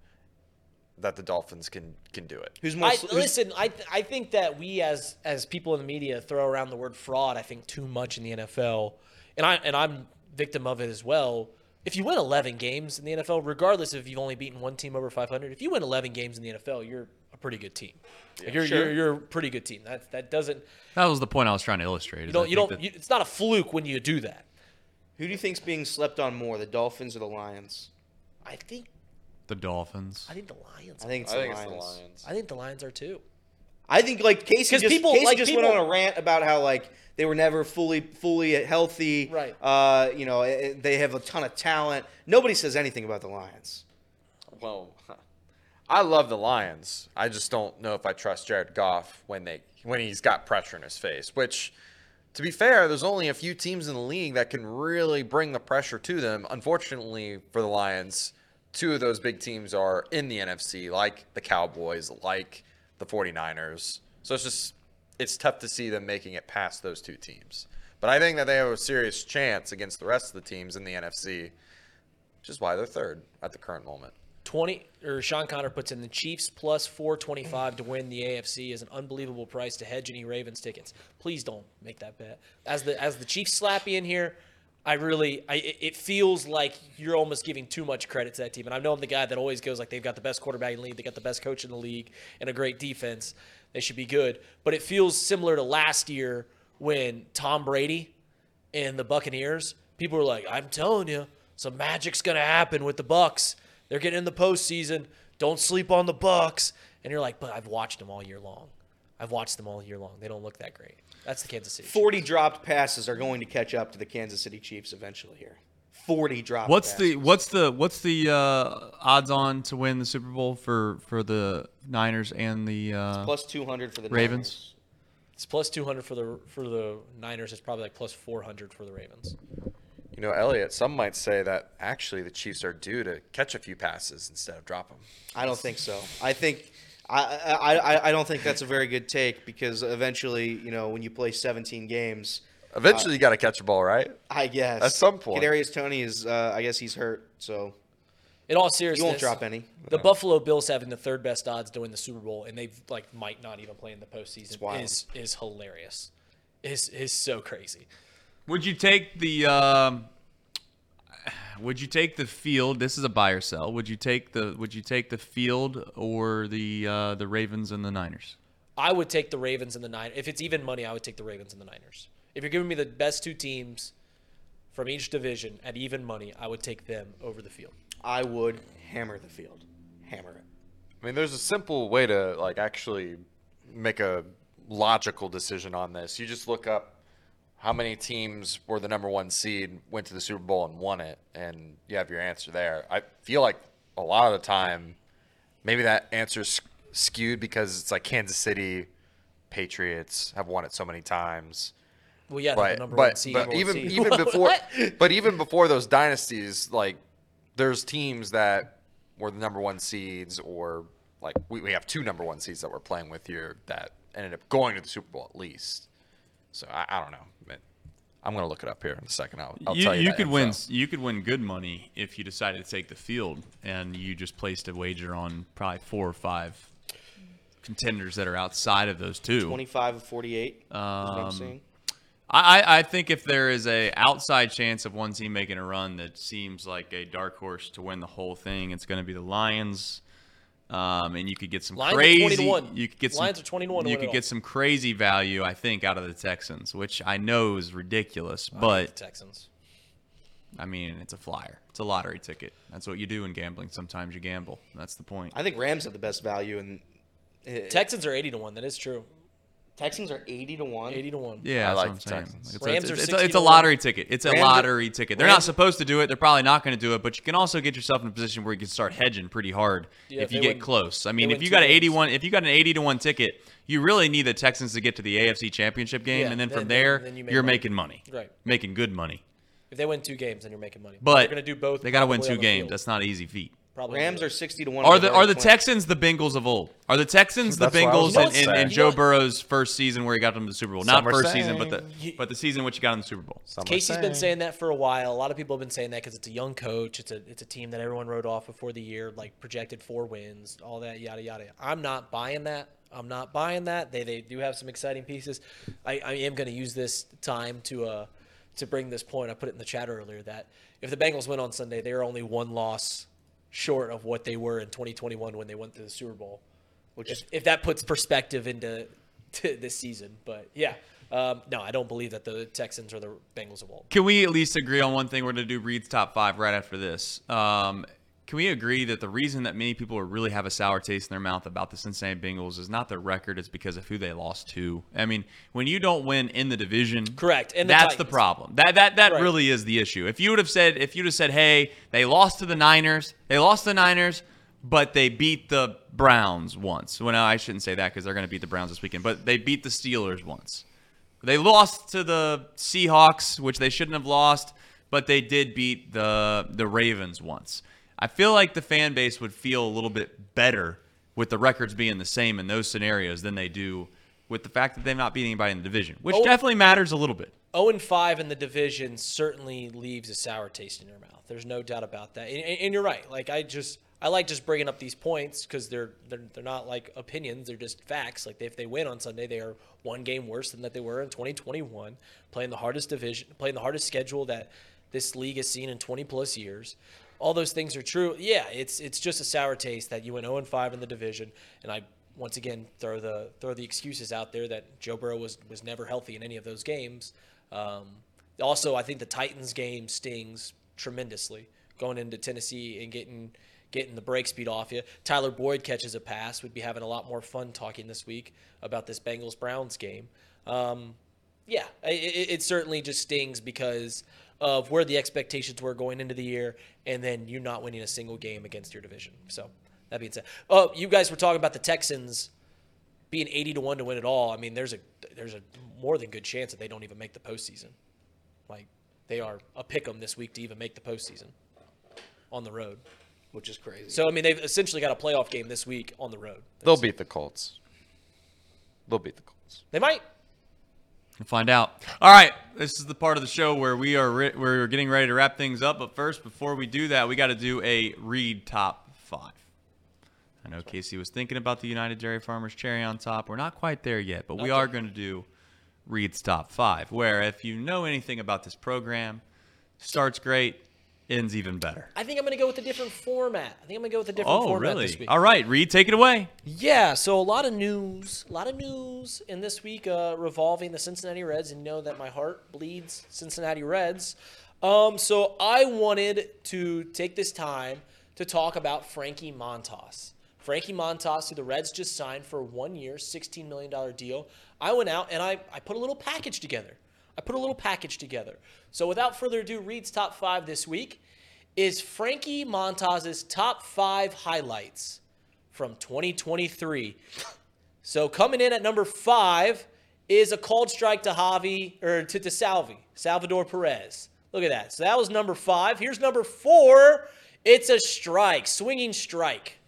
that the Dolphins can can do it. Who's more? I, most? who's- listen, I I think that we as as people in the media throw around the word fraud. I think too much in the NFL, and I and I'm victim of it as well. If you win 11 games in the NFL, regardless if you've only beaten one team over 500, if you win 11 games in the NFL, you're a pretty good team. Like, you're, sure. you're you're a pretty good team. That that doesn't That was the point I was trying to illustrate. you don't you don't. that- You, it's not a fluke when you do that. who do you think's being slept on more, the Dolphins or the Lions? I think the Dolphins. I think the Lions. I think it's, I the, think it's Lions. the Lions. I think the Lions are too. I think like Casey 'Cause just, people- Casey like, just people- went on a rant about how like they were never fully fully healthy. Right. Uh, you know, eh, they have a ton of talent. Nobody says anything about the Lions. Well, [laughs] I love the Lions. I just don't know if I trust Jared Goff when they when he's got pressure in his face. Which, to be fair, there's only a few teams in the league that can really bring the pressure to them. Unfortunately for the Lions, two of those big teams are in the NFC, like the Cowboys, like the 49ers. So it's just it's tough to see them making it past those two teams. But I think that they have a serious chance against the rest of the teams in the NFC, which is why they're third at the current moment. 20 or Sean Connor puts in the Chiefs plus 425 to win the AFC is an unbelievable price to hedge any Ravens tickets. Please don't make that bet. As the as the Chiefs slappy in here, I really I it- feels like you're almost giving too much credit to that team. And I know I'm the guy that always goes like they've got the best quarterback in the league, they got the best coach in the league and a great defense. They should be good. But it feels similar to last year when Tom Brady and the Buccaneers, people were like, "I'm telling you, some magic's gonna happen with the Bucks. They're getting in the postseason. Don't sleep on the Bucks." And you're like, "But I've watched them all year long. I've watched them all year long. They don't look that great." That's the Kansas City. Chiefs. 40 dropped passes are going to catch up to the Kansas City Chiefs eventually here. 40 dropped What's passes. the what's the what's the uh, odds on to win the Super Bowl for for the Niners and the uh, plus 200 for the Ravens? Niners. It's plus 200 for the for the Niners. It's probably like plus 400 for the Ravens. You know, Elliot, some might say that actually the Chiefs are due to catch a few passes instead of drop them. I don't think so. I think I, I, I, I don't think that's a very good take because eventually, you know, when you play 17 games, Eventually, you got to catch a ball, right? I guess At some point. Kadarius Toney is, uh, I guess he's hurt, so In all seriousness, you won't drop any. The Buffalo Bills having the third best odds to win the Super Bowl, and they like might not even play in the postseason is is hilarious. Is is so crazy. Would you take the um, Would you take the field? This is a buy or sell. Would you take the Would you take the field or the uh, the Ravens and the Niners? I would take the Ravens and the Niners. If it's even money, I would take the Ravens and the Niners. If you're giving me the best two teams from each division at even money, I would take them over the field. I would hammer the field, hammer it. I mean, there's a simple way to like actually make a logical decision on this. You just look up how many teams were the number one seed, went to the Super Bowl and won it, and you have your answer there. I feel like a lot of the time, maybe that answer's skewed because it's like Kansas City, Patriots have won it so many times. Well, yeah, they're the But number but, one seed. but even seed. even [laughs] before but even before those dynasties, like there's teams that were the number one seeds, or like we, we have two number one seeds that we're playing with here that ended up going to the Super Bowl at least. So I, I don't know. But I'm gonna look it up here in a second. I'll, I'll you, tell you. you that could info. win. You could win good money if you decided to take the field and you just placed a wager on probably four or five contenders that are outside of those two. 25 of 48. is what I'm Um, seeing. I, I- I think if there is a outside chance of one team making a run that seems like a dark horse to win the whole thing, it's going to be the Lions. Um, and you could get some Lions crazy. 20 to 1. You could get some. Lions are 20 to 1 to You could get all. some crazy value, I think, out of the Texans, which I know is ridiculous, The but Texans. I mean, it's a flyer. It's a lottery ticket. That's what you do in gambling. Sometimes you gamble. That's the point. I think Rams have the best value, and uh, Texans are 80 to 1. That is true. Texans are 80 to 1. 80 to 1. Yeah, I that's like what I'm the saying. Texans. It's, Rams it's, are it's, 60 it's a to lottery ticket. It's a Rams are- lottery ticket. They're not Rams are- supposed to do it. They're probably not going to do it, but you can also get yourself in a position where you can start hedging pretty hard Yeah, if if you get win- close. I mean, if you got an 81, if you got an 80 to 1 ticket, you really need the Texans to get to the AFC Championship game Yeah, and then then- from there then you you're money. making money. Right. Making good money. If they win two games, then you're making money. But they're going to do both. They got to win two games. field. That's not an easy feat. Probably Rams are 60 to 1. Are the are the Quinn. Texans the Bengals of old? Are the Texans the That's what I Bengals about in, to in, say. in You Joe Burrow's first season where he got them to the Super Bowl? Some Not are first season, but the saying- but the season which he got in the Super Bowl. Some are Casey's been saying- saying that for a while. A lot of people have been saying that because it's a young coach. It's a it's a team that everyone wrote off before the year, like projected four wins, all that yada yada. I'm not buying that. I'm not buying that. They they do have some exciting pieces. I, I am going to use this time to uh to bring this point. I put it in the chat earlier that if the Bengals win on Sunday, they are only one loss short of what they were in 2021 when they went to the Super Bowl. Which If, is if that puts perspective into [laughs] to this season, but yeah. Um, no, I don't believe that the Texans or the Bengals of old. Can we at least agree on one thing? We're going to do Reed's top five right after this. Um, can we agree that the reason that many people really have a sour taste in their mouth about the Cincinnati Bengals is not their record; it's because of who they lost to. I mean, when you don't win in the division, Correct, and the that's the problem. That that that Right. really is the issue. If you would have said, if you'd have said, "Hey, they lost to the Niners. They lost to the Niners." But they beat the Browns once. Well, no, I shouldn't say that because they're going to beat the Browns this weekend. But they beat the Steelers once. They lost to the Seahawks, which they shouldn't have lost, but they did beat the the Ravens once. I feel like the fan base would feel a little bit better with the records being the same in those scenarios than they do with the fact that they've not beat anybody in the division, which Oh. definitely matters a little bit. 0 and 5 in the division certainly leaves a sour taste in your mouth. There's no doubt about that. And, and- and you're right. Like I just I like just bringing up these points because they're, they're they're not like opinions. They're just facts. Like if they win on Sunday, they are one game worse than that they were in 2021, playing the hardest division, playing the hardest schedule that this league has seen in 20 plus years. All those things are true. Yeah, it's it's just a sour taste that you went 0 and 5 in the division, and I once again throw the throw the excuses out there that Joe Burrow was was never healthy in any of those games. Um, also, I think the Titans game stings tremendously going into Tennessee and getting getting the break speed off you. Tyler Boyd catches a pass. We'd be having a lot more fun talking this week about this Bengals Browns game. Um, yeah, it, it it certainly just stings because of where the expectations were going into the year, and then you not winning a single game against your division. So that being said, oh, you guys were talking about the Texans being eighty to one to win it all. I mean, there's a there's a more than good chance that they don't even make the postseason. Like they are a pick 'em this week to even make the postseason on the road. which is crazy. So I mean, they've essentially got a playoff game this week on the road. They'll beat the Colts. They'll beat the Colts. They might. We'll find out. All right, this is the part of the show where we are re- we're getting ready to wrap things up. But first, before we do that, we got to do a read top five. I know Casey was thinking about the United Dairy Farmers cherry on top. We're not quite there yet, but we are going to do Reed's top five. Where, if you know anything about this program, starts great, ends even better. I think I'm going to go with a different format. I think I'm going to go with a different Oh, format really? this week. All right, Reed, take it away. Yeah, so a lot of news, a lot of news in this week uh, revolving the Cincinnati Reds, and you know that my heart bleeds Cincinnati Reds. Um, so I wanted to take this time to talk about Frankie Montas. Frankie Montas, who the Reds just signed for a one year, $16 million deal. I went out and I, I put a little package together. I put a little package together. So without further ado, Reed's top five this week is Frankie Montas's top five highlights from 2023. So coming in at number five is a called strike to Javi or to, to Salvi, Salvador Perez. Look at that. So that was number five. Here's number four It's a strike, swinging strike.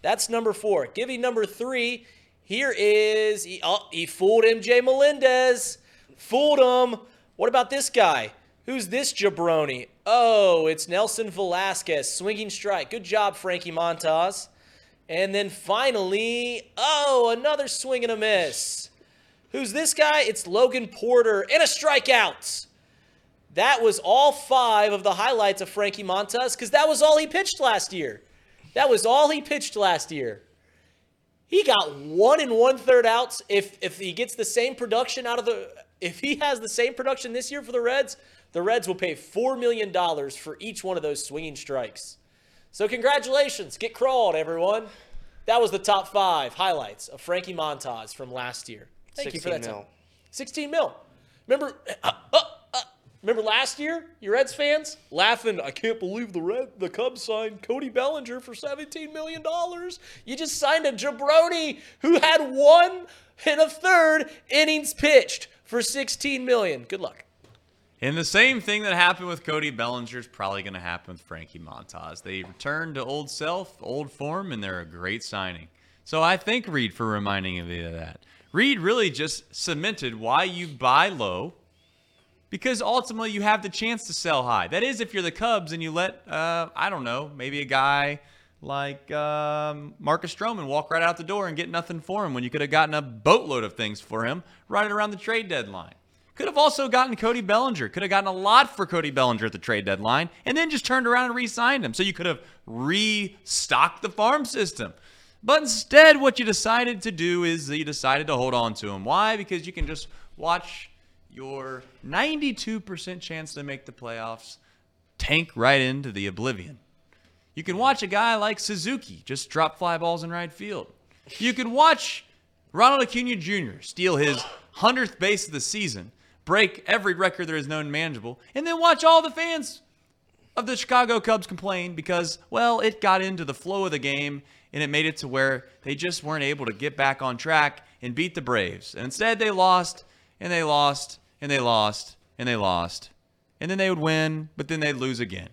That's number four. Giving number three. Here is uh, he, oh, he fooled MJ Melendez. Fooled him. What about this guy? Who's this jabroni? Oh, it's Nelson Velázquez. Swinging strike. Good job, Frankie Montas. And then finally, oh, another swing and a miss. Who's this guy? It's Logan Porter and a strikeout. That was all five of the highlights of Frankie Montas because that was all he pitched last year. That was all he pitched last year. He got one and one third outs. If if he gets the same production out of the if he has the same production this year for the Reds, the Reds will pay four million dollars for each one of those swinging strikes. So congratulations, get crawled, everyone. That was the top five highlights of Frankie Montas from last year. Thank you for 16 that. mil. Time. 16 mil. Remember, [clears throat] uh, uh, uh, remember last year, you Reds fans laughing. I can't believe the Red, the Cubs signed Cody Bellinger for 17 million dollars. You just signed a jabroni who had one and a third innings pitched for 16 million. Good luck. And the same thing that happened with Cody Bellinger is probably going to happen with Frankie Montas. They return to old self, old form, and they're a great signing. So I thank Reed for reminding me of that. Reed really just cemented why you buy low because ultimately you have the chance to sell high. That is, if you're the Cubs and you let, uh, I don't know, maybe a guy like um, Marcus Stroman walk right out the door and get nothing for him when you could have gotten a boatload of things for him right around the trade deadline. Could have also gotten Cody Bellinger. Could have gotten a lot for Cody Bellinger at the trade deadline and then just turned around and re signed him. So you could have restocked the farm system. But instead, what you decided to do is you decided to hold on to him. Why? Because you can just watch your 92% chance to make the playoffs tank right into the oblivion. You can watch a guy like Suzuki just drop fly balls in right field. You can watch Ronald Acuna Jr. steal his 100th base of the season, break every record there is known manageable, and then watch all the fans of the Chicago Cubs complain because, well, it got into the flow of the game and it made it to where they just weren't able to get back on track and beat the Braves. And instead, they lost and they lost and they lost and they lost. And then they would win, but then they'd lose again.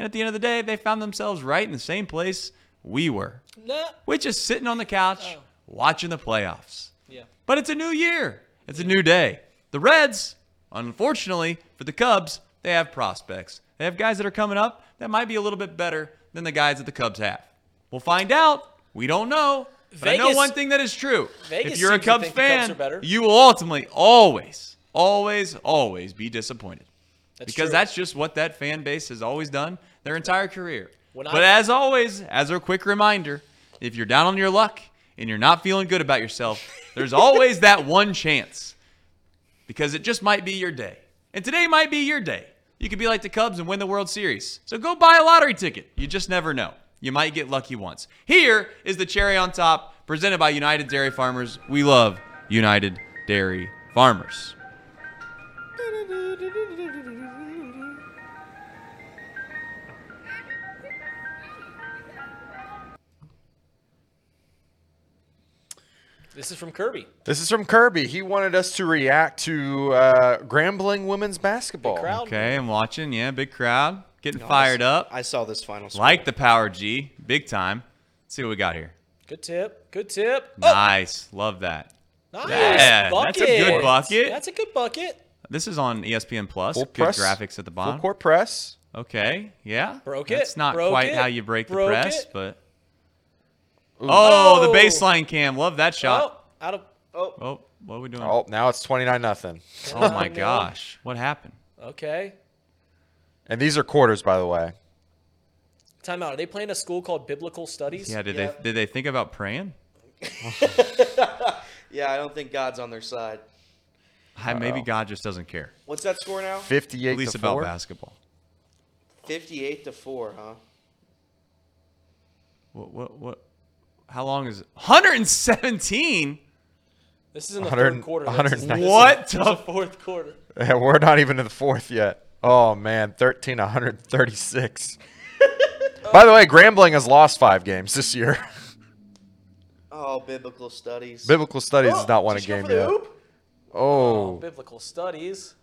And at the end of the day, they found themselves right in the same place we were, Nah. which is sitting on the couch oh. watching the playoffs. Yeah. But it's a new year. It's a new day. The Reds, unfortunately for the Cubs, they have prospects. They have guys that are coming up that might be a little bit better than the guys that the Cubs have. We'll find out. We don't know. But I know one thing that is true. Vegas if you're a Cubs the Cubs fan, you will ultimately always, always, always be disappointed. That's because true. that's just what that fan base has always done their entire career. When but I- as always, as a quick reminder, if you're down on your luck and you're not feeling good about yourself, there's always that one chance because it just might be your day. And today might be your day. You could be like the Cubs and win the World Series. So go buy a lottery ticket. You just never know. You might get lucky once. Here is the cherry on top presented by United Dairy Farmers. We love United Dairy Farmers. This is from Kirby. This is from Kirby. He wanted us to react to uh, Grambling women's basketball. crowd. Okay, I'm watching. Yeah, big crowd. Getting fired up. I saw this final score. Like the Power G. Big time. Let's see what we got here. Good tip. Good tip. Oh, Nice. Love that. nice. Yeah, bucket. that's a good bucket. That's a good bucket. This is on ESPN Plus. Full Good press. graphics at the Full bottom. court press. Okay. Yeah. Broke it. That's not Broke quite it. how you break Broke the press, it. but. Oh, the Oh. baseline cam. Love that shot. Oh, out of. Oh, Oh, what are we doing? Oh, now it's 29 nothing. Oh my no. gosh. What happened? Okay. And these are quarters, by the way. Time out. Are they playing a school called Biblical Studies? Yeah, did Yeah. they did they think about praying? [laughs] yeah, I don't think God's on their side. Hi, maybe God just doesn't care. What's that score now? 58 At least to about 4. basketball. 58 to 4, huh? What what what how long is it? 117? This is in the 100 third quarter. 190. This What [laughs] the the fourth quarter. We're not even in the fourth yet. Oh, man. 13 136. [laughs] by the way, Grambling has lost five games this year. [laughs] Oh, biblical studies. Biblical Studies Oh, has not won a did you game yet. hoop? Oh. oh, Biblical Studies.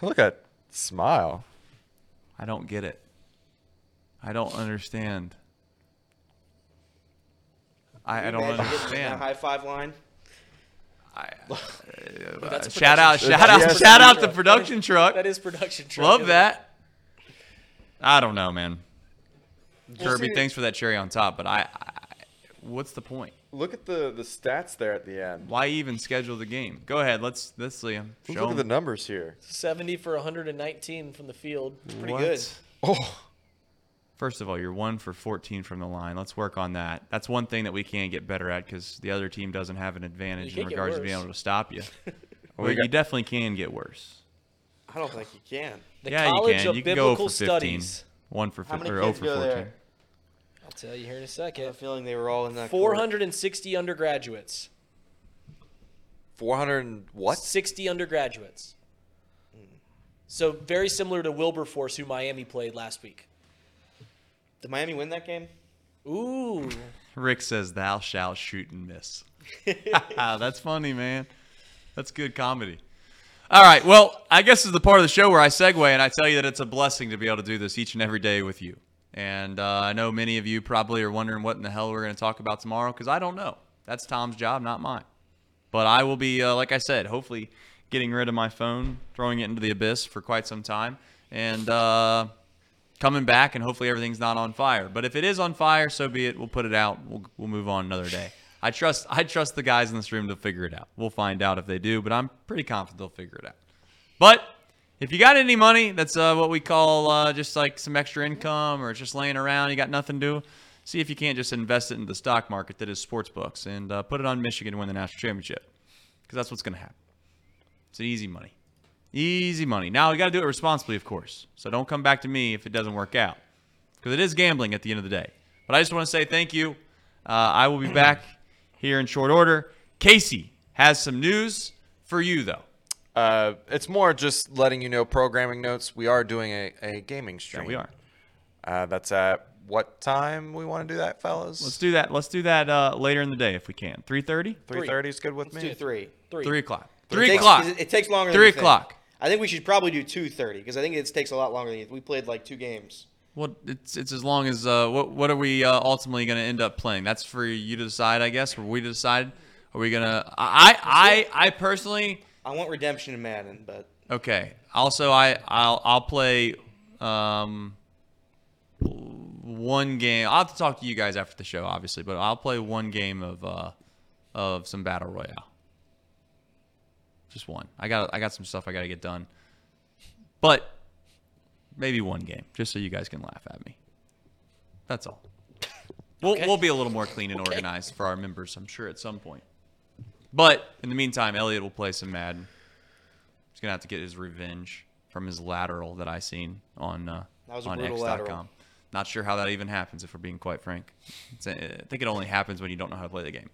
look at smile. I don't get it. I don't understand. I, I don't Imagine getting that understand. high five line. I, [laughs] uh, That's a shout out, production shout truck. out, That's shout out the truck. production truck. That is production truck. Love isn't it? that. I don't know, man. Kirby, see- thanks for that cherry on top, but I, I what's the point? Look at the the stats there at the end. Why even schedule the game? Go ahead, let's let's see him. Look Show at the 'em. numbers here. 70 for 119 from the field. Pretty What? good. Oh, First of all, you're one for 14 from the line. Let's work on that. That's one thing that we can get better at because the other team doesn't have an advantage in regards to being able to stop you. [laughs] We well, you got- definitely can get worse. I don't think you can. The yeah, College you can. of You can go for 15. Studies. One for How 15 or 0 for 14. there? I'll tell you here in a I have a second. feeling they were all in that. court. 460 undergraduates. 400 what? 60 undergraduates. So very similar to Wilberforce, who Miami played last week. Did Miami win that game? Ooh. Rick says, "Thou shalt shoot and miss." [laughs] [laughs] That's funny, man. That's good comedy. All right. Well, I guess this is the part of the show where I segue and I tell you that it's a blessing to be able to do this each and every day with you. And uh, I know many of you probably are wondering what in the hell we're going to talk about tomorrow because I don't know. That's Tom's job, not mine. But I will be, uh, like I said, hopefully getting rid of my phone, throwing it into the abyss for quite some time, and uh, coming back, and hopefully everything's not on fire. But if it is on fire, so be it. We'll put it out. We'll, we'll move on another day. I trust I trust the guys in this room to figure it out. We'll find out if they do, but I'm pretty confident they'll figure it out. But if you got any money, that's uh, what we call uh, just like some extra income or just laying around, you got nothing to do, see if you can't just invest it in the stock market that is sports books and uh, put it on Michigan to win the national championship. Because that's what's going to happen. It's easy money. Easy money. Now, you got to do it responsibly, of course. So don't come back to me if it doesn't work out. Because it is gambling at the end of the day. But I just want to say thank you. Uh, I will be back here in short order. Casey has some news for you, though. Uh, it's more just letting you know programming notes. We are doing a, a gaming Yeah, stream. we are. Uh, that's at what time we want to do that, fellas? Let's do that. Let's do that uh, later in the day if we can. 3.30? 3:30 is good with Let's me. do three. Three. 3 o'clock. It 3 takes- o'clock. It, it takes longer. Three than you think. o'clock. I think we should probably do two thirty because I think it takes a lot longer than you. We played like two games. Well, it's it's as long as uh, what what are we uh, ultimately going to end up playing? That's for you to decide, I guess. Or we to decide. Are we gonna? I I I personally I want redemption in Madden, but okay. Also, I I'll I'll play um one game. I'll have to talk to you guys after the show, obviously, but I'll play one game of uh of some battle royale. Just one. I got I got some stuff I got to get done, but maybe one game, just so you guys can laugh at me. That's all. We'll, Okay. we'll be a little more clean and organized for our members, I'm sure, at some point. But in the meantime, Elliot will play some Madden. He's gonna have to get his revenge from his lateral that I seen on uh, That was a on X.com. lateral. Not sure how that even happens, if we're being quite frank. It's, I think it only happens when you don't know how to play the game.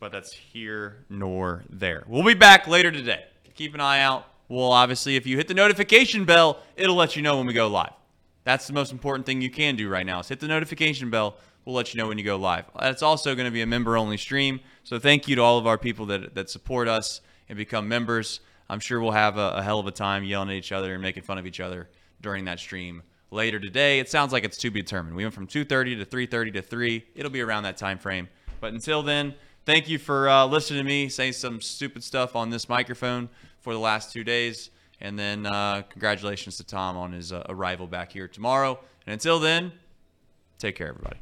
But that's here nor there. We'll be back later today. Keep an eye out. Well, obviously, if you hit the notification bell, it'll let you know when we go live. That's the most important thing you can do right now. Is hit the notification bell. We'll let you know when you go live. It's also going to be a member-only stream. So thank you to all of our people that that support us and become members. I'm sure we'll have a, a hell of a time yelling at each other and making fun of each other during that stream later today. It sounds like it's to be determined. We went from 2:30 to 3:30 to 3. It'll be around that time frame. But until then, thank you for uh, listening to me saying some stupid stuff on this microphone for the last two days. And then uh, congratulations to Tom on his uh, arrival back here tomorrow. And until then, take care, everybody.